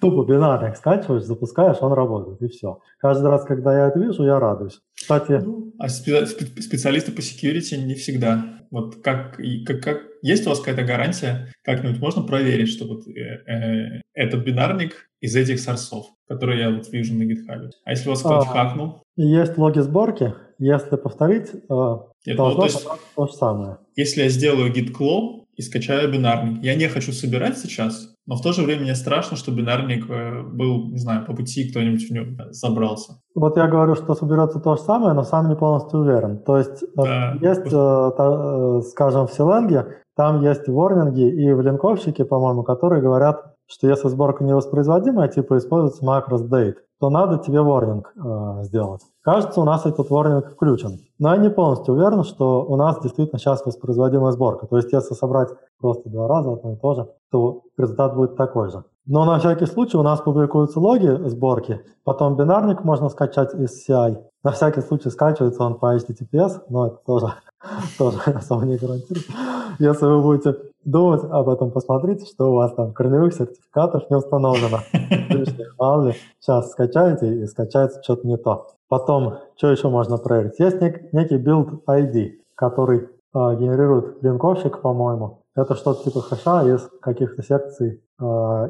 тупо бинарник скачиваешь, запускаешь, он работает, и все. Каждый раз, когда я это вижу, я радуюсь. Кстати... Ну, а специалисты по security не всегда. Вот как, как, как есть у вас какая-то гарантия, как-нибудь можно проверить, что вот э, э, этот бинарник из этих сорсов, которые я вот вижу на GitHub. А если у вас кто-то а, хакнул? Есть логи сборки. Если повторить, э, Нет, должно ну, то, есть, то же самое. Если я сделаю git clone, и скачаю бинарник. Я не хочу собирать сейчас, но в то же время мне страшно, что бинарник э, был, не знаю, по пути кто-нибудь в нем забрался. Вот я говорю, что соберется то же самое, но сам не полностью уверен. То есть э, да. есть, э, скажем, в Силенге, там есть ворнинги и в линковщике, по-моему, которые говорят, что если сборка невоспроизводимая, типа используется macros date, то надо тебе ворнинг э, сделать. Кажется, у нас этот ворнинг включен. Но я не полностью уверен, что у нас действительно сейчас воспроизводимая сборка. То есть если собрать просто два раза одно и то же, то результат будет такой же. Но на всякий случай у нас публикуются логи сборки, потом бинарник можно скачать из CI. На всякий случай скачивается он по HTTPS, но это тоже, тоже особо не гарантирует. Если вы будете думать об этом, посмотрите, что у вас там корневых сертификатов не установлено. Мало ли, сейчас скачаете и скачается что-то не то. Потом, что еще можно проверить? Есть нек- некий build ID, который э, генерирует линковщик, по-моему. Это что-то типа хэша из каких-то секций э,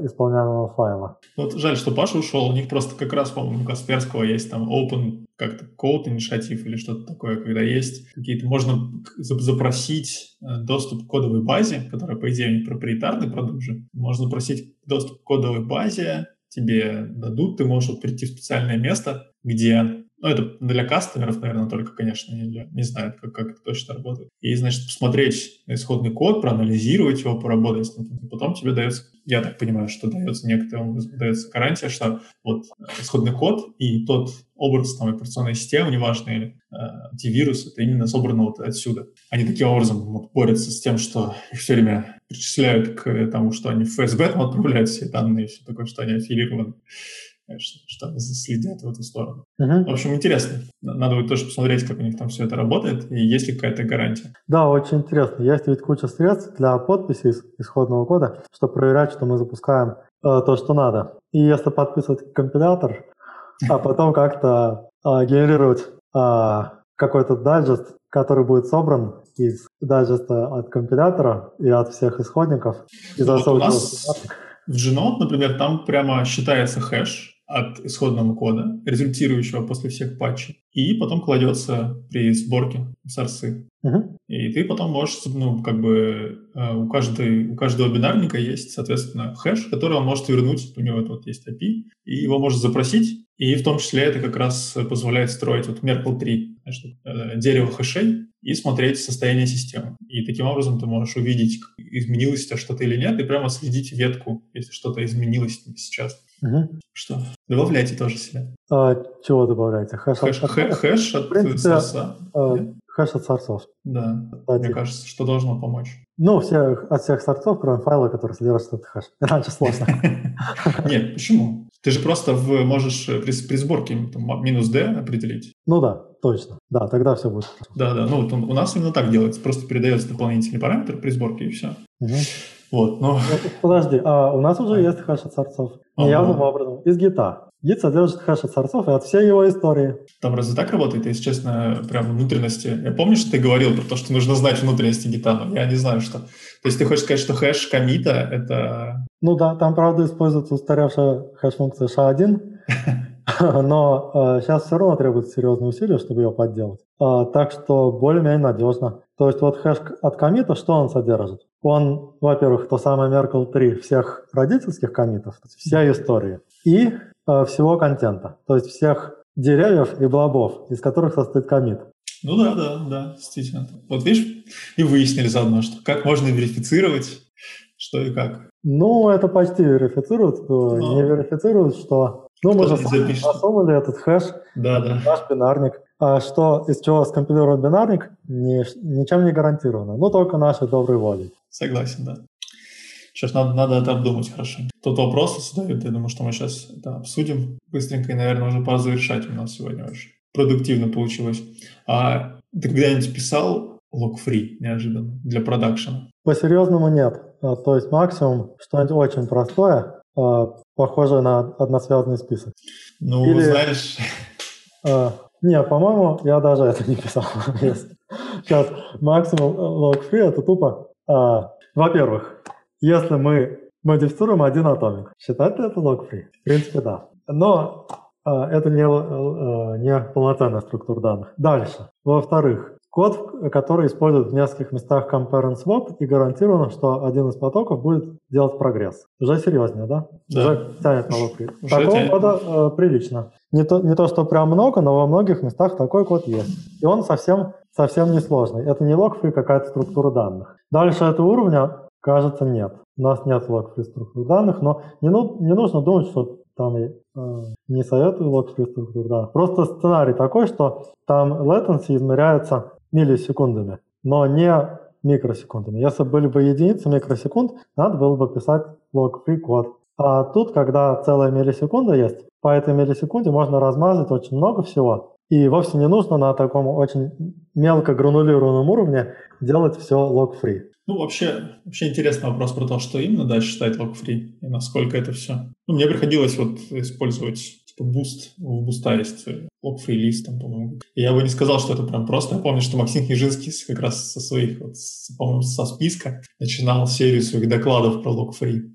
исполняемого файла. Вот жаль, что Паша ушел. У них просто как раз, по-моему, у Касперского есть там open как-то code инициатив или что-то такое, когда есть какие-то, можно запросить э, доступ к кодовой базе, которая, по идее, у них проприетарный продукт же. Можно просить доступ к кодовой базе, тебе дадут, ты можешь вот прийти в специальное место, где ну, это для кастомеров, наверное, только, конечно, не, не знают, как, как это точно работает. И, значит, посмотреть исходный код, проанализировать его, поработать с ним. Потом тебе дается, я так понимаю, что дается некоторым, дается гарантия, что вот исходный код и тот образ там, операционной системы, неважно, или э, антивирус, это именно собрано вот отсюда. Они таким образом вот, борются с тем, что их все время причисляют к тому, что они в ФСБ там отправляют все данные, все такое, что они аффилированы конечно, что следят в эту сторону. Uh-huh. В общем, интересно. Надо будет тоже посмотреть, как у них там все это работает, и есть ли какая-то гарантия. Да, очень интересно. Есть ведь куча средств для подписи из исходного кода, чтобы проверять, что мы запускаем э, то, что надо. И если подписывать компилятор, а потом как-то э, генерировать э, какой-то дайджест, который будет собран из дайджеста от компилятора и от всех исходников. И вот у нас в Genode, например, там прямо считается хэш, от исходного кода, результирующего после всех патчей, и потом кладется при сборке сорсы. Uh-huh. И ты потом можешь, ну, как бы э, у, каждой, у каждого бинарника есть, соответственно, хэш, который он может вернуть, у него это вот есть API, и его может запросить, и в том числе это как раз позволяет строить вот Merkle 3, значит, э, дерево хэшей, и смотреть состояние системы. И таким образом ты можешь увидеть, изменилось это что-то или нет, и прямо следить ветку, если что-то изменилось сейчас. Угу. Что? Добавляйте тоже себя. А, чего добавляете? Хэш, хэш, от, хэш, хэш от принципе, source а. А, хэш от source ов. Да, Кстати. мне кажется, что должно помочь. Ну, все, от всех source ов, кроме файла, который содержит этот хэш. Иначе сложно. Нет, почему? Ты же просто в, можешь при, при сборке там, минус D определить. Ну да, точно. Да, тогда все будет. Да, да. Ну, вот у нас именно так делается. Просто передается дополнительный параметр при сборке, и все. Угу. Вот, но... Подожди, а у нас уже есть хэш от сорцов. Неявным ага. образом. Из гита. Гит содержит хэш от сорцов и от всей его истории. Там разве так работает? Если честно, прям внутренности. Я помню, что ты говорил про то, что нужно знать внутренности гита, но я не знаю, что. То есть ты хочешь сказать, что хэш комита — это... Ну да, там, правда, используется устаревшая хэш-функция SHA-1, но э, сейчас все равно требуется серьезные усилия, чтобы ее подделать. Э, так что более-менее надежно. То есть вот хэш от комита, что он содержит? Он, во-первых, то самое Merkle 3 всех родительских комитов, вся история, и э, всего контента, то есть всех деревьев и блобов, из которых состоит комит. Ну да, да, да, действительно. Вот видишь, и выяснили заодно, что как можно верифицировать что и как. Ну, это почти верифицирует, Но... не верифицирует, что... Ну, мы же засунули этот хэш, да, да. наш бинарник. А что, из чего скомпилирует бинарник, ни, ничем не гарантировано. Ну, только нашей доброй волей. Согласен, да. Сейчас надо, надо это обдумать хорошо. Тут вопросы задают, я думаю, что мы сейчас это обсудим быстренько, и, наверное, уже пора завершать у нас сегодня очень продуктивно получилось. А ты когда-нибудь писал лог-фри неожиданно для продакшена? По-серьезному нет. А, то есть максимум что-нибудь очень простое, а, похожее на односвязанный список. Ну, Или, знаешь... А, не, по-моему, я даже это не писал. Сейчас максимум log-free это тупо... Во-первых, если мы модифицируем один атомик, считать это log-free? В принципе, да. Но это не, не полноценная структура данных. Дальше. Во-вторых, Код, который использует в нескольких местах compare and swap и гарантировано, что один из потоков будет делать прогресс. Уже серьезнее, да? да. Уже тянет на лог Такого тянет. кода э, прилично. Не то, не то, что прям много, но во многих местах такой код есть. И он совсем, совсем не сложный. Это не лог какая-то структура данных. Дальше этого уровня, кажется, нет. У нас нет лог структур данных, но не, ну, не нужно думать, что там э, не советую лог структур данных. Просто сценарий такой, что там latency измеряется миллисекундами, но не микросекундами. Если были бы единицы микросекунд, надо было бы писать lock-free код. А тут, когда целая миллисекунда есть, по этой миллисекунде можно размазать очень много всего. И вовсе не нужно на таком очень мелко гранулированном уровне делать все lock-free. Ну, вообще, вообще интересный вопрос про то, что именно дальше считать lock-free и насколько это все. Ну, мне приходилось вот использовать типа Boost, в Boost а есть lock-free list, там, по-моему. Я бы не сказал, что это прям просто. Я помню, что Максим Книжинский как раз со своих, вот, по-моему, со списка начинал серию своих докладов про log-free.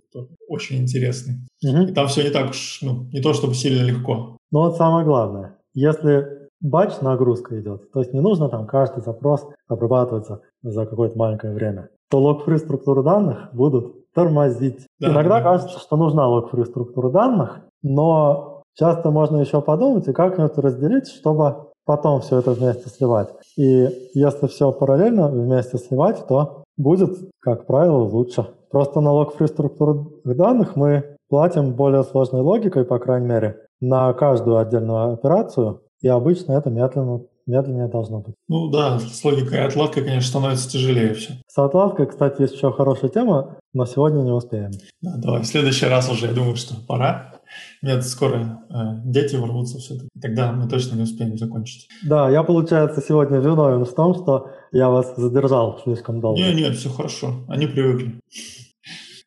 Очень интересный. Угу. И там все не так уж, ну, не то чтобы сильно легко. Ну вот самое главное. Если батч нагрузка идет, то есть не нужно там каждый запрос обрабатываться за какое-то маленькое время, то log-free структуры данных будут тормозить. Да, Иногда да. кажется, что нужна log-free структура данных, но Часто можно еще подумать и как-нибудь разделить, чтобы потом все это вместе сливать. И если все параллельно вместе сливать, то будет, как правило, лучше. Просто налог фри структуру данных мы платим более сложной логикой, по крайней мере, на каждую отдельную операцию, и обычно это медленно медленнее должно быть. Ну да, с логикой отладкой, конечно, становится тяжелее все. С отладкой, кстати, есть еще хорошая тема, но сегодня не успеем. Да, давай, в следующий раз уже, я думаю, что пора. Нет, скоро э, дети ворвутся все-таки. Тогда мы точно не успеем закончить. Да, я, получается, сегодня виновен в том, что я вас задержал слишком долго. Нет, нет, все хорошо. Они привыкли.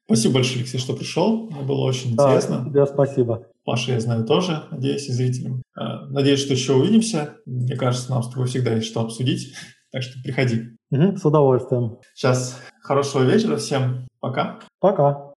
Спасибо большое, Алексей, что пришел. Мне было очень да, интересно. Тебе спасибо. Паша, я знаю, тоже, надеюсь, и зрителям. Э, надеюсь, что еще увидимся. Мне кажется, нам с тобой всегда есть что обсудить. Так что приходи. Угу, с удовольствием. Сейчас хорошего вечера всем. Пока. Пока.